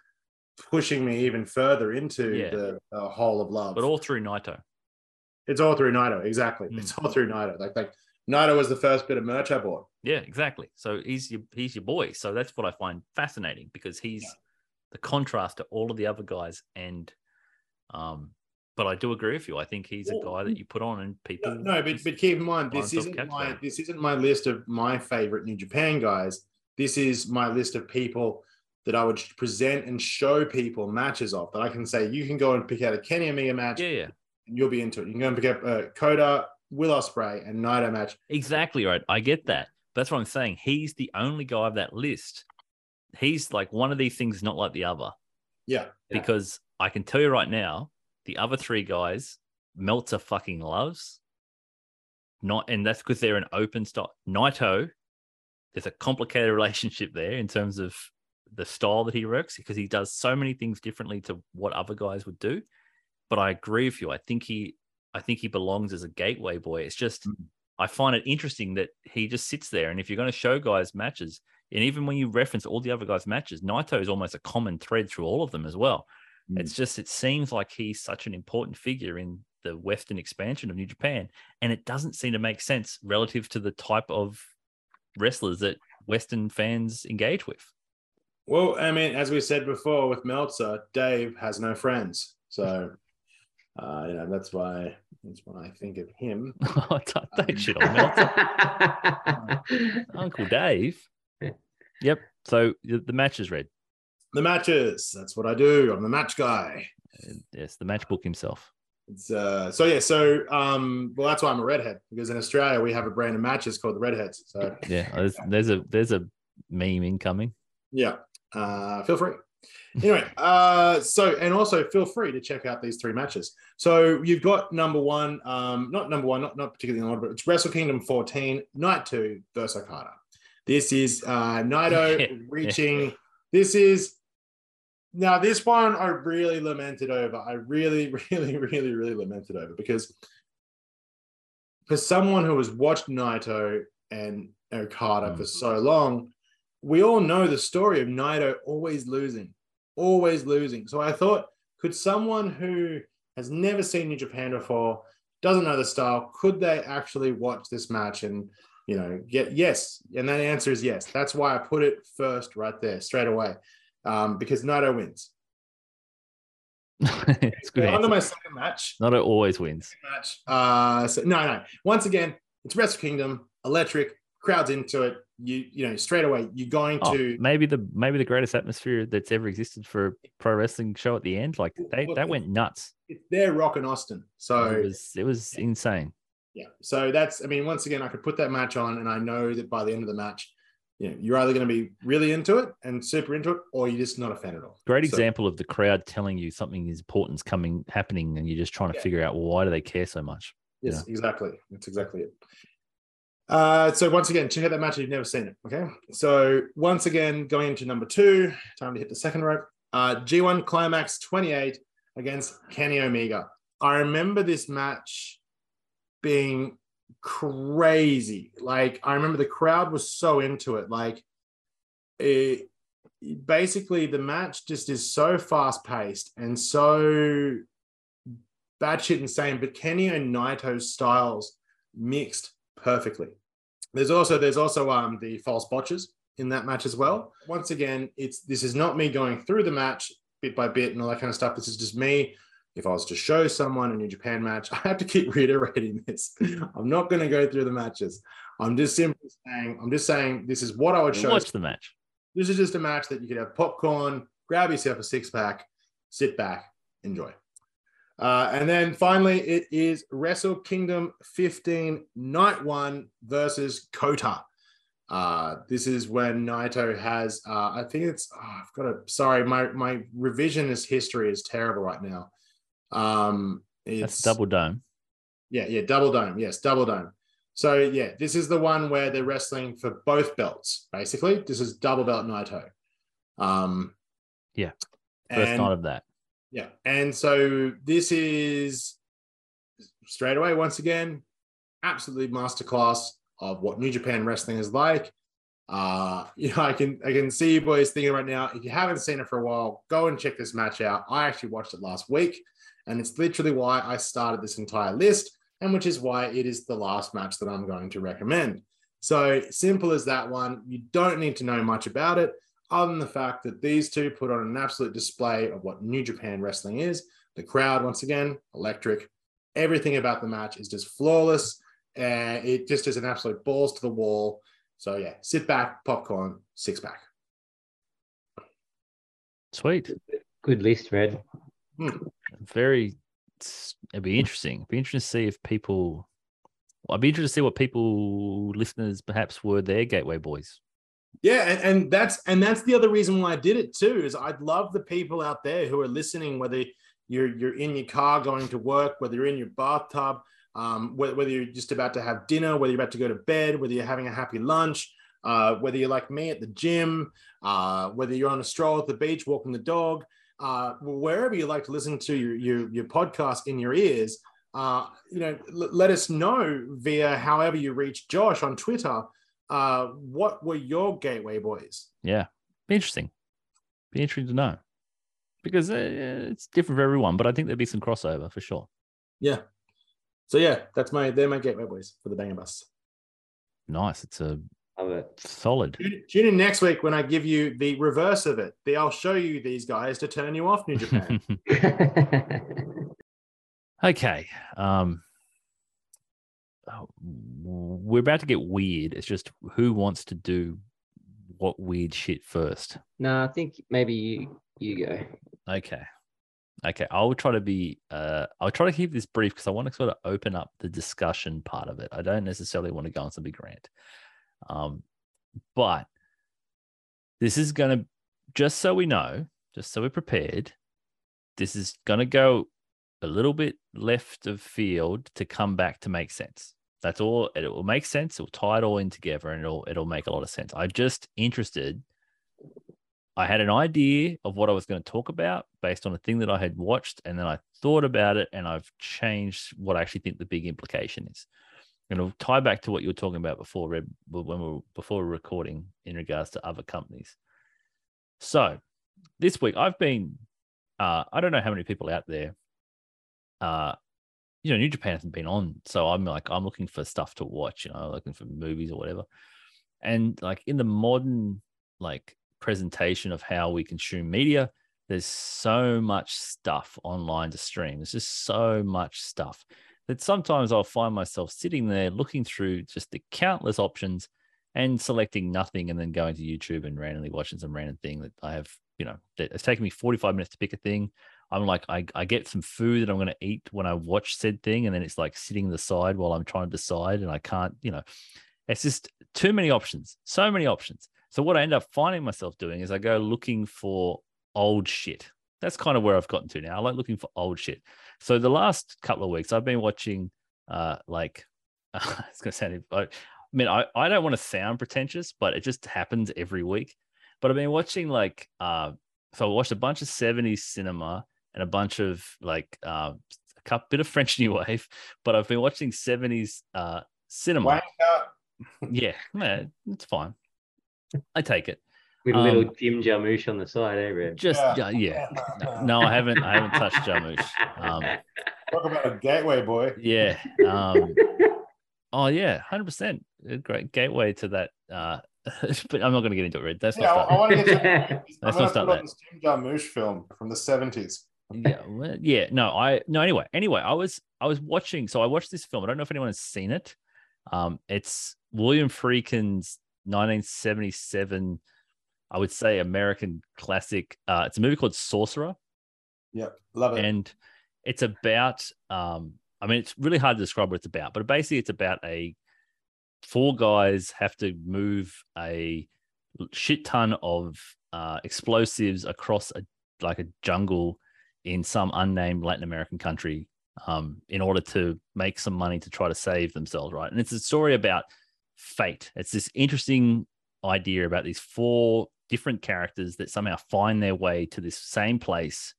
S1: pushing me even further into
S2: Yeah.
S1: the, the hole of love.
S2: but all through Naito.
S1: it's all through Naito, exactly.
S2: Mm.
S1: It's all through Naito. Like like Naito was the first bit of merch I bought.
S2: Yeah, exactly. So he's your he's your boy. So that's what I find fascinating because he's the contrast to all of the other guys. And um, but I do agree with you. I think he's a guy that you put on and people.
S1: No, no, but but keep in mind this isn't my
S2: captivated.
S1: this isn't my list of my favorite New Japan guys. This is my list of people that I would present and show people matches of that I can say you can go and pick out a Kenny Omega match
S2: yeah, yeah,
S1: and you'll be into it. You can go and pick up uh, a Kota, Will Ospreay, and Naito match.
S2: exactly right. I get that. That's what I'm saying. He's the only guy of that list. He's like one of these things, is not like the other.
S1: Yeah,
S4: Yeah.
S2: because I can tell you right now, the other three guys, Meltzer fucking loves. Not, and that's because they're an open stock. Naito, there's a complicated [LAUGHS] relationship there in terms of the style that he works because he does so many things differently to what other guys would do. But I agree with you. I think he, I think he belongs as a gateway boy. It's just,
S1: Mm.
S2: I find it interesting that he just sits there, and if you're going to show guys matches, and even when you reference all the other guys' matches, Naito is almost a common thread through all of them as well.
S1: Mm.
S2: It's just it seems like he's such an important figure in the Western expansion of New Japan, and it doesn't seem to make sense relative to the type of wrestlers that Western fans engage with.
S1: Well, I mean, as we said before with Meltzer, Dave has no friends, so [LAUGHS] uh, you know that's why that's why I think of him. [LAUGHS]
S2: Don't, don't shit on Meltzer. [LAUGHS] Uncle Dave. Yep. So the, the match is red.
S1: The matches. That's what I do. I'm the match guy.
S2: Yes, the matchbook himself.
S1: It's uh, so yeah. So um, well, that's why I'm a redhead because in Australia we have a brand of matches called the Redheads. So
S2: Yeah, there's, there's a there's a meme incoming.
S1: yeah, uh, feel free. Anyway, [LAUGHS] uh, so and also feel free to check out these three matches. So you've got number one, um, not number one, not not particularly in order, but it's Wrestle Kingdom 14, Night Two versus Okada. This is uh, Naito [LAUGHS] reaching. This is now this one I really lamented over. I really, [LAUGHS] really, really, really lamented over because for someone who has watched Naito and Okada
S2: Mm.
S1: for so long, we all know the story of Naito always losing, always losing. So I thought, could someone who has never seen New Japan before, doesn't know the style, could they actually watch this match and you know get yes? And that answer is yes. That's why I put it first right there, straight away, um, because Naito wins. [LAUGHS]
S2: it's good.
S1: On to my second match.
S2: Not always wins.
S1: match. Uh, so no, no. Once again, it's Wrestle Kingdom, electric, crowds into it. You, you know, straight away, you're going
S2: Oh,
S1: to.
S2: maybe the maybe the greatest atmosphere that's ever existed for a pro wrestling show at the end. Like they, that went nuts.
S1: It's their Rock and Austin. So
S2: it was it was insane.
S1: yeah, so that's. I mean, once again, I could put that match on, and I know that by the end of the match, you know, you're either going to be really into it and super into it, or you're just not a fan at all.
S2: Great
S1: So-
S2: example of the crowd telling you something is important's coming happening, and you're just trying to
S1: Yeah.
S2: figure out well, why do they care so much.
S1: Yes, exactly. That's exactly it. Uh, so once again, check out that match if you've never seen it. Okay. So once again, going into number two, time to hit the second rope. Uh, G1 Climax 28 against Kenny Omega. I remember this match being crazy. Like I remember the crowd was so into it. Like it basically the match just is so fast paced and so batshit insane, but Kenny and Naito's styles mixed perfectly. There's also there's also um the false botches in that match as well. Once again, it's this is not me going through the match bit by bit and all that kind of stuff. This is just me. If I was to show someone a New Japan match, [LAUGHS] I have to keep reiterating this. I'm not going to go through the matches. I'm just simply saying, I'm just saying this is what I would show.
S2: Watch the match.
S1: This is just a match that you could have popcorn, grab yourself a six pack, sit back, enjoy. Uh, and then finally, it is Wrestle Kingdom 15 Night One versus Kota. Uh, this is when Naito has, uh, I think it's, oh, I've got to, sorry, my, my revisionist history is terrible right now. Um, it's
S2: That's double dome.
S1: yeah, yeah, double dome. Yes, double dome. So yeah, this is the one where they're wrestling for both belts. Basically, this is double belt Naito. Um,
S2: Yeah, First
S1: and-
S2: night of that.
S1: yeah, and so this is straight away once again, absolutely masterclass of what New Japan wrestling is like. Uh, [LAUGHS] you know, I can I can see you boys thinking right now. If you haven't seen it for a while, go and check this match out. I actually watched it last week, and it's literally why I started this entire list, and which is why it is the last match that I'm going to recommend. So simple as that one. You don't need to know much about it, other than the fact that these two put on an absolute display of what New Japan Wrestling is. The crowd, once again, electric. Everything about the match is just flawless. And it just is an absolute balls to the wall. So yeah, sit back, popcorn, six pack.
S2: Sweet.
S4: Good list, Red. Hmm.
S2: Very. It'd be interesting. It'd be interesting to see if people. I'd be interested to see what people, listeners, perhaps were their gateway boys.
S1: Yeah, and, and that's and that's the other reason why I did it too. Is I'd love the people out there who are listening, whether you're you're in your car going to work, whether you're in your bathtub, um, whether, whether you're just about to have dinner, whether you're about to go to bed, whether you're having a happy lunch, uh, whether you're like me at the gym, uh, whether you're on a stroll at the beach walking the dog, uh, wherever you like to listen to your your, your podcast in your ears. Uh, you know, l- let us know via however you reach Josh on Twitter. Uh, what were your gateway boys?
S2: Yeah, be interesting. Be interesting to know because uh, it's different for everyone, but I think there'd be some crossover for sure.
S1: Yeah. So yeah, that's my they're my gateway boys for the banger bus.
S2: Nice. It's a
S4: Love it.
S2: solid.
S1: Tune, tune in next week when I give you the reverse of it. The I'll show you these guys to turn you off New Japan. [LAUGHS] [LAUGHS]
S2: okay. Um, we're about to get weird. It's just who wants to do what weird shit first.
S4: no, I think maybe you you go.
S2: Okay. Okay. I'll try to be uh I'll try to keep this brief because I want to sort of open up the discussion part of it. I don't necessarily want to go on some big rant. Um, but this is gonna just so we know, just so we're prepared, this is gonna go a little bit left of field to come back to make sense. That's all. It will make sense. It'll tie it all in together, and it'll it'll make a lot of sense. I'm just interested. I had an idea of what I was going to talk about based on a thing that I had watched, and then I thought about it, and I've changed what I actually think the big implication is. And it'll tie back to what you were talking about before, Red, when we were before recording in regards to other companies. So this week I've been, uh, I don't know how many people out there uh, you know, New Japan hasn't been on. So I'm like, I'm looking for stuff to watch, you know, looking for movies or whatever. And like in the modern like presentation of how we consume media, there's so much stuff online to stream. There's just so much stuff that sometimes I'll find myself sitting there looking through just the countless options and selecting nothing and then going to YouTube and randomly watching some random thing that I have, you know, it's taken me 45 minutes to pick a thing. I'm like, I, I get some food that I'm going to eat when I watch said thing. And then it's like sitting the side while I'm trying to decide and I can't, you know, it's just too many options, so many options. So what I end up finding myself doing is I go looking for old shit. That's kind of where I've gotten to now. I like looking for old shit. So the last couple of weeks, I've been watching, uh, like, it's going to sound, I I mean, I, I don't want to sound pretentious, but it just happens every week. But I've been watching like, uh, so I watched a bunch of 70s cinema and a bunch of like uh, a couple, bit of French [LAUGHS] New Wave, but I've been watching 70s uh, cinema. Yeah, man, it's fine. I take it.
S4: With a little
S2: Um,
S4: Jim Jarmusch on the side, eh, Red?
S2: Just
S1: Yeah.
S2: yeah, yeah. [LAUGHS] No, I haven't. I haven't touched Jarmusch. Um,
S1: Talk about a gateway boy.
S2: yeah. Um, [LAUGHS] oh yeah, hundred percent. Great gateway to that. Uh, [LAUGHS] but I'm not going to get into it. Red. That's
S1: Yeah, I,
S2: not.
S1: I want to get to. I'm
S2: Let's
S1: gonna
S2: not start
S1: put
S2: that.
S1: on this Jim Jarmusch film from the 70s.
S2: yeah, well, yeah. No, I no. Anyway, anyway, I was I was watching. So I watched this film. I don't know if anyone has seen it. Um, it's William Friedkin's 1977. I would say American classic. Uh, it's a movie called Sorcerer,
S1: Yeah, love it.
S2: and it's about. Um, I mean, it's really hard to describe what it's about, but basically, it's about a four guys have to move a shit ton of uh, explosives across a like a jungle in some unnamed Latin American country um, in order to make some money to try to save themselves, right? And it's a story about fate. It's this interesting idea about these four different characters that somehow find their way to this same place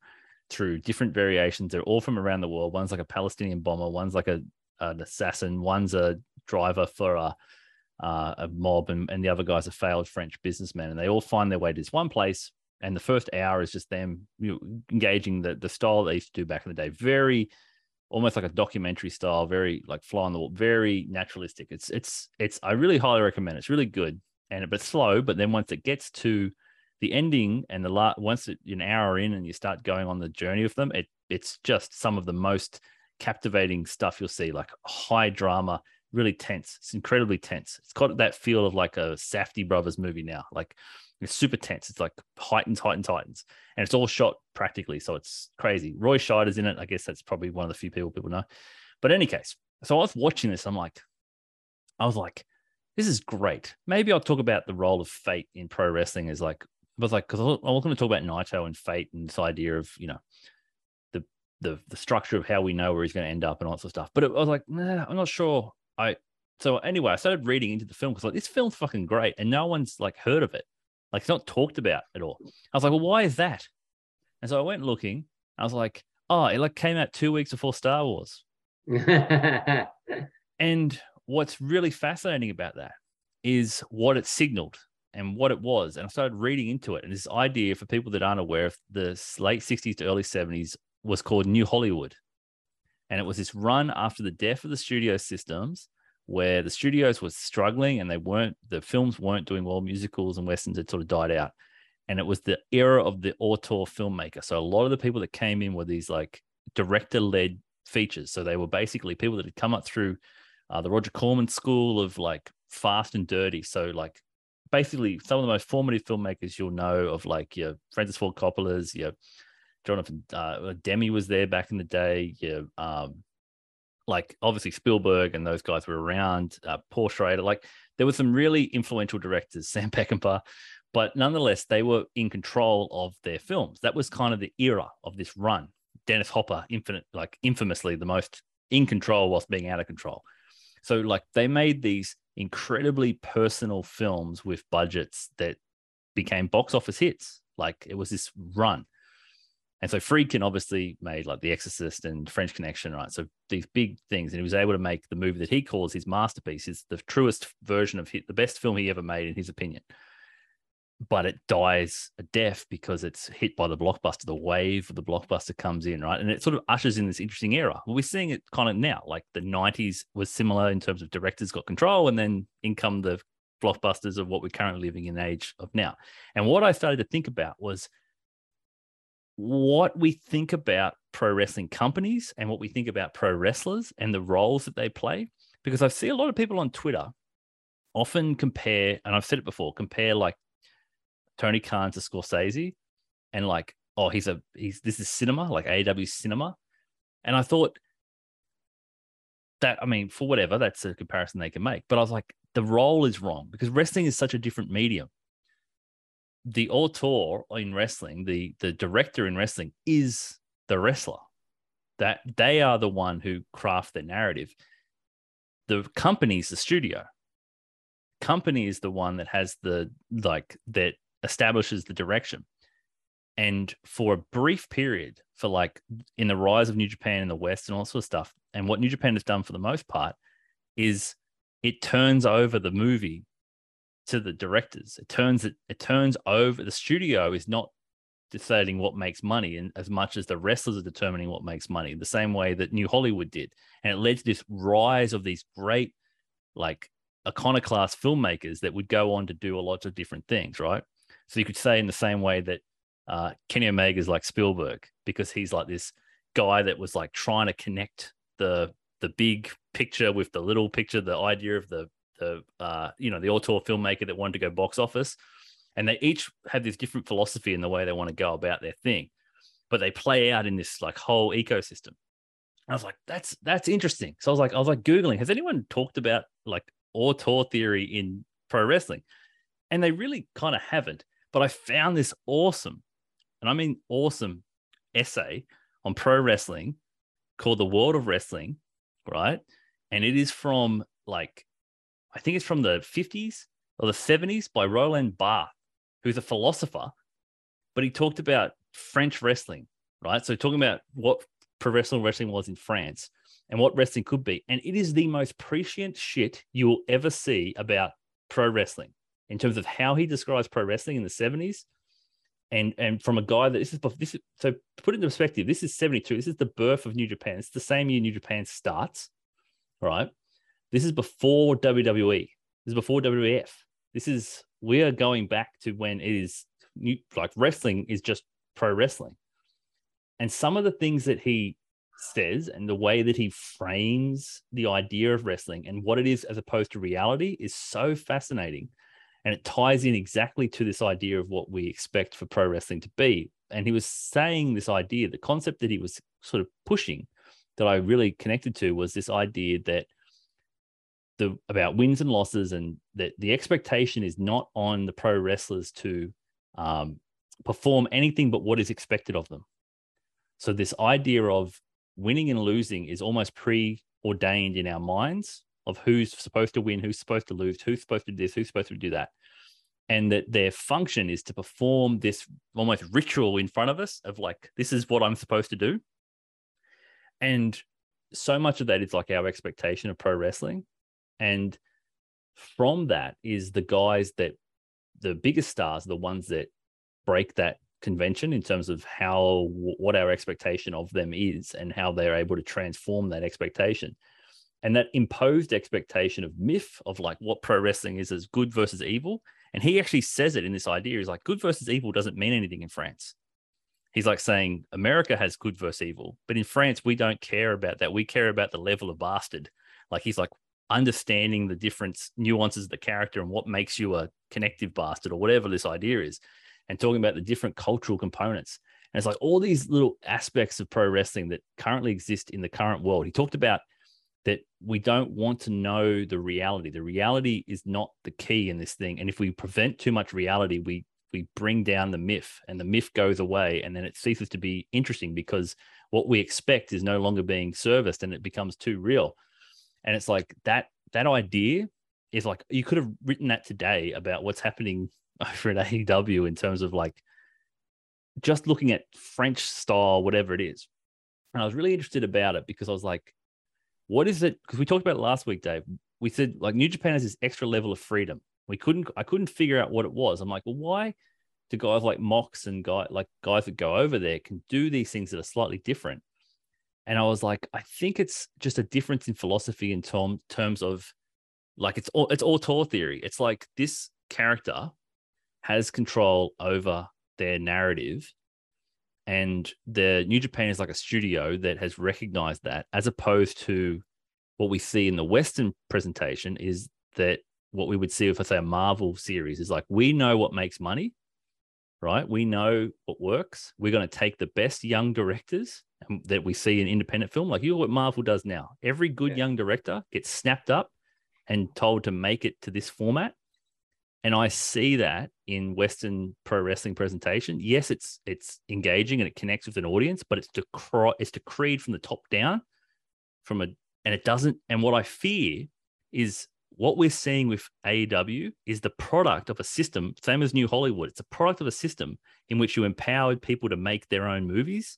S2: through different variations. They're all from around the world. One's like a Palestinian bomber, one's like a an assassin, one's a driver for a uh, a mob, and, and the other guy's a failed French businessman, and they all find their way to this one place. And the first hour is just them you know, engaging the the style they used to do back in the day. Very almost like a documentary style, very like fly on the wall, very naturalistic. It's it's it's I really highly recommend. it. It's really good and but slow. But then once it gets to the ending and the last once it, an hour in and you start going on the journey with them, it it's just some of the most captivating stuff you'll see, like high drama, really tense. It's incredibly tense. It's got that feel of like a Safdie Brothers movie now. Like it's super tense. It's like heightens, heightens, heightens. And it's all shot practically. So it's crazy. Roy Scheider's in it. I guess that's probably one of the few people people know. But any case, so I was watching this. I'm like, I was like, this is great. Maybe I'll talk about the role of fate in pro wrestling as like, I was like, because I was going to talk about Naito and fate and this idea of, you know, the the the structure of how we know where he's going to end up and all that sort of stuff. But it, I was like, nah, I'm not sure. I so anyway, I started reading into the film because like this film's fucking great and no one's like heard of it. Like it's not talked about at all. I was like, well, why is that? And so I went looking. I was like, oh, it like came out two weeks before Star Wars. [LAUGHS] And what's really fascinating about that is what it signaled and what it was. And I started reading into it. And this idea for people that aren't aware of the late 60s to early 70s was called New Hollywood. And it was this run after the death of the studio systems where the studios were struggling and they weren't, the films weren't doing well, musicals and westerns had sort of died out. And it was the era of the auteur filmmaker. So a lot of the people that came in were these like director led features. So they were basically people that had come up through uh, the Roger Corman school of like fast and dirty. So like basically some of the most formative filmmakers you'll know of like your Francis Ford Coppola's, your Jonathan uh, Demme was there back in the day. Your um, like obviously Spielberg and those guys were around. Uh, Paul Schrader, like there were some really influential directors, [LAUGHS] Sam Peckinpah, but nonetheless they were in control of their films. That was kind of the era of this run. Dennis Hopper, infinite, like infamously the most in control whilst being out of control. So like they made these incredibly personal films with budgets that became box office hits. Like it was this run. And so Friedkin obviously made like The Exorcist and French Connection, right? So these big things, and he was able to make the movie that he calls his masterpiece, is the truest version of hit, the best film he ever made, in his opinion. But it dies a death because it's hit by the blockbuster. The wave of the blockbuster comes in, right? And it sort of ushers in this interesting era. We're seeing it kind of now. Like the 90s was similar in terms of directors got control, and then in come the blockbusters of what we're currently living in the age of now. And what I started to think about was what we think about pro wrestling companies and what we think about pro wrestlers and the roles that they play. Because I see a lot of people on Twitter often compare, and I've said it before, compare like Tony Khan to Scorsese and like, oh, he's a he's this is cinema, like AW cinema. And I thought that, I mean, for whatever, that's a comparison they can make. But I was like, the role is wrong because wrestling is such a different medium the auteur in wrestling, the the director in wrestling is the wrestler. That they are the one who craft the narrative. The company's the studio. Company is the one that has the like that establishes the direction. And for a brief period, for like in the rise of New Japan in the West and all sort of stuff, and what New Japan has done for the most part is it turns over the movie to the directors. It turns it it turns over the studio is not deciding what makes money and as much as the wrestlers are determining what makes money the same way that new hollywood did and it led to this rise of these great like iconoclast filmmakers that would go on to do a lot of different things right so you could say in the same way that uh, kenny omega is like spielberg because he's like this guy that was like trying to connect the the big picture with the little picture the idea of the the uh, you know the auteur filmmaker that wanted to go box office, and they each have this different philosophy in the way they want to go about their thing, but they play out in this like whole ecosystem. I was like, that's that's interesting. So I was like, I was like googling, has anyone talked about like auteur theory in pro wrestling? And they really kind of haven't. But I found this awesome, and I mean awesome essay on pro wrestling called The World of Wrestling, right? And it is from like I think it's from the 50s or the 70s by Roland Barthes, who's a philosopher, but he talked about French wrestling, right? So talking about what professional wrestling was in France and what wrestling could be. And it is the most prescient shit you will ever see about pro wrestling in terms of how he describes pro wrestling in the 70s. And and from a guy that this is this is so put into perspective, this is 72. This is the birth of New Japan. It's the same year New Japan starts, right? This is before WWE. This is before WWF. This is we are going back to when it is new, like wrestling is just pro wrestling. And some of the things that he says and the way that he frames the idea of wrestling and what it is as opposed to reality is so fascinating and it ties in exactly to this idea of what we expect for pro wrestling to be. And he was saying this idea the concept that he was sort of pushing that i really connected to was this idea that the about wins and losses and that the expectation is not on the pro wrestlers to um, perform anything but what is expected of them. So this idea of winning and losing is almost preordained in our minds of who's supposed to win, who's supposed to lose, who's supposed to do this, who's supposed to do that. And that their function is to perform this almost ritual in front of us of like, this is what I'm supposed to do. And so much of that is like our expectation of pro wrestling. And from that is the guys that the biggest stars, the ones that break that convention in terms of how what our expectation of them is and how they're able to transform that expectation and that imposed expectation of myth of like what pro wrestling is as good versus evil. And he actually says it in this idea. He's like good versus evil doesn't mean anything in france. He's like saying america has good versus evil but in france we don't care about that. We care about the level of bastard. Like he's like understanding the difference, nuances of the character and what makes you a connective bastard or whatever this idea is and talking about the different cultural components. And it's like all these little aspects of pro wrestling that currently exist in the current world. He talked about that we don't want to know the reality. The reality is not the key in this thing. And if we prevent too much reality, we we bring down the myth and the myth goes away and then it ceases to be interesting because what we expect is no longer being serviced and it becomes too real. And it's like that that idea is like you could have written that today about what's happening [LAUGHS] over at AEW in terms of like just looking at French style, whatever it is. And I was really interested about it because I was like, what is it? Because we talked about it last week, Dave. We said like New Japan has this extra level of freedom. We couldn't, I couldn't figure out what it was. I'm like, well, why do guys like Mox and guy like guys that go over there can do these things that are slightly different? And I was like, I think it's just a difference in philosophy in term, terms of like it's all it's auteur theory. It's like this character has control over their narrative. And the New Japan is like a studio that has recognized that, as opposed to what we see in the Western presentation is that what we would see if I say a Marvel series is like we know what makes money, right? We know what works. We're going to take the best young directors that we see in independent film, like you know what Marvel does now. Every good yeah. young director gets snapped up and told to make it to this format and I see that in Western pro wrestling presentation. Yes, it's it's engaging and it connects with an audience, but it's it's decreed from the top down, from a and it doesn't. And what I fear is what we're seeing with AEW is the product of a system, same as New Hollywood. It's a product of a system in which you empowered people to make their own movies,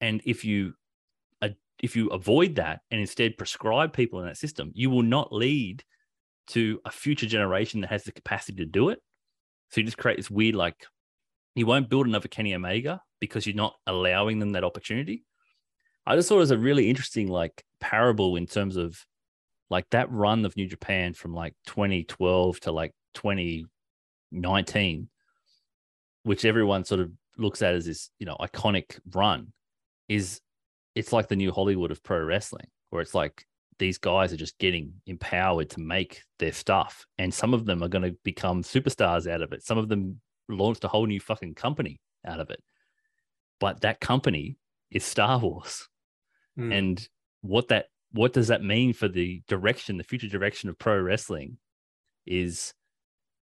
S2: and if you uh, if you avoid that and instead prescribe people in that system, you will not lead to a future generation that has the capacity to do it. So you just create this weird, like, you won't build another Kenny Omega because you're not allowing them that opportunity. I just thought it was a really interesting, like, parable in terms of like that run of New Japan from like 2012 to like 2019, which everyone sort of looks at as this, you know, iconic run, is it's like the new Hollywood of pro wrestling, where it's like these guys are just getting empowered to make their stuff. And some of them are going to become superstars out of it. Some of them launched a whole new fucking company out of it. But that company is Star Wars. Mm. And what that what does that mean for the direction, the future direction of pro wrestling is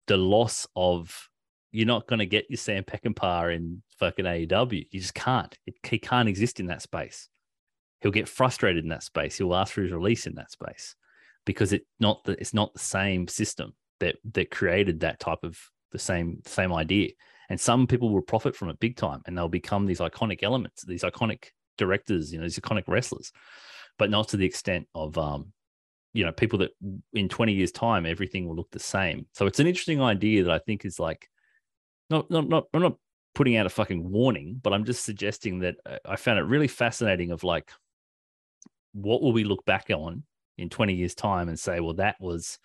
S2: the loss of you're not going to get your Sam Peckinpah in fucking AEW. You just can't. It, he can't exist in that space he'll get frustrated in that space. He'll ask for his release in that space because it's not the it's not the same system that that created that type of the same same idea. And some people will profit from it big time, and they'll become these iconic elements, these iconic directors, you know, these iconic wrestlers. but not to the extent of um, you know, people that in 20 years' time everything will look the same. So it's an interesting idea that I think is like not not not I'm not putting out a fucking warning, but I'm just suggesting that uh, I found it really fascinating of like what will we look back on in 20 years time and say well that was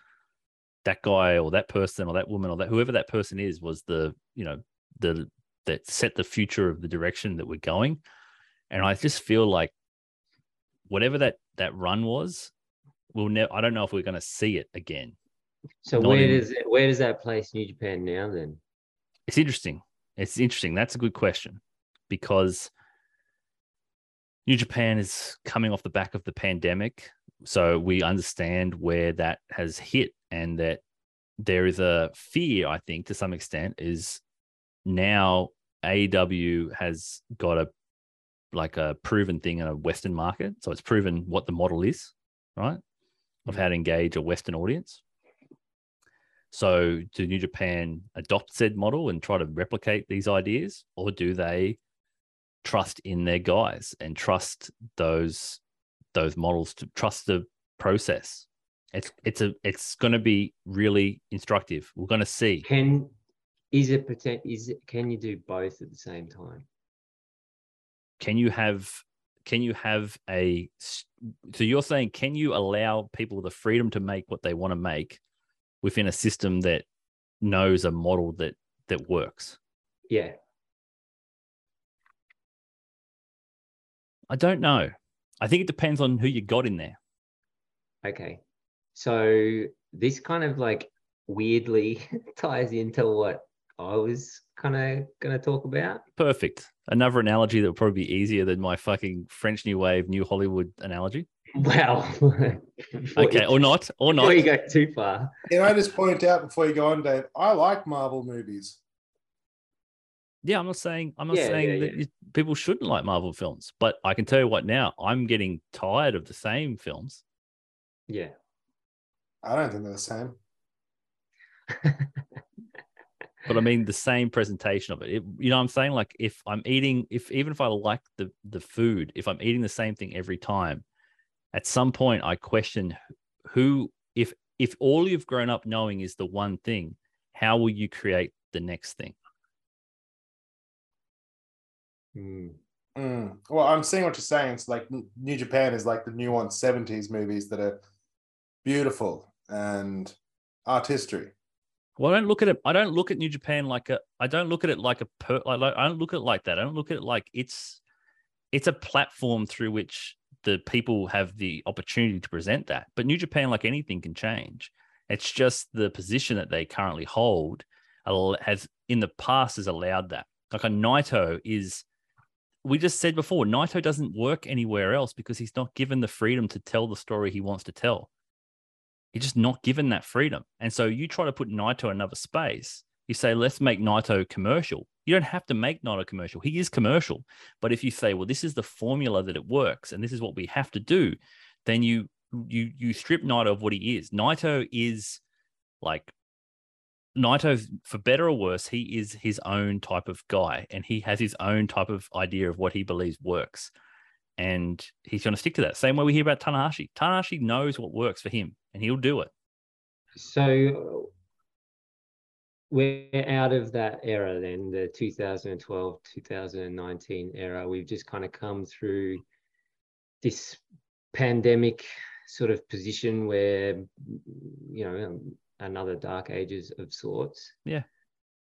S2: that guy or that person or that woman or that whoever that person is was the you know the that set the future of the direction that we're going. And i just feel like whatever that that run was we'll never i don't know if we're going to see it again.
S4: So
S2: Not
S4: where
S2: in-
S4: does it, where does that place New Japan now then?
S2: it's interesting. It's interesting. That's a good question. Because new japan is coming off the back of the pandemic so we understand where that has hit and that there is a fear i think to some extent is now aew has got a like a proven thing in a western market. So it's proven what the model is right? Of mm. how to engage a western audience. So do new japan adopt said model and try to replicate these ideas or do they trust in their guys and trust those those models to trust the process it's it's a it's going to be really instructive we're going to see
S4: Can is it potent, is it can you do both at the same time?
S2: can you have can you have a so you're saying can you allow people the freedom to make what they want to make within a system that knows a model that that works
S4: Yeah.
S2: I don't know i think it depends on who you got in there
S4: Okay. So this kind of like weirdly [LAUGHS] ties into what I was kind of going to talk about.
S2: perfect another analogy that would probably be easier than my fucking french new wave new hollywood analogy
S4: Wow. [LAUGHS]
S2: okay or not or
S4: Before
S2: not
S4: you go too far.
S1: Can I just point out before you go on, Dave? I like Marvel movies.
S2: Yeah i'm not saying i'm not
S4: Yeah,
S2: saying
S4: yeah,
S2: that
S4: yeah.
S2: you- people shouldn't like marvel films but i can tell you what now i'm getting tired of the same films
S4: Yeah.
S1: I don't think they're the same. [LAUGHS]
S2: but I mean the same presentation of it. it. You know what I'm saying? Like if I'm eating, if even if I like the the food, if I'm eating the same thing every time, at some point I question who if if all you've grown up knowing is the one thing, how will you create the next thing?
S4: Mm.
S1: Mm. Well, I'm seeing what you're saying. It's like New Japan is like the nuanced 70s movies that are beautiful and art history.
S2: Well, I don't look at it. I don't look at New Japan like a. I don't look at it like a. Per, like, like I don't look at it like that. I don't look at it like it's. It's a platform through which the people have the opportunity to present that. But New Japan, like anything, can change. It's just the position that they currently hold has in the past has allowed that. Like a Naito is. We just said before, Naito doesn't work anywhere else because he's not given the freedom to tell the story he wants to tell. He's just not given that freedom. And so you try to put Naito in another space. You say, let's make Naito commercial. You don't have to make Naito commercial. He is commercial. But if you say, well, this is the formula that it works and this is what we have to do, then you you you strip Naito of what he is. Naito is like Naito, for better or worse, he is his own type of guy and he has his own type of idea of what he believes works. And he's going to stick to that. Same way we hear about Tanahashi. Tanahashi knows what works for him and he'll do it.
S4: So we're out of that era then, the 2012, 2019 era. We've just kind of come through this pandemic sort of position where, you know, another dark ages of sorts.
S2: Yeah.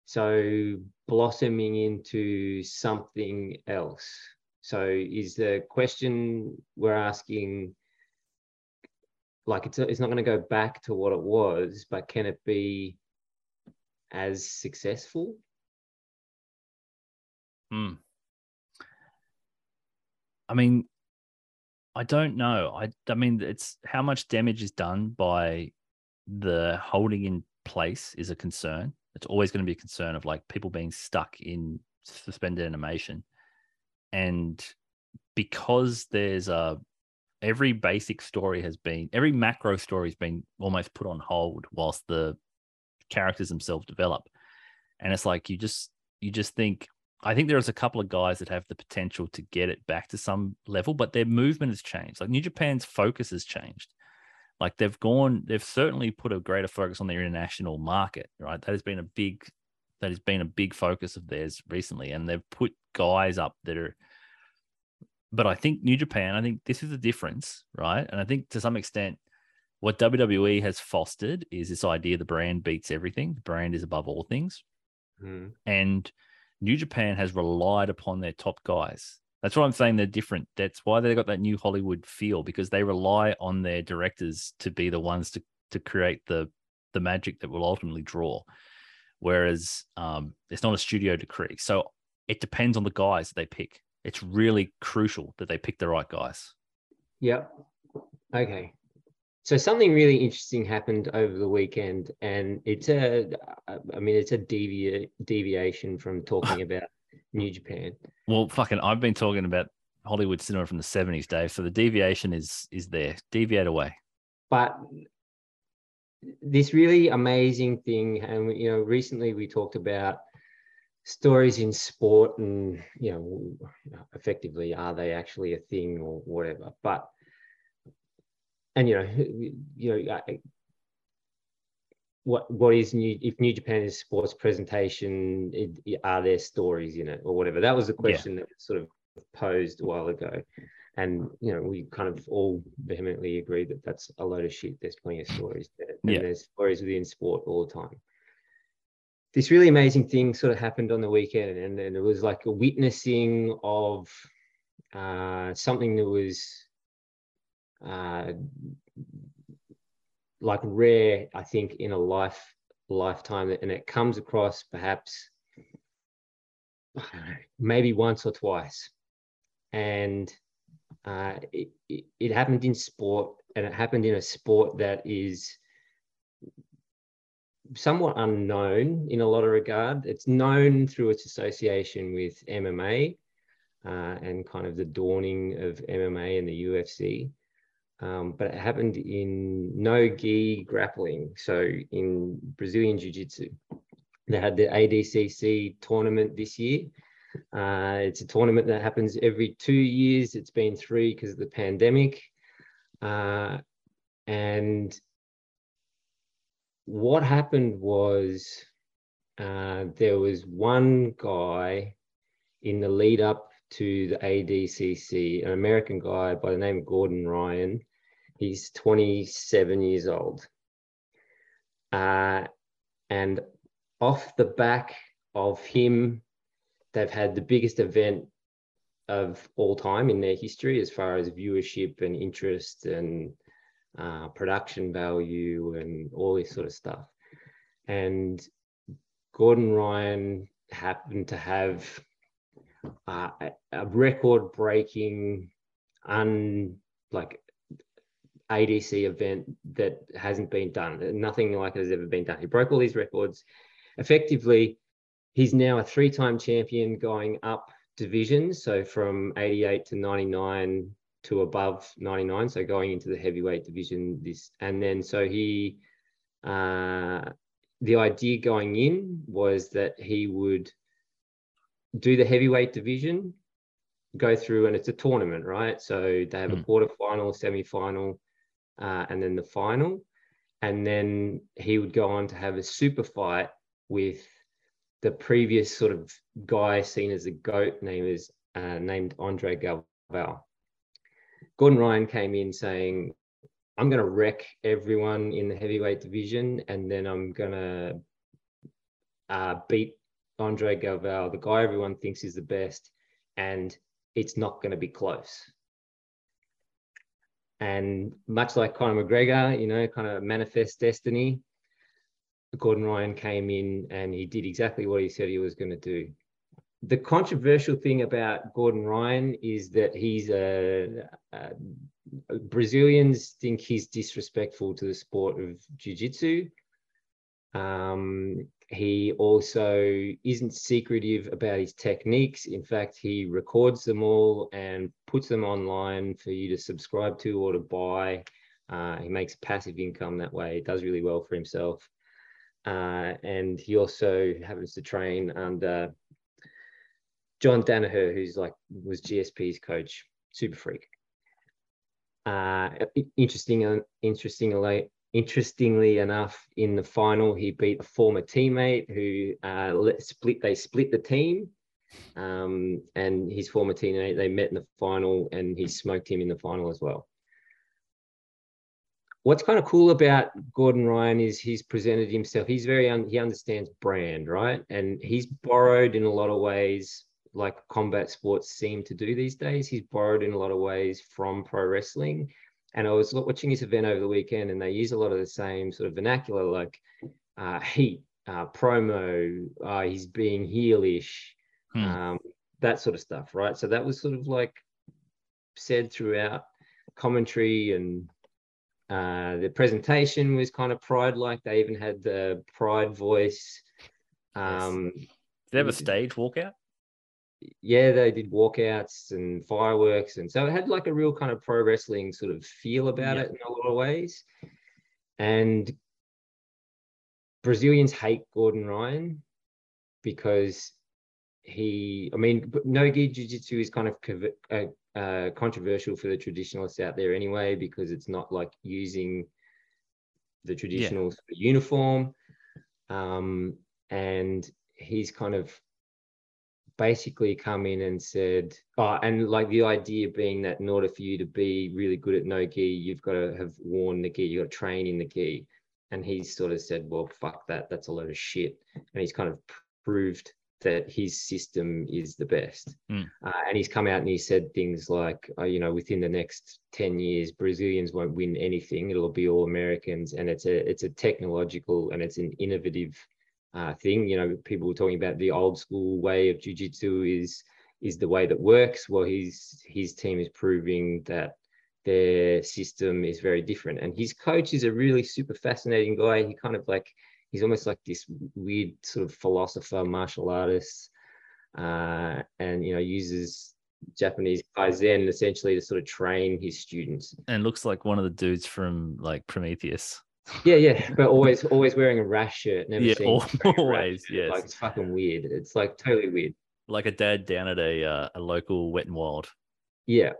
S4: So blossoming into something else. So is the question we're asking like it's it's not going to go back to what it was, but can it be as successful?
S2: Hmm. I mean, I don't know. I I mean, it's how much damage is done by the holding in place is a concern. It's always going to be a concern of like people being stuck in suspended animation, and because there's a every basic story has been every macro story has been almost put on hold whilst the characters themselves develop, and it's like you just you just think I think there's a couple of guys that have the potential to get it back to some level, but their movement has changed. Like New Japan's focus has changed. Like they've gone, they've certainly put a greater focus on their international market, right? That has been a big, that has been a big focus of theirs recently, and they've put guys up that are. But I think New Japan, I think this is the difference, right? And I think to some extent, what WWE has fostered is this idea the brand beats everything. The brand is above all things.
S4: Mm.
S2: And New Japan has relied upon their top guys. That's what I'm saying. They're different. That's why they got that new Hollywood feel because they rely on their directors to be the ones to to create the the magic that will ultimately draw. Whereas um, it's not a studio decree, so it depends on the guys they pick. It's really crucial that they pick the right guys.
S4: Yep. Okay. So something really interesting happened over the weekend, and it's a, I mean, it's a devia- deviation from talking [LAUGHS] about New Japan.
S2: Well, fucking, I've been talking about Hollywood cinema from the '70s, Dave. So the deviation is is there. Deviate away.
S4: But this really amazing thing, and you know, recently we talked about stories in sport, and you know, effectively, are they actually a thing or whatever? But and you know, you know, what what is new? If New Japan is sports presentation, it, are there stories in it or whatever? That was a question that was sort of posed a while ago, and you know, we kind of all vehemently agree that that's a load of shit. There's plenty of stories there, and
S2: Yeah.
S4: there's stories within sport all the time. This really amazing thing sort of happened on the weekend, and, and it was like a witnessing of uh, something that was uh, like rare, I think, in a life lifetime, and it comes across perhaps maybe once or twice, and uh, it, it, it happened in sport, and it happened in a sport that is somewhat unknown in a lot of regard. It's known through its association with MMA uh, and kind of the dawning of MMA and the UFC um, but it happened in no gi grappling, so in Brazilian Jiu Jitsu. They had the ADCC tournament this year. Uh, it's a tournament that happens every two years. It's been three because of the pandemic. Uh, and what happened was uh, there was one guy in the lead up to the ADCC, an American guy by the name of Gordon Ryan. He's 27 years old. Uh, and off the back of him, they've had the biggest event of all time in their history as far as viewership and interest and uh, production value and all this sort of stuff. And Gordon Ryan happened to have uh, a, record breaking un like ADC event that hasn't been done. Nothing like it has ever been done. He broke all these records. Effectively, he's now a three-time champion going up divisions. So from 88 to 99 to above 99. So going into the heavyweight division this and then so he uh the idea going in was that he would do the heavyweight division, go through, and it's a tournament, right? So they have a
S2: Mm.
S4: quarterfinal, semi-final, uh, and then the final, and then he would go on to have a super fight with the previous sort of guy seen as a goat, name is uh, named Andre Galvao. Gordon Ryan came in saying, "I'm going to wreck everyone in the heavyweight division, and then I'm going to uh, beat Andre Galvao, the guy everyone thinks is the best, and it's not going to be close. And much like Conor McGregor, you know, kind of manifest destiny, Gordon Ryan came in and he did exactly what he said he was going to do. The controversial thing about Gordon Ryan is that he's a, a Brazilians think he's disrespectful to the sport of jiu-jitsu. Um, he also isn't secretive about his techniques. In fact, he records them all and puts them online for you to subscribe to or to buy. Uh, he makes passive income that way. He does really well for himself. Uh, and he also happens to train under John Danaher, who's like was GSP's coach, super freak. Uh, interesting, interestingly, interestingly enough, in the final, he beat a former teammate who uh, split. They split the team, um, and his former teammate they met in the final, and he smoked him in the final as well. What's kind of cool about Gordon Ryan is he's presented himself. He's very un, he understands brand, right? And he's borrowed in a lot of ways, like combat sports seem to do these days. He's borrowed in a lot of ways from pro wrestling. And I was watching this event over the weekend, and they use a lot of the same sort of vernacular, like uh, heat, uh, promo. Uh, he's being heelish,
S2: Hmm.
S4: um, that sort of stuff, right? So that was sort of like said throughout commentary and uh, the presentation was kind of pride like. They even had the pride voice. Um,
S2: Did they have a stage walkout?
S4: Yeah, they did walkouts and fireworks, and so it had like a real kind of pro wrestling sort of feel about
S2: Yeah.
S4: it in a lot of ways. And Brazilians hate Gordon Ryan because he, I mean, no gi jiu-jitsu is kind of uh, uh, controversial for the traditionalists out there anyway because it's not like using the traditional of uniform. Um, and he's kind of basically come in and said, oh, and like the idea being that in order for you to be really good at no gi, you've got to have worn the gi, you've got to train in the gi. And he's sort of said, well, fuck that, that's a load of shit. And he's kind of proved that his system is the best.
S2: Mm.
S4: Uh, and he's come out and he said things like, uh, you know, within the next 10 years, Brazilians won't win anything. It'll be all Americans. And it's a, it's a technological and it's an innovative uh, thing. You know, people were talking about the old school way of jujitsu is is the way that works. Well, his his team is proving that their system is very different. And his coach is a really super fascinating guy. He kind of like he's almost like this weird sort of philosopher, martial artist, uh, and you know uses Japanese kaizen essentially to sort of train his students.
S2: And looks like one of the dudes from like Prometheus.
S4: Yeah, yeah, but always always wearing a rash shirt. Never
S2: Yeah,
S4: seen him wearing a [LAUGHS] rash
S2: always, yes.
S4: Like it's fucking weird. It's like totally weird.
S2: Like a dad down at a uh, a local wet and wild.
S4: Yeah.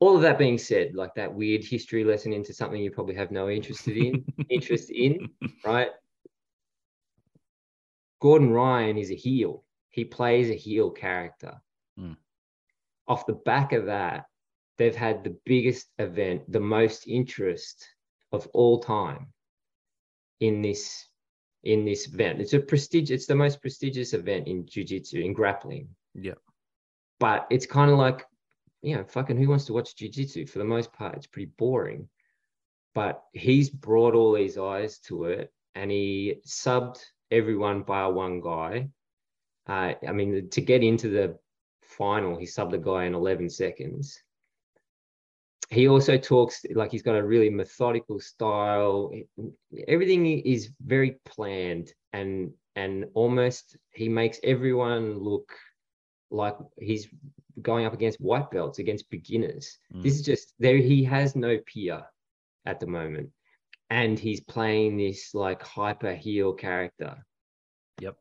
S4: All of that being said, like that weird history lesson into something you probably have no interest in, [LAUGHS] interest in, right? Gordon Ryan is a heel. He plays a heel character.
S2: Mm.
S4: Off the back of that, they've had the biggest event, the most interest of all time in this in this event. It's a prestigious, it's the most prestigious event in jiu-jitsu, in grappling.
S2: Yeah.
S4: But it's kind of like, you know, fucking who wants to watch jiu-jitsu? For the most part, it's pretty boring. But he's brought all these eyes to it and he subbed everyone bar one guy. Uh, I mean, to get into the final, he subbed a guy in 11 seconds. He also talks like he's got a really methodical style. Everything is very planned and and almost he makes everyone look like he's going up against white belts, against beginners.
S2: Mm.
S4: This is just there. He has no peer at the moment, and he's playing this like hyper heel character.
S2: Yep.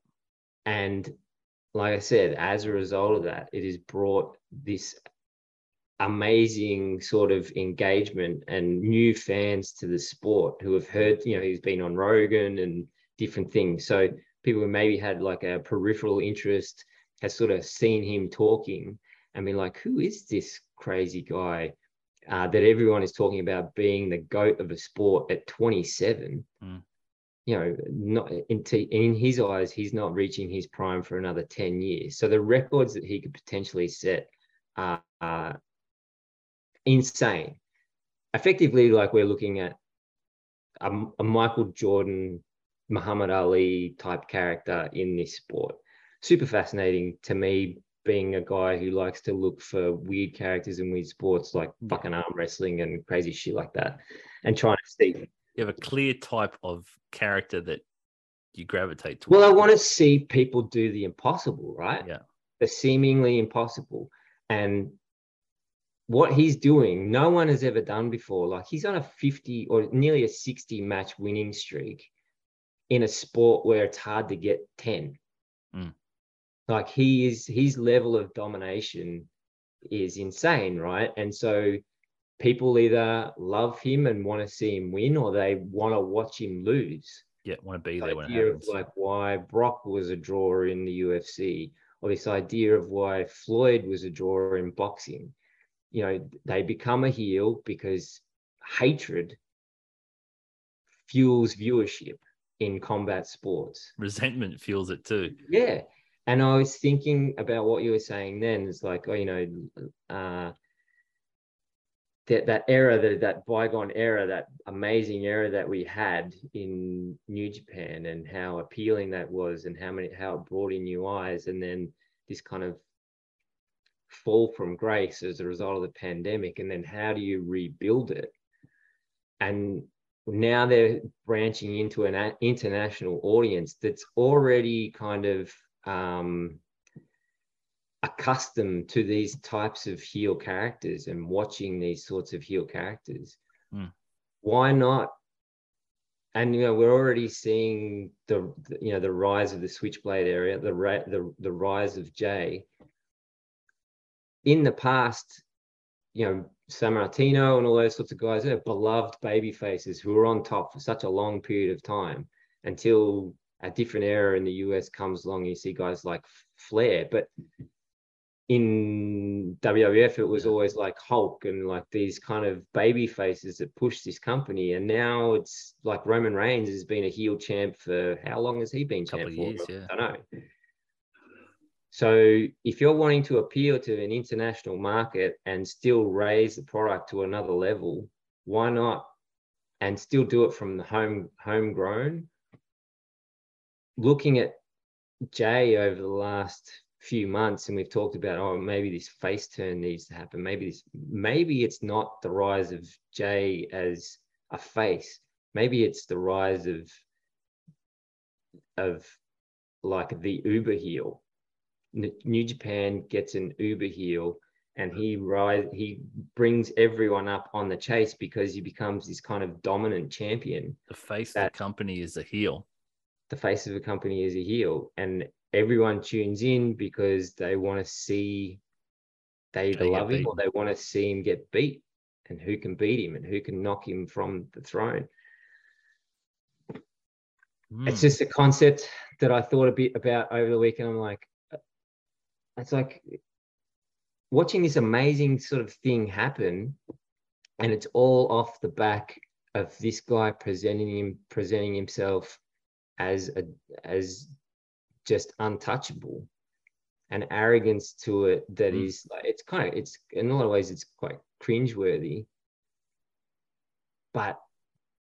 S4: And like I said, as a result of that, it has brought this amazing sort of engagement and new fans to the sport who have heard, you know, he's been on Rogan and different things. So people who maybe had like a peripheral interest has sort of seen him talking and been like, who is this crazy guy uh, that everyone is talking about being the goat of a sport at 27?
S2: Mm.
S4: You know, not in, t- in his eyes, he's not reaching his prime for another 10 years. So the records that he could potentially set are, are insane. Effectively, like we're looking at a, a Michael Jordan, Muhammad Ali type character in this sport. Super fascinating to me, being a guy who likes to look for weird characters in weird sports like
S2: mm.
S4: fucking arm wrestling and crazy shit like that, and trying to see.
S2: You have a clear type of character that you gravitate towards.
S4: Well, I want to see people do the impossible, right?
S2: Yeah.
S4: the seemingly impossible. And what he's doing, no one has ever done before. Like he's on a 50 or nearly a 60 match winning streak in a sport where it's hard to get 10.
S2: Mm.
S4: Like he is his level of domination is insane, right? And so people either love him and want to see him win or they want to watch him lose.
S2: Yeah, want to be there when it
S4: idea of like why Brock was a drawer in the UFC, or this idea of why Floyd was a drawer in boxing. You know, they become a heel because hatred fuels viewership in combat sports.
S2: Resentment fuels it too.
S4: Yeah. And I was thinking about what you were saying then. It's like, oh, you know, uh, that that era, that that bygone era, that amazing era that we had in New Japan, and how appealing that was, and how many how it brought in new eyes, and then this kind of fall from grace as a result of the pandemic, and then how do you rebuild it? And now they're branching into an international audience that's already kind of um, accustomed to these types of heel characters and watching these sorts of heel characters.
S2: Hmm.
S4: Why not? And you know we're already seeing the you know the rise of the switchblade area, the the the rise of Jay. In the past, you know, Sammartino and all those sorts of guys, they're beloved baby faces who were on top for such a long period of time until a different era in the US comes along. You see guys like Flair, but in WWF, it was always like Hulk and like these kind of baby faces that pushed this company. And now it's like Roman Reigns has been a heel champ for how long has he been
S2: Couple
S4: champ
S2: of
S4: for?
S2: years, yeah.
S4: I don't know. So if you're wanting to appeal to an international market and still raise the product to another level, why not? And still do it from the home homegrown. Looking at Jay over the last few months, and we've talked about, oh, maybe this face turn needs to happen. Maybe this, maybe it's not the rise of Jay as a face. Maybe it's the rise of of like the Uber heel. New Japan gets an Uber heel, and he rise he brings everyone up on the chase because he becomes this kind of dominant champion
S2: The face of the company is a heel.
S4: the face of a company is a heel and everyone tunes in because they want to see they
S2: get
S4: love him or they want to see him get beat and who can beat him and who can knock him from the throne it's
S2: Hmm.
S4: just a concept that i thought a bit about over the weekend i'm like it's like watching this amazing sort of thing happen and it's all off the back of this guy presenting him presenting himself as a as just untouchable an arrogance to it that
S2: Mm.
S4: is like it's kind of it's in a lot of ways it's quite cringeworthy but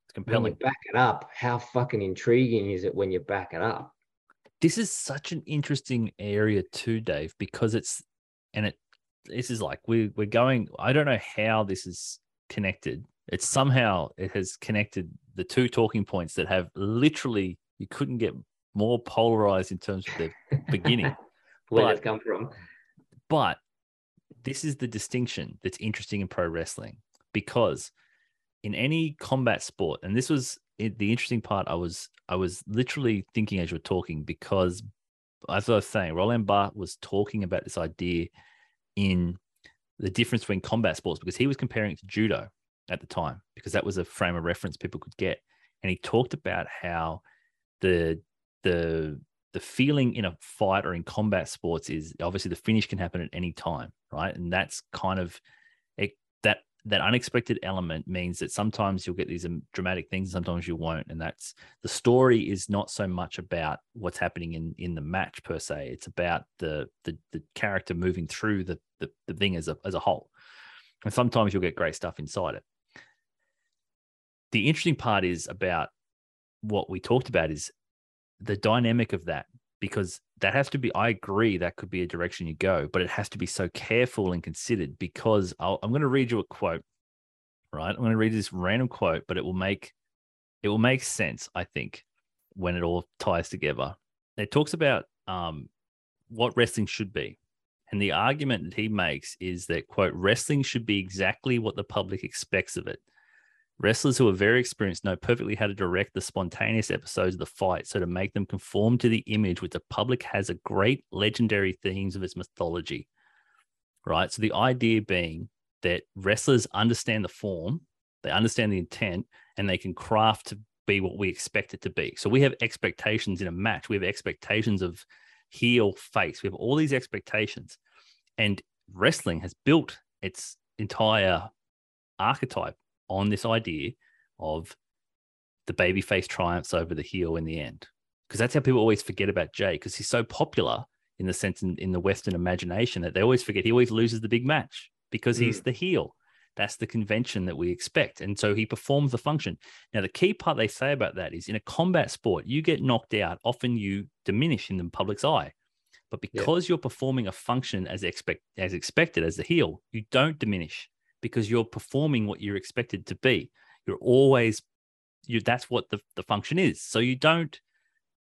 S2: it's
S4: when you
S2: compelling.
S4: back it up how fucking intriguing is it when you back it up
S2: this is such an interesting area too, Dave, because it's and it this is like we we're going. I don't know how this is connected. It's somehow it has connected the two talking points that have literally you couldn't get more polarized in terms of the beginning. [LAUGHS]
S4: where
S2: But-
S4: they've come from
S2: But this is the distinction that's interesting in pro wrestling because in any combat sport, and this was it, the interesting part. I was I was literally thinking as you were talking because as I was saying, Roland Barthes was talking about this idea in the difference between combat sports because he was comparing it to judo at the time because that was a frame of reference people could get, and he talked about how the the the feeling in a fight or in combat sports is obviously the finish can happen at any time, right? And that's kind of that unexpected element means that sometimes you'll get these um, dramatic things, and sometimes you won't, and that's the story is not so much about what's happening in in the match per se. It's about the the, the character moving through the, the the thing as a as a whole, and sometimes you'll get great stuff inside it. The interesting part is about what we talked about is the dynamic of that because that has to be i agree that could be a direction you go but it has to be so careful and considered because I'll, i'm going to read you a quote right? I'm going to read this random quote but it will make it will make sense i think when it all ties together. It talks about um, what wrestling should be and the argument that he makes is that quote wrestling should be exactly what the public expects of it Wrestlers who are very experienced know perfectly how to direct the spontaneous episodes of the fight so to make them conform to the image which the public has a great legendary themes of its mythology. Right. So the idea being that wrestlers understand the form, they understand the intent, and they can craft to be what we expect it to be. So we have expectations in a match. We have expectations of heel, face. We have all these expectations. And wrestling has built its entire archetype on this idea of the babyface triumphs over the heel in the end. Because that's how people always forget about Jay, because he's so popular in the sense in, in the Western imagination that they always forget he always loses the big match because he's mm. the heel. That's the convention that we expect. And so he performs the function. Now, the key part they say about that is in a combat sport, you get knocked out, often you diminish in the public's eye. But because you're performing a function as expect as expected as the heel, you don't diminish because you're performing what you're expected to be. You're always you that's what the, the function is. So you don't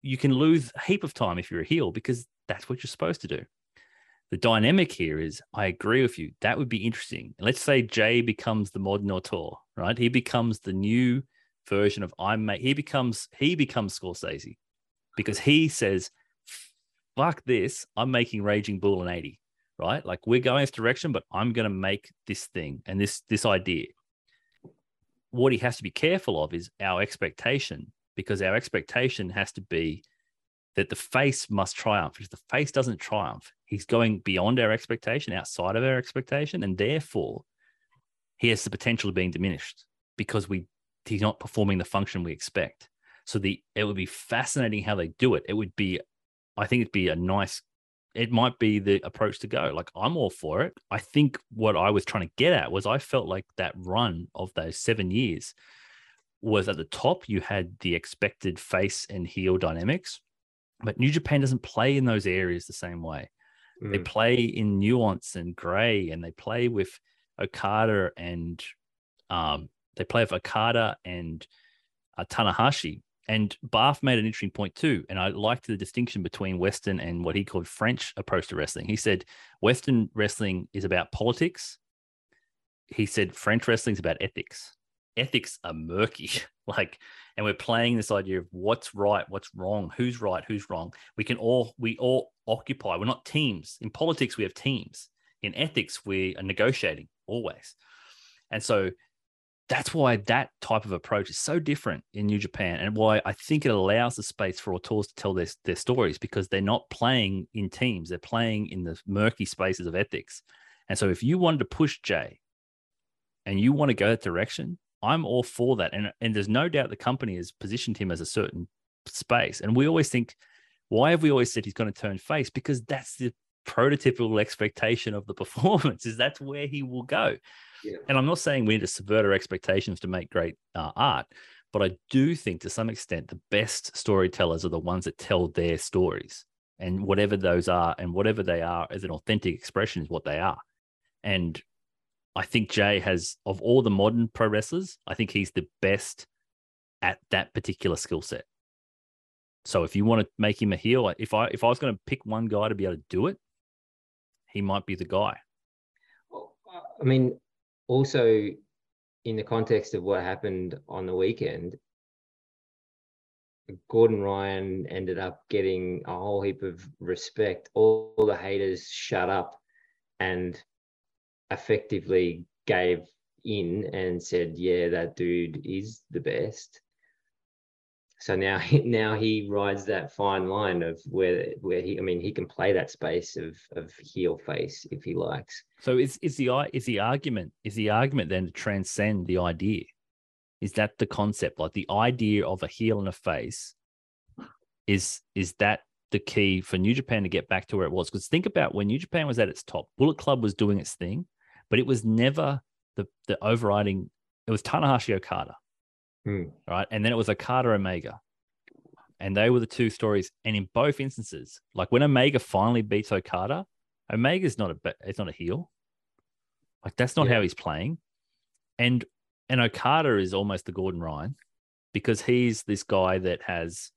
S2: you can lose a heap of time if you're a heel because that's what you're supposed to do. The dynamic here is I agree with you. That would be interesting. Let's say Jay becomes the modern auteur, right? He becomes the new version of I'm mate. He becomes he becomes Scorsese because he says, fuck this. I'm making Raging Bull an 80, right? Like we're going this direction, but I'm gonna make this thing and this this idea. What he has to be careful of is our expectation, because our expectation has to be that the face must triumph. If the face doesn't triumph, he's going beyond our expectation, outside of our expectation, and therefore he has the potential of being diminished because we he's not performing the function we expect. So the it would be fascinating how they do it. It would be, I think it'd be a nice. It might be the approach to go. Like I'm all for it. I think what I was trying to get at was I felt like that run of those seven years was at the top. You had the expected face and heel dynamics, but New Japan doesn't play in those areas the same way. They
S4: Mm.
S2: play in nuance and gray, and they play with Okada and um, they play with Okada and uh, Tanahashi. And Barthes made an interesting point too, and I liked the distinction between Western and what he called French approach to wrestling. He said Western wrestling is about politics. He said French wrestling is about ethics. Ethics are murky, [LAUGHS] like, and we're playing this idea of what's right, what's wrong, who's right, who's wrong. We can all we all occupy. We're not teams. In politics, we have teams. In ethics, we are negotiating always. And so that's why that type of approach is so different in New Japan and why I think it allows the space for auteurs to tell their, their stories because they're not playing in teams. They're playing in the murky spaces of ethics. And so if you wanted to push Jay and you want to go that direction, I'm all for that. And, and there's no doubt the company has positioned him as a certain space. And we always think, why have we always said he's going to turn face? Because that's the prototypical expectation of the [LAUGHS] performance is that's where he will go.
S4: Yeah.
S2: And I'm not saying we need to subvert our expectations to make great uh, art, but I do think to some extent the best storytellers are the ones that tell their stories and whatever those are and whatever they are as an authentic expression is what they are. And I think Jay has of all the modern pro wrestlers, I think he's the best at that particular skill set. So if you want to make him a heel, if I if I was going to pick one guy to be able to do it, he might be the guy.
S4: I mean, also in the context of what happened on the weekend, Gordon Ryan ended up getting a whole heap of respect. All, the haters shut up and effectively gave in and said, "Yeah, that dude is the best." So now, now he rides that fine line of where, where he, I mean, he can play that space of of heel face if he likes.
S2: So is is the is the argument is the argument then to transcend the idea? Is that the concept? Like the idea of a heel and a face is is that the key for New Japan to get back to where it was? Because think about when New Japan was at its top, Bullet Club was doing its thing, but it was never the the overriding. It was Tanahashi Okada,
S4: Hmm.
S2: right? And then it was Okada Omega. And they were the two stories. And in both instances, like when Omega finally beats Okada, Omega's not a it's not a heel. Like that's not
S4: Yeah.
S2: how he's playing. And and Okada is almost the Gordon Ryan because he's this guy that has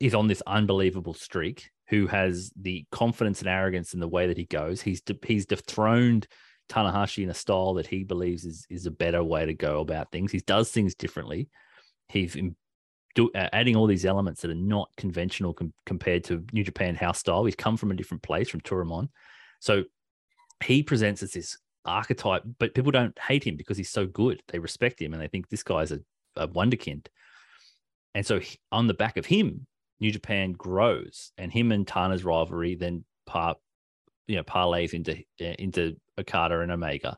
S2: is on this unbelievable streak who has the confidence and arrogance in the way that he goes. He's de- he's dethroned Tanahashi in a style that he believes is is a better way to go about things. He does things differently. He's do, uh, adding all these elements that are not conventional com- compared to New Japan house style. He's come from a different place from Toryumon, so he presents as this archetype, but people don't hate him because he's so good. They respect him and they think this guy's a, a wonderkind. And so he- on the back of him, New Japan grows, and him and Tana's rivalry then par, you know, parlays into uh, into Okada and Omega,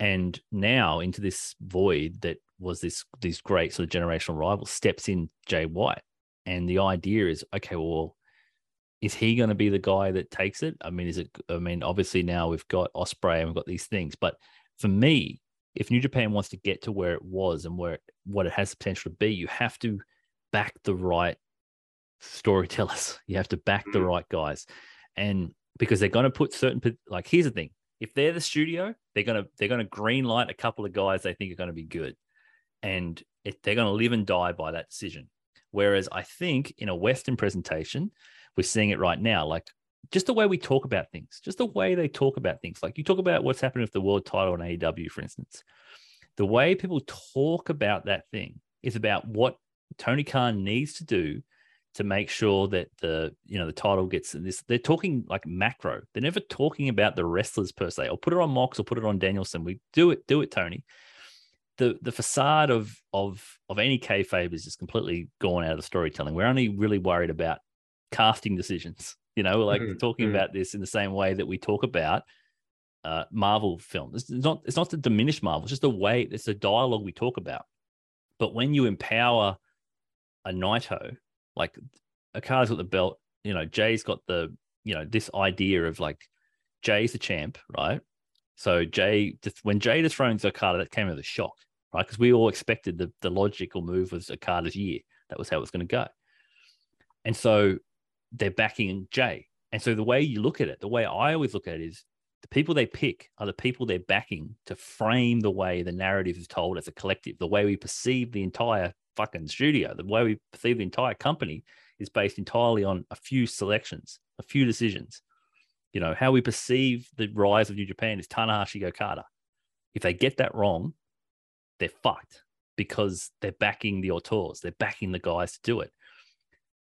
S2: and now into this void that was this these great sort of generational rival steps in Jay White, and the idea is okay, well, is he going to be the guy that takes it? I mean, is it? I mean, obviously now we've got Ospreay and we've got these things, but for me, if New Japan wants to get to where it was and where what it has the potential to be, you have to back the right storytellers. [LAUGHS] You have to back the
S4: Mhm.
S2: right guys, and because they're going to put certain like here's the thing: if they're the studio, they're gonna they're gonna green light a couple of guys they think are going to be good, and it, they're going to live and die by that decision. Whereas I think in a Western presentation, we're seeing it right now, like just the way we talk about things, just the way they talk about things. Like you talk about what's happening with the world title in AEW, for instance. The way people talk about that thing is about what Tony Khan needs to do to make sure that the you know the title gets this. They're talking like macro. They're never talking about the wrestlers per se. Or put it on Mox or put it on Danielson. We do it, do it, Tony. The the facade of of of any kayfabe is just completely gone out of the storytelling. We're only really worried about casting decisions. [LAUGHS] You know, like
S4: Mhm,
S2: talking
S4: mhm.
S2: about this in the same way that we talk about uh, Marvel films. It's not it's not to diminish Marvel. It's just the way it's the dialogue we talk about. But when you empower a Naito, like Okada's got the belt, you know, Jay's got the you know this idea of like Jay's the champ, right? So Jay, when Jay dethrones Okada, that came as a shock, right? Because we all expected the the logical move was Okada's year. That was how it was going to go. And so they're backing Jay. And so the way you look at it, the way I always look at it is the people they pick are the people they're backing to frame the way the narrative is told as a collective, the way we perceive the entire fucking studio, the way we perceive the entire company is based entirely on a few selections, a few decisions. You know, how we perceive the rise of New Japan is Tanahashi Okada. If they get that wrong, they're fucked because they're backing the auteurs, they're backing the guys to do it.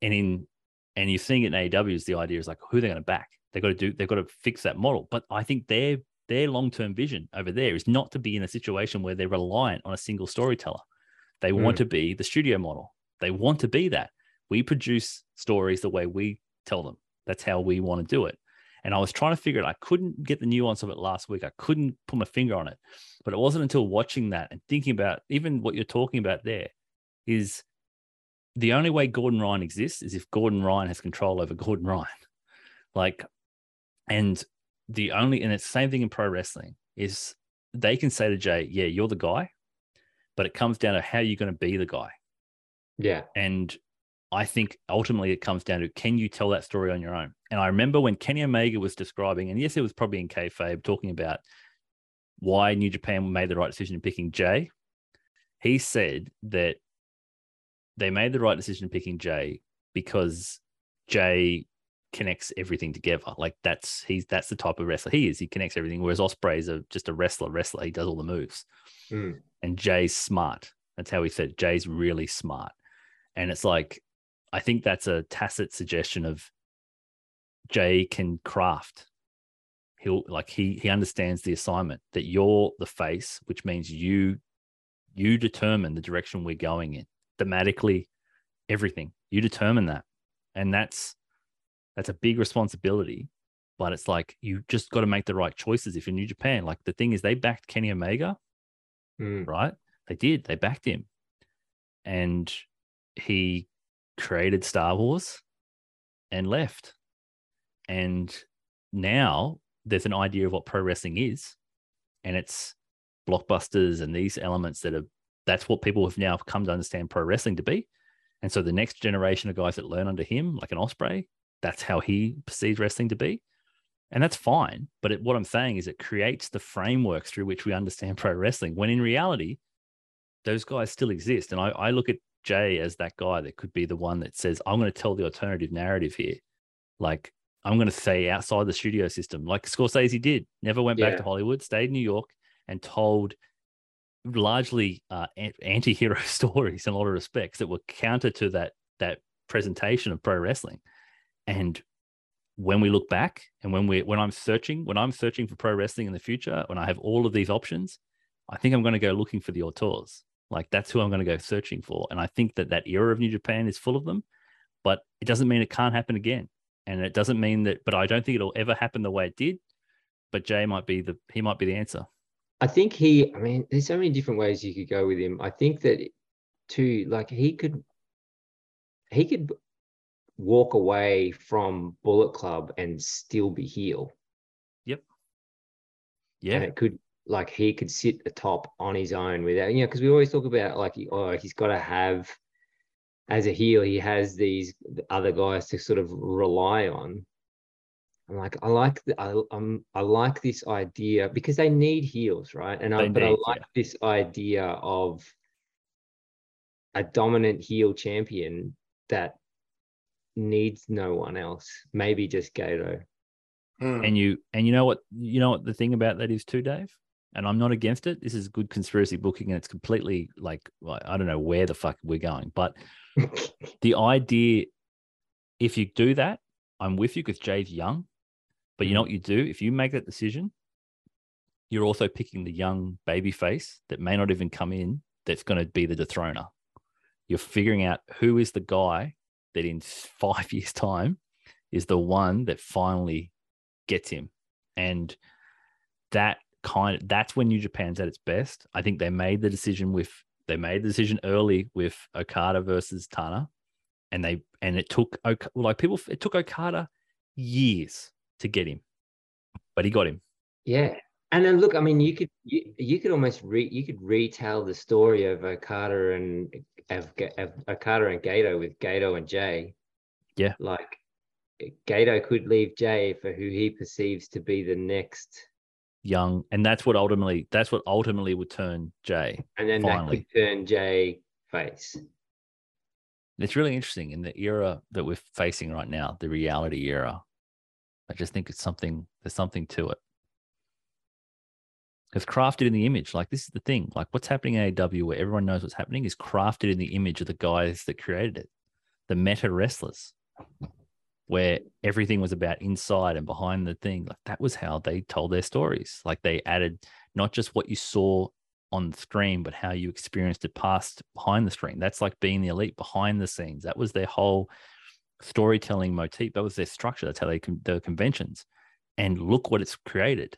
S2: And in and you're seeing it in AEW is the idea is like who they're going to back. They've got to do, they've got to fix that model. But I think their their long-term vision over there is not to be in a situation where they're reliant on a single storyteller. They want
S4: Mm.
S2: to be the studio model. They want to be that. We produce stories the way we tell them. That's how we want to do it. And I was trying to figure it. I couldn't get the nuance of it last week. I couldn't put my finger on it. But it wasn't until watching that and thinking about even what you're talking about there is the only way Gordon Ryan exists is if Gordon Ryan has control over Gordon Ryan. [LAUGHS] Like, and the only, and it's the same thing in pro wrestling is they can say to Jay, yeah, you're the guy, but it comes down to how you're going to be the guy.
S4: Yeah.
S2: And I think ultimately it comes down to can you tell that story on your own? And I remember when Kenny Omega was describing, and yes, it was probably in kayfabe, talking about why New Japan made the right decision in picking Jay. He said that they made the right decision in picking Jay because Jay connects everything together. Like that's he's that's the type of wrestler he is. He connects everything. Whereas Ospreay's a just a wrestler, wrestler. He does all the moves.
S4: Mm.
S2: And Jay's smart. That's how he said Jay's really smart. And it's like I think that's a tacit suggestion of Jay can craft. He'll like he he understands the assignment that you're the face, which means you you determine the direction we're going in thematically, everything. You determine that. And that's that's a big responsibility. But it's like you just got to make the right choices if you're New Japan. Like the thing is they backed Kenny Omega,
S4: Mm.
S2: right? They did. They backed him. And he created Star Wars and left. And now there's an idea of what pro wrestling is. And it's blockbusters and these elements that are that's what people have now come to understand pro wrestling to be. And so the next generation of guys that learn under him, like an Ospreay, that's how he perceives wrestling to be. And that's fine. But it, what I'm saying is it creates the frameworks through which we understand [LAUGHS] pro wrestling, when in reality, those guys still exist. And I, I look at Jay as that guy that could be the one that says, I'm going to tell the alternative narrative here. Like I'm going to say outside the studio system, like Scorsese did. Never went back to Hollywood, stayed in New York, and told largely uh, anti-hero [LAUGHS] stories in a lot of respects that were counter to that that presentation of pro wrestling. And when we look back, and when we when I'm searching, when I'm searching for pro wrestling in the future, when I have all of these options, I think I'm going to go looking for the auteurs. Like that's who I'm going to go searching for. And I think that that era of New Japan is full of them, but it doesn't mean it can't happen again. And it doesn't mean that, but I don't think it'll ever happen the way it did. But Jay might be the he might be the answer.
S4: I think he, I mean, there's so many different ways you could go with him. I think that too, like he could, he could walk away from Bullet Club and still be heel. And
S2: Yeah.
S4: it could, like, he could sit atop on his own without, you know, because we always talk about, like, oh, he's got to have, as a heel, he has these other guys to sort of rely on. I'm like, I like the, I, um, I like this idea because they need heels, right? And I,
S2: They
S4: but I like
S2: yeah.
S4: this idea of a dominant heel champion that needs no one else, maybe just Gedo.
S1: Hmm.
S2: And you and you know what you know what the thing about that is too, Dave. And I'm not against it. This is good conspiracy booking, and it's completely like like, I don't know where the fuck we're going, but [LAUGHS] the idea, if you do that, I'm with you because Jay's young. But you know what you do? If you make that decision, you're also picking the young baby face that may not even come in that's going to be the dethroner. You're figuring out who is the guy that in five [LAUGHS] years' time is the one that finally gets him. And that kind of, that's when New Japan's at its best. I think they made the decision with they made the decision early with Okada versus Tana, and they and it took like people it took Okada years to get him, but he got him.
S4: Yeah. And then look, I mean, you could you, you could almost re you could retell the story of Okada and of, of Okada and Gedo with Gedo and Jay.
S2: Yeah.
S4: Like Gedo could leave Jay for who he perceives to be the next,
S2: Young, and that's what ultimately that's what ultimately would turn Jay.
S4: and then
S2: Finally.
S4: that could turn Jay face.
S2: It's really interesting in the era that we're facing right now, the reality era. I just think it's something there's something to it. It's crafted in the image. Like this is the thing. Like what's happening in AEW where everyone knows what's happening is crafted in the image of the guys that created it. The meta wrestlers. Where everything was about inside and behind the thing. Like that was how they told their stories. Like they added not just what you saw on the screen, but how you experienced it past behind the screen. That's like being the elite behind the scenes. That was their whole storytelling motif. That was their structure. That's how they con- their conventions. And look what it's created,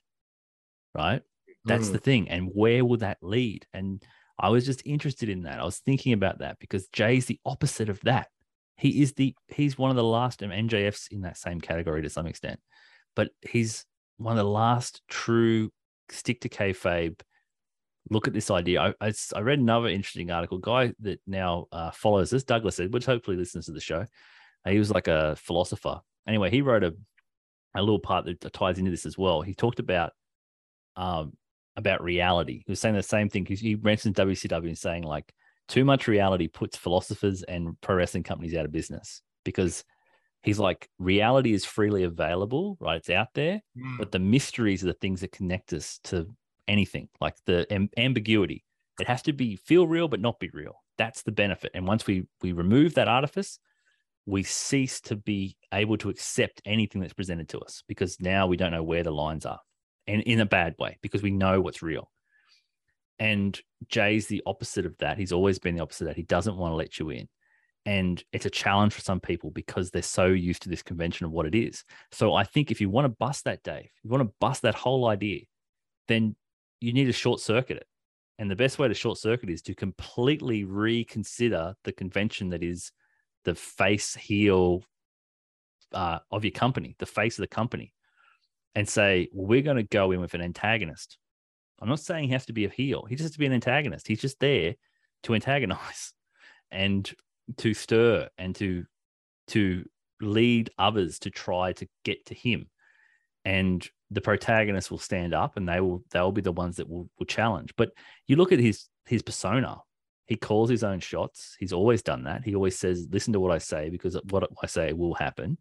S2: right? That's the thing. And where will that lead? And I was just interested in that. I was thinking about that because Jay's the opposite of that. He is the he's one of the last and MJF's in that same category to some extent, but he's one of the last true stick to kayfabe. Look at this idea. I I read another interesting article. Guy that now uh, follows us, Douglas Edwards, hopefully listens to the show. Uh, he was like a philosopher. Anyway, he wrote a a little part that ties into this as well. He talked about um about reality. He was saying the same thing because he mentioned WCW and saying like too much reality puts philosophers and pro wrestling companies out of business because he's like reality is freely available, right? It's out there,
S1: Hmm.
S2: but the mysteries are the things that connect us to anything, like the am- ambiguity. It has to be feel real but not be real. That's the benefit. And once we we remove that artifice, we cease to be able to accept anything that's presented to us because now we don't know where the lines are and in a bad way because we know what's real. And Jay's the opposite of that. He's always been the opposite of that. He doesn't want to let you in. And it's a challenge for some people because they're so used to this convention of what it is. So I think if you want to bust that, Dave, you want to bust that whole idea, then you need to short circuit it. And the best way to short circuit is to completely reconsider the convention that is the face heel uh, of your company, the face of the company, and say, well, we're going to go in with an antagonist. I'm not saying he has to be a heel. He just has to be an antagonist. He's just there to antagonize [LAUGHS] and to stir and to to lead others to try to get to him. And the protagonist will stand up and they will they'll be the ones that will, will challenge. But you look at his his persona. He calls his own shots. He's always done that. He always says, listen to what I say because what I say will happen.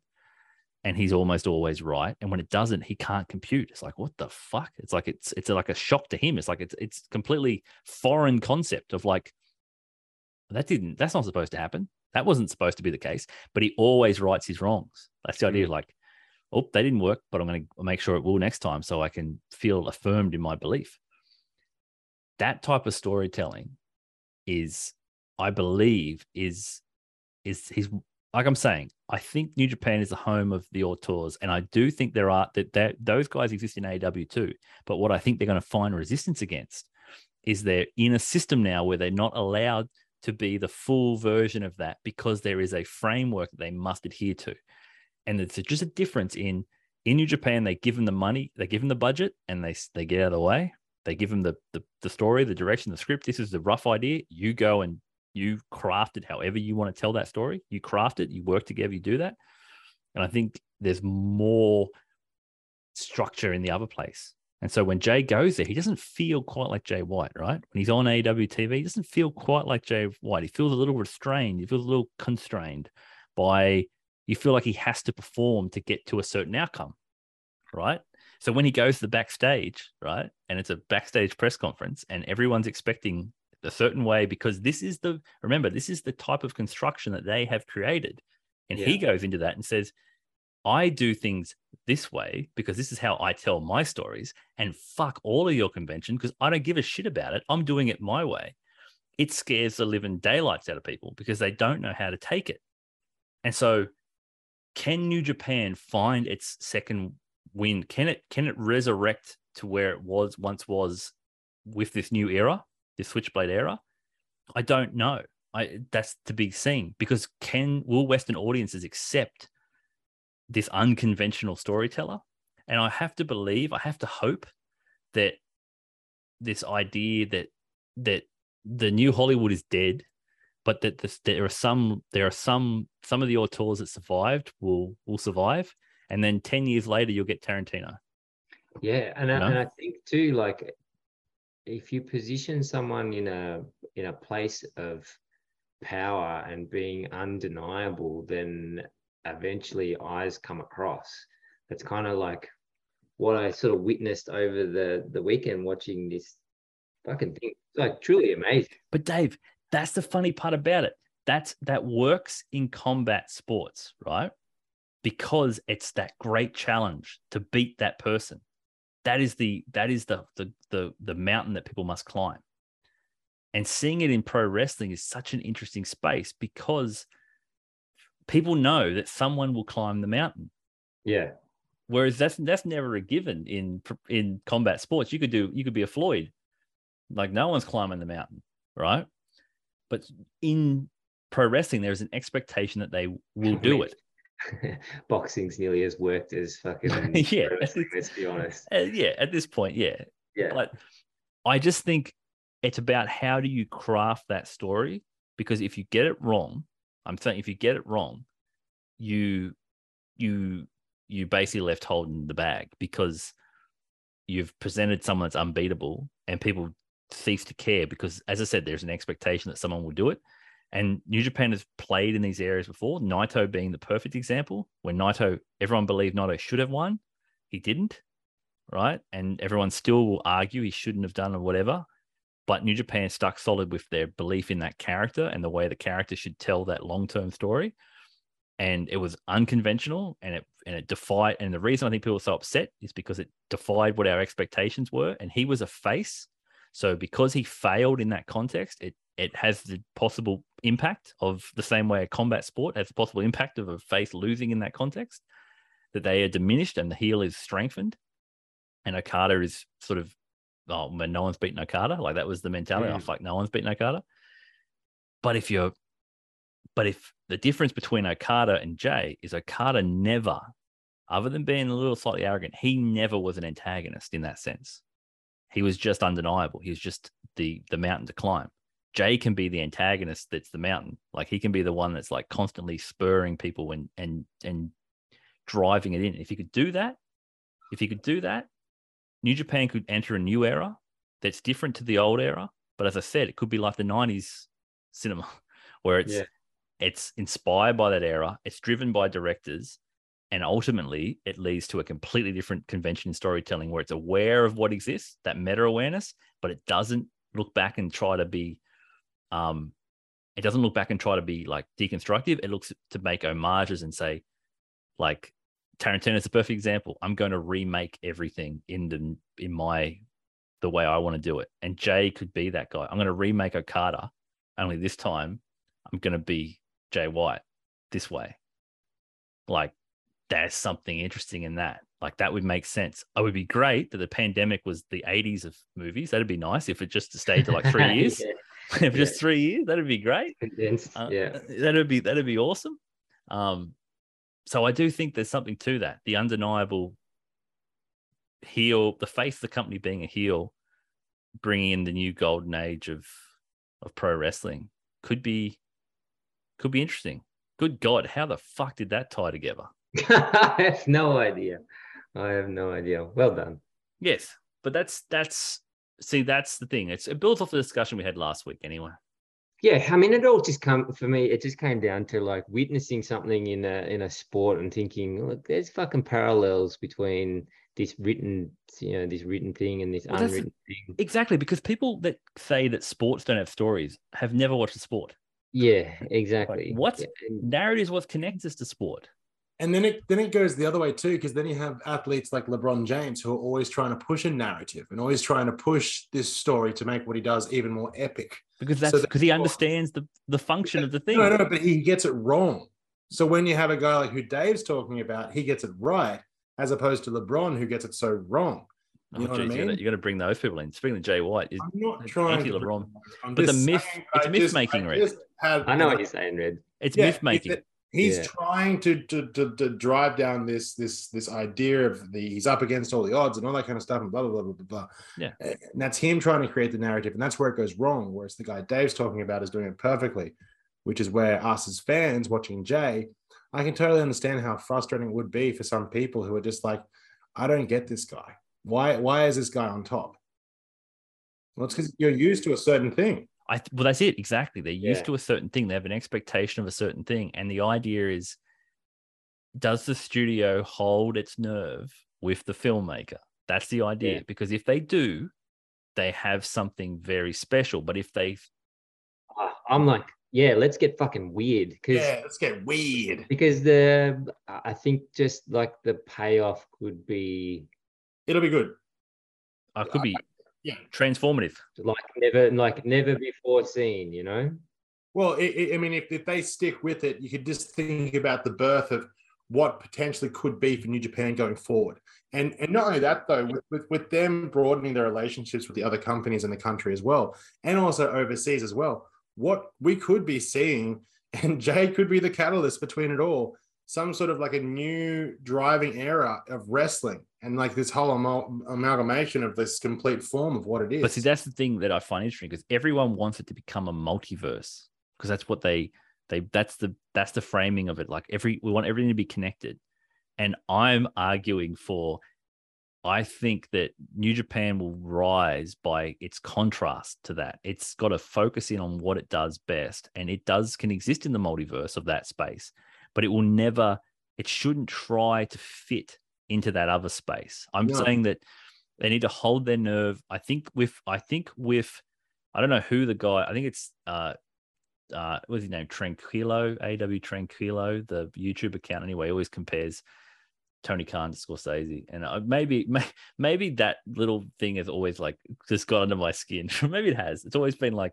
S2: And he's almost always right. And when it doesn't, he can't compute. It's like, what the fuck? It's like it's it's like a shock to him. It's like it's it's completely foreign concept of like that didn't that's not supposed to happen. That wasn't supposed to be the case. But he always writes his wrongs. That's the idea. Mm. Like, oh, they didn't work, but I'm going to make sure it will next time, so I can feel affirmed in my belief. That type of storytelling is, I believe, is is he's like I'm saying, I think New Japan is the home of the auteurs, and I do think there are that those guys exist in AEW too. But what I think they're going to find resistance against is they're in a system now where they're not allowed to be the full version of that because there is a framework that they must adhere to, and it's just a difference in in New Japan. They give them the money, they give them the budget, and they they get out of the way. They give them the, the the story, the direction, the script. This is the rough idea. You go and you craft it however you want to tell that story. You craft it, you work together, you do that. And I think there's more structure in the other place. And so when Jay goes there, he doesn't feel quite like Jay White, right? When he's on AWTV, he doesn't feel quite like Jay White. He feels a little restrained. He feels a little constrained by, you feel like he has to perform to get to a certain outcome, right? So when he goes to the backstage, right, and it's a backstage press conference and everyone's expecting a certain way because this is the remember this is the type of construction that they have created. And yeah. he goes into that and says i do things this way because this is how i tell my stories and fuck all of your convention because i don't give a shit about it. I'm doing it my way. It scares the living daylights out of people because they don't know how to take it. And so can new japan find its second wind? Can it can it resurrect to where it was once was with this new era the Switchblade era? I don't know. I that's to be seen because can will Western audiences accept this unconventional storyteller? And I have to believe, I have to hope that this idea that that the new Hollywood is dead, but that this, there are some there are some some of the auteurs that survived will will survive, and then ten years later you'll get Tarantino.
S4: Yeah, and I, and I think too, like if you position someone in a in a place of power and being undeniable, then eventually eyes come across. That's kind of like what I sort of witnessed over the the weekend watching this fucking thing. It's like truly amazing.
S2: But Dave, that's the funny part about it. That's that works in combat sports, right? Because it's that great challenge to beat that person that is the that is the the the, the mountain that people must climb. And seeing it in pro wrestling is such an interesting space because people know that someone will climb the mountain.
S4: Yeah.
S2: Whereas that's that's never a given in in combat sports. You could do you could be a floyd. Like no one's climbing the mountain right? But in pro wrestling there's an expectation that they will do it [LAUGHS]
S4: boxing's nearly as worked as fucking [LAUGHS]
S2: yeah.
S4: Let's be honest.
S2: Uh, yeah, at this point, yeah,
S4: yeah.
S2: But I just think it's about how do you craft that story because if you get it wrong, I'm saying if you get it wrong, you you you basically left holding the bag because you've presented someone that's unbeatable and people cease to care because as I said, there's an expectation that someone will do it. And New Japan has played in these areas before, Naito being the perfect example, when Naito, everyone believed Naito should have won. He didn't, right? And everyone still will argue he shouldn't have done or whatever. But New Japan stuck solid with their belief in that character and the way the character should tell that long term story. And it was unconventional and it and it defied and the reason I think people were so upset is because it defied what our expectations were. And he was a face. So because he failed in that context, it it has the possible impact of the same way a combat sport has the possible impact of a face losing in that context, that they are diminished and the heel is strengthened. And Okada is sort of, oh, man, no one's beaten Okada. Like that was the mentality. Mm. Oh, like, no one's beaten Okada. But if you're, but if the difference between Okada and Jay is Okada never, other than being a little slightly arrogant, he never was an antagonist in that sense. He was just undeniable. He was just the the mountain to climb. Jay can be the antagonist that's the mountain. Like he can be the one that's like constantly spurring people and and and driving it in. If he could do that, if he could do that, New Japan could enter a new era that's different to the old era. But as I said, it could be like the 90s cinema, [LAUGHS] where it's yeah. it's inspired by that era, it's driven by directors, and ultimately it leads to a completely different convention in storytelling where it's aware of what exists, that meta awareness, but it doesn't look back and try to be um it doesn't look back and try to be like deconstructive. It looks to make homages and say, like Tarantino is a perfect example. I'm going to remake everything in the in my the way I want to do it. And Jay could be that guy. I'm going to remake Okada, only this time I'm going to be Jay White this way. Like there's something interesting in that. Like that would make sense. It would be great that the pandemic was the 80s of movies. That'd be nice if it just stayed to like three [LAUGHS] years.
S4: Yeah, [LAUGHS]
S2: if just three years, that'd be great.
S4: condensed,
S2: Uh,
S4: yeah.
S2: that'd be that'd be awesome. Um, so I do think there's something to that. The undeniable heel, the face of the company being a heel, bringing in the new golden age of of pro wrestling could be could be interesting. Good God, how the fuck did that tie together? [LAUGHS]
S4: I have no idea. I have no idea. Well done.
S2: Yes, but that's that's see that's the thing. It's it builds off the discussion we had last week anyway.
S4: Yeah, I mean, it all just come for me. It just came down to like witnessing something in a in a sport and thinking, look, there's fucking parallels between this written, you know, this written thing and this
S2: Well,
S4: unwritten thing.
S2: Exactly, because people that say that sports don't have stories have never watched a sport.
S4: Yeah, exactly.
S2: what?
S4: Yeah,
S2: Narrative is what connects us to sport.
S1: And then it then it goes the other way too, because then you have athletes like LeBron James who are always trying to push a narrative and always trying to push this story to make what he does even more epic.
S2: because that's because he understands the the function of the thing.
S1: No, no, but he gets it wrong. So when you have a guy like who Dave's talking about, he gets it right, as opposed to LeBron who gets it so wrong.
S2: Oh,
S1: You know oh, what I
S2: geez, you
S1: mean?
S2: gotta, you got to bring those people in. Speaking of Jay White, is,
S1: I'm not trying to
S2: anti-LeBron.
S1: I'm
S2: But the myth, it's myth making, Red.
S4: I know what you're saying, Red.
S2: it's
S1: Yeah,
S2: myth
S1: he's-
S2: making.
S1: He's
S4: Yeah.
S1: trying to, to to to drive down this this this idea of the he's up against all the odds and all that kind of stuff and blah blah blah blah blah. blah.
S2: Yeah.
S1: Uh, and that's him trying to create the narrative, and that's where it goes wrong. Whereas the guy Dave's talking about is doing it perfectly, which is where us as fans watching Jay, I can totally understand how frustrating it would be for some people who are just like, I don't get this guy. Why why is this guy on top? Well, it's because you're used to a certain thing.
S2: I th- well, that's it exactly. They're used
S4: Yeah.
S2: to a certain thing. They have an expectation of a certain thing, and the idea is, does the studio hold its nerve with the filmmaker? That's the idea.
S4: Yeah.
S2: Because if they do, they have something very special. But if they
S4: Ah, I'm like, yeah, let's get fucking weird because
S1: Yeah, let's get weird.
S4: because the I I think just like the payoff could be
S1: It'll be good.
S2: I could be
S1: Yeah.
S2: transformative.
S4: like never like never before seen, you know?
S1: Well, i i I mean, if, if they stick with it, you could just think about the birth of what potentially could be for New Japan going forward. And and not only that though, with, with, with them broadening their relationships with the other companies in the country as well, and also overseas as well, what we could be seeing, [LAUGHS] and Jay could be the catalyst between it all, some sort of like a new driving era of wrestling and like this whole amal- amalgamation of this complete form of what it is.
S2: But see, that's the thing that I find interesting because everyone wants it to become a multiverse because that's what they they that's the that's the framing of it. Like every we want everything to be connected, and I'm arguing for. I think that New Japan will rise by its contrast to that. It's got to focus in on what it does best, and it does can exist in the multiverse of that space, but it will never. It shouldn't try to fit into that other space. I'm
S1: No.
S2: saying that they need to hold their nerve. I think with I think with I don't know who the guy. I think it's uh uh what's his name Tranquilo AW Tranquilo the YouTube account. Anyway, always compares Tony Khan to Scorsese, and uh, maybe [LAUGHS] may, maybe that little thing has always like just got under my skin. [LAUGHS] maybe it has. It's always been like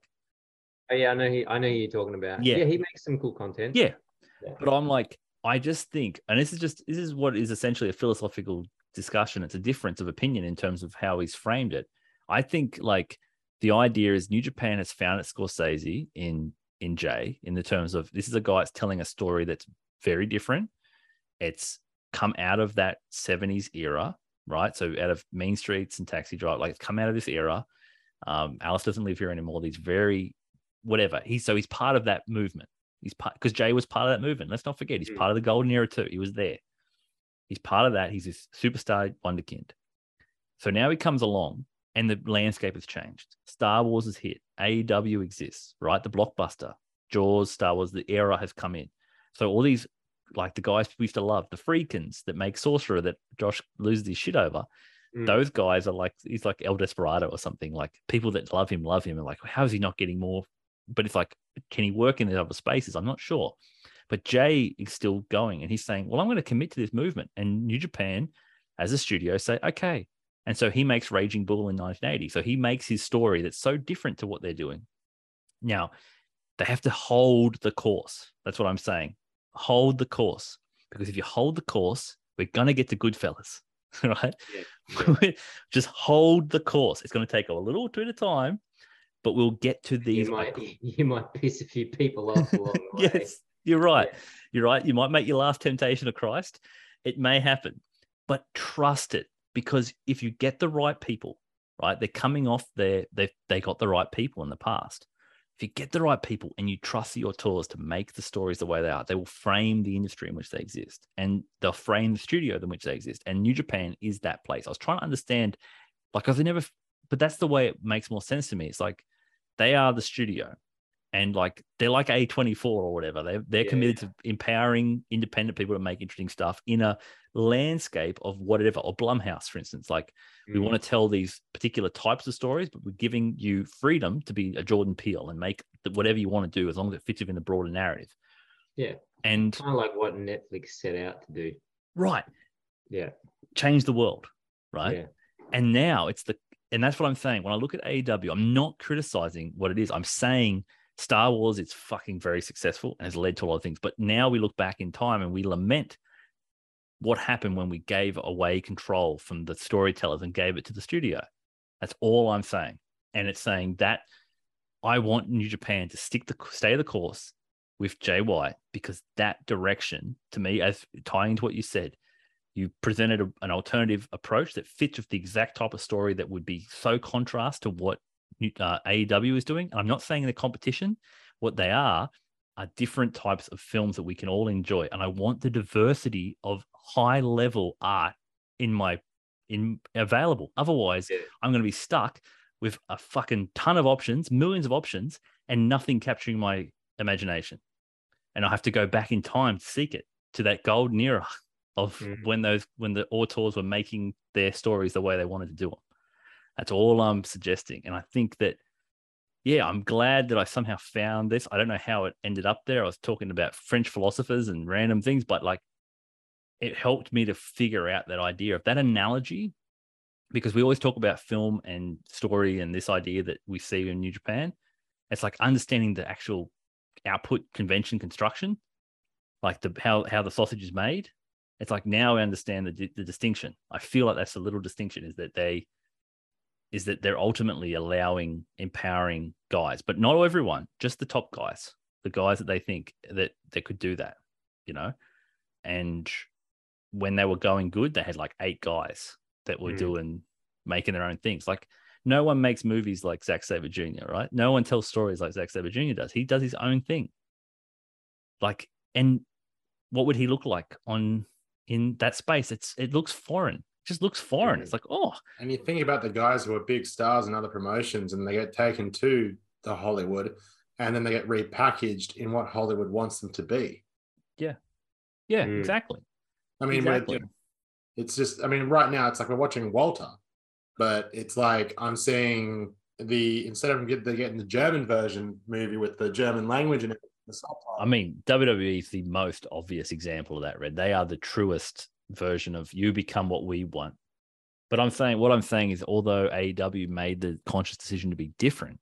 S4: Oh yeah, I know he I know you're talking about.
S2: Yeah.
S4: Yeah, he makes some cool content.
S2: yeah, But I'm like I just think, and this is just this is what is essentially a philosophical discussion. It's a difference of opinion in terms of how he's framed it. I think like the idea is New Japan has found its Scorsese in in Jay in the terms of this is a guy that's telling a story that's very different. It's come out of that 70s era, right? So out of Mean Streets and Taxi Driver, like it's come out of this era. Um, Alice doesn't live here anymore. These very whatever. He's so he's part of that movement. He's part because Jay was part of that movement. Let's not forget, he's
S4: Mm.
S2: part of the golden era too. He was there. He's part of that. He's this superstar wonderkind. So now he comes along and the landscape has changed. Star Wars is hit. AEW exists, right? The blockbuster, Jaws, Star Wars, the era has come in. So all these like the guys we used to love, the Friedkins that make Sorcerer that Josh loses his shit over.
S4: Mm.
S2: Those guys are like he's like El Desperado or something. Like people that love him love him and like how is he not getting more? But it's like can he work in the other spaces? I'm not sure. But Jay is still going and he's saying, well, I'm going to commit to this movement. And New Japan, as a studio, say, okay. And so he makes Raging Bull in 1980. So he makes his story that's so different to what they're doing. Now, they have to hold the course. That's what I'm saying. Hold the course. Because if you hold the course, we're going to get to Goodfellas, [LAUGHS] right? [LAUGHS]
S4: Yeah,
S2: Just hold the course. It's going to take a little bit of time, but we'll get to [LAUGHS] these.
S4: You might [LAUGHS] you might piss a few people off along the [LAUGHS] way.
S2: yes, you're right.
S4: Yeah.
S2: You're right. You might make your last temptation of Christ. It may happen, but trust it because if you get the right people, right, they're coming off their they they got the right people in the past. If you get the right people and you trust your auteurs to make the stories the way they are, they will frame the industry in which they exist and they'll frame the studio in which they exist. And New Japan is that place. I was trying to understand, like, because I never, but that's the way it makes more sense to me. It's like they are the studio and like they're like A24 or whatever. They they're
S4: Yeah.
S2: committed to empowering independent people to make interesting stuff in a landscape of whatever, or Blumhouse, for instance. Like we
S4: Mm.
S2: want to tell these particular types of stories, but we're giving you freedom to be a Jordan Peele and make whatever you want to do as long as it fits within the broader narrative.
S4: Yeah.
S2: And
S4: kind of like what Netflix set out to do.
S2: right,
S4: Yeah.
S2: change the world, right?
S4: Yeah.
S2: And now it's the and that's what I'm saying. When I look at AEW, I'm not criticizing what it is. I'm saying Star Wars, it's fucking very successful and has led to a lot of things. But now we look back in time and we lament what happened when we gave away control from the storytellers and gave it to the studio. That's all I'm saying. And it's saying that I want New Japan to stick the stay the course with White because that direction, to me, as tying to what you said, you presented a, an alternative approach that fits with the exact type of story that would be so contrast to what uh, AEW is doing. And I'm not saying they're competition. What they are are different types of films that we can all enjoy, and I want the diversity of high level art in my in available. Otherwise,
S4: Yeah.
S2: I'm going to be stuck with a fucking ton of options, millions of options, and nothing capturing my imagination. And I have to go back in time to seek it to that golden era of
S4: Mhm.
S2: when those when the auteurs were making their stories the way they wanted to do them. That's all I'm suggesting. And I think that, yeah, I'm glad that I somehow found this. I don't know how it ended up there. I was talking about French philosophers and random things, but like it helped me to figure out that idea of that analogy because we always talk about film and story and this idea that we see in New Japan. It's like understanding the actual output convention construction, like the how how the sausage is made. It's like now I understand the the distinction. I feel like that's a little distinction is that they is that they're ultimately allowing empowering guys, but not everyone, just the top guys, the guys that they think that that could do that, you know. And when they were going good, they had like eight guys that were
S4: Mm.
S2: doing making their own things. Like no one makes movies like Zack Sabre Jr., right? No one tells stories like Zack Sabre Jr. does. He does his own thing. Like, and what would he look like on in that space? It's it looks foreign. It just looks foreign. It's like, oh,
S1: And you think about the guys who are big stars in other promotions and they get taken to the Hollywood and then they get repackaged in what Hollywood wants them to be.
S2: yeah,
S4: Mm.
S2: exactly.
S1: I mean, we're-
S2: exactly.
S1: it's just, I mean, right now it's like we're watching Walter, but it's like I'm seeing the, instead of get, they're getting the German version movie with the German language and the subtitles.
S2: I mean, WWE is the most obvious example of that, Red. They are the truest version of you become what we want. But I'm saying what I'm saying is although AEW made the conscious decision to be different,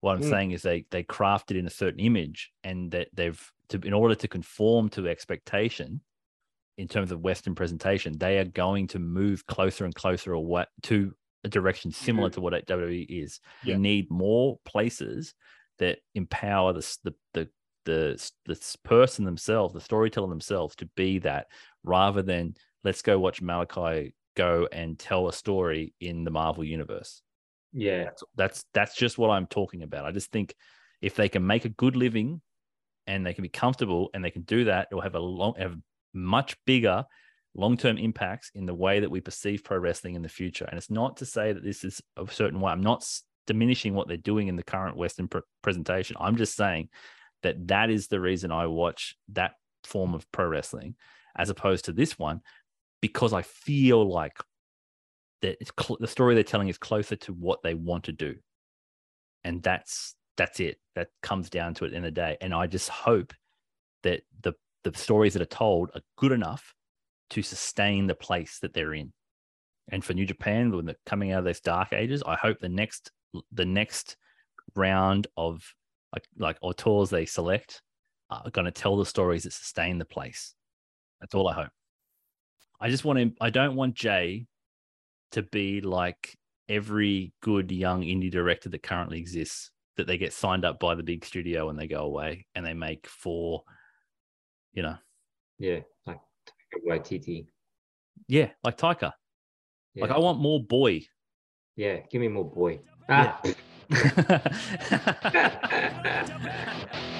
S2: what I'm
S1: Mm.
S2: saying is they they crafted in a certain image and that they've to in order to conform to expectation in terms of Western presentation, they are going to move closer and closer away to a direction similar to what WWE is.
S1: Yeah.
S2: We need more places that empower the the the the, the person themselves, the storyteller themselves, to be that, rather than let's go watch Malakai go and tell a story in the Marvel universe.
S4: Yeah.
S2: That's that's that's just what I'm talking about. I just think if they can make a good living and they can be comfortable and they can do that, it will have a long have much bigger long-term impacts in the way that we perceive pro wrestling in the future. And it's not to say that this is a certain way. I'm not diminishing what they're doing in the current Western pre- presentation. I'm just saying that that is the reason I watch that form of pro wrestling, as opposed to this one, because I feel like that cl- the story they're telling is closer to what they want to do, and that's that's it. That comes down to it in the day, and I just hope that the the stories that are told are good enough to sustain the place that they're in. And for New Japan, when they're coming out of those dark ages, I hope the next the next round of like like auteurs they select are going to tell the stories that sustain the place. That's all I hope. I just want to. I don't want Jay to be like every good young indie director that currently exists. That they get signed up by the big studio and they go away and they make Thor, you know,
S4: Yeah, like Waititi.
S2: yeah, like Taika.
S4: Yeah.
S2: Like I want more boy.
S4: yeah, give me more boy.
S2: Yeah. Ah.
S4: Ah. [LAUGHS] [LAUGHS]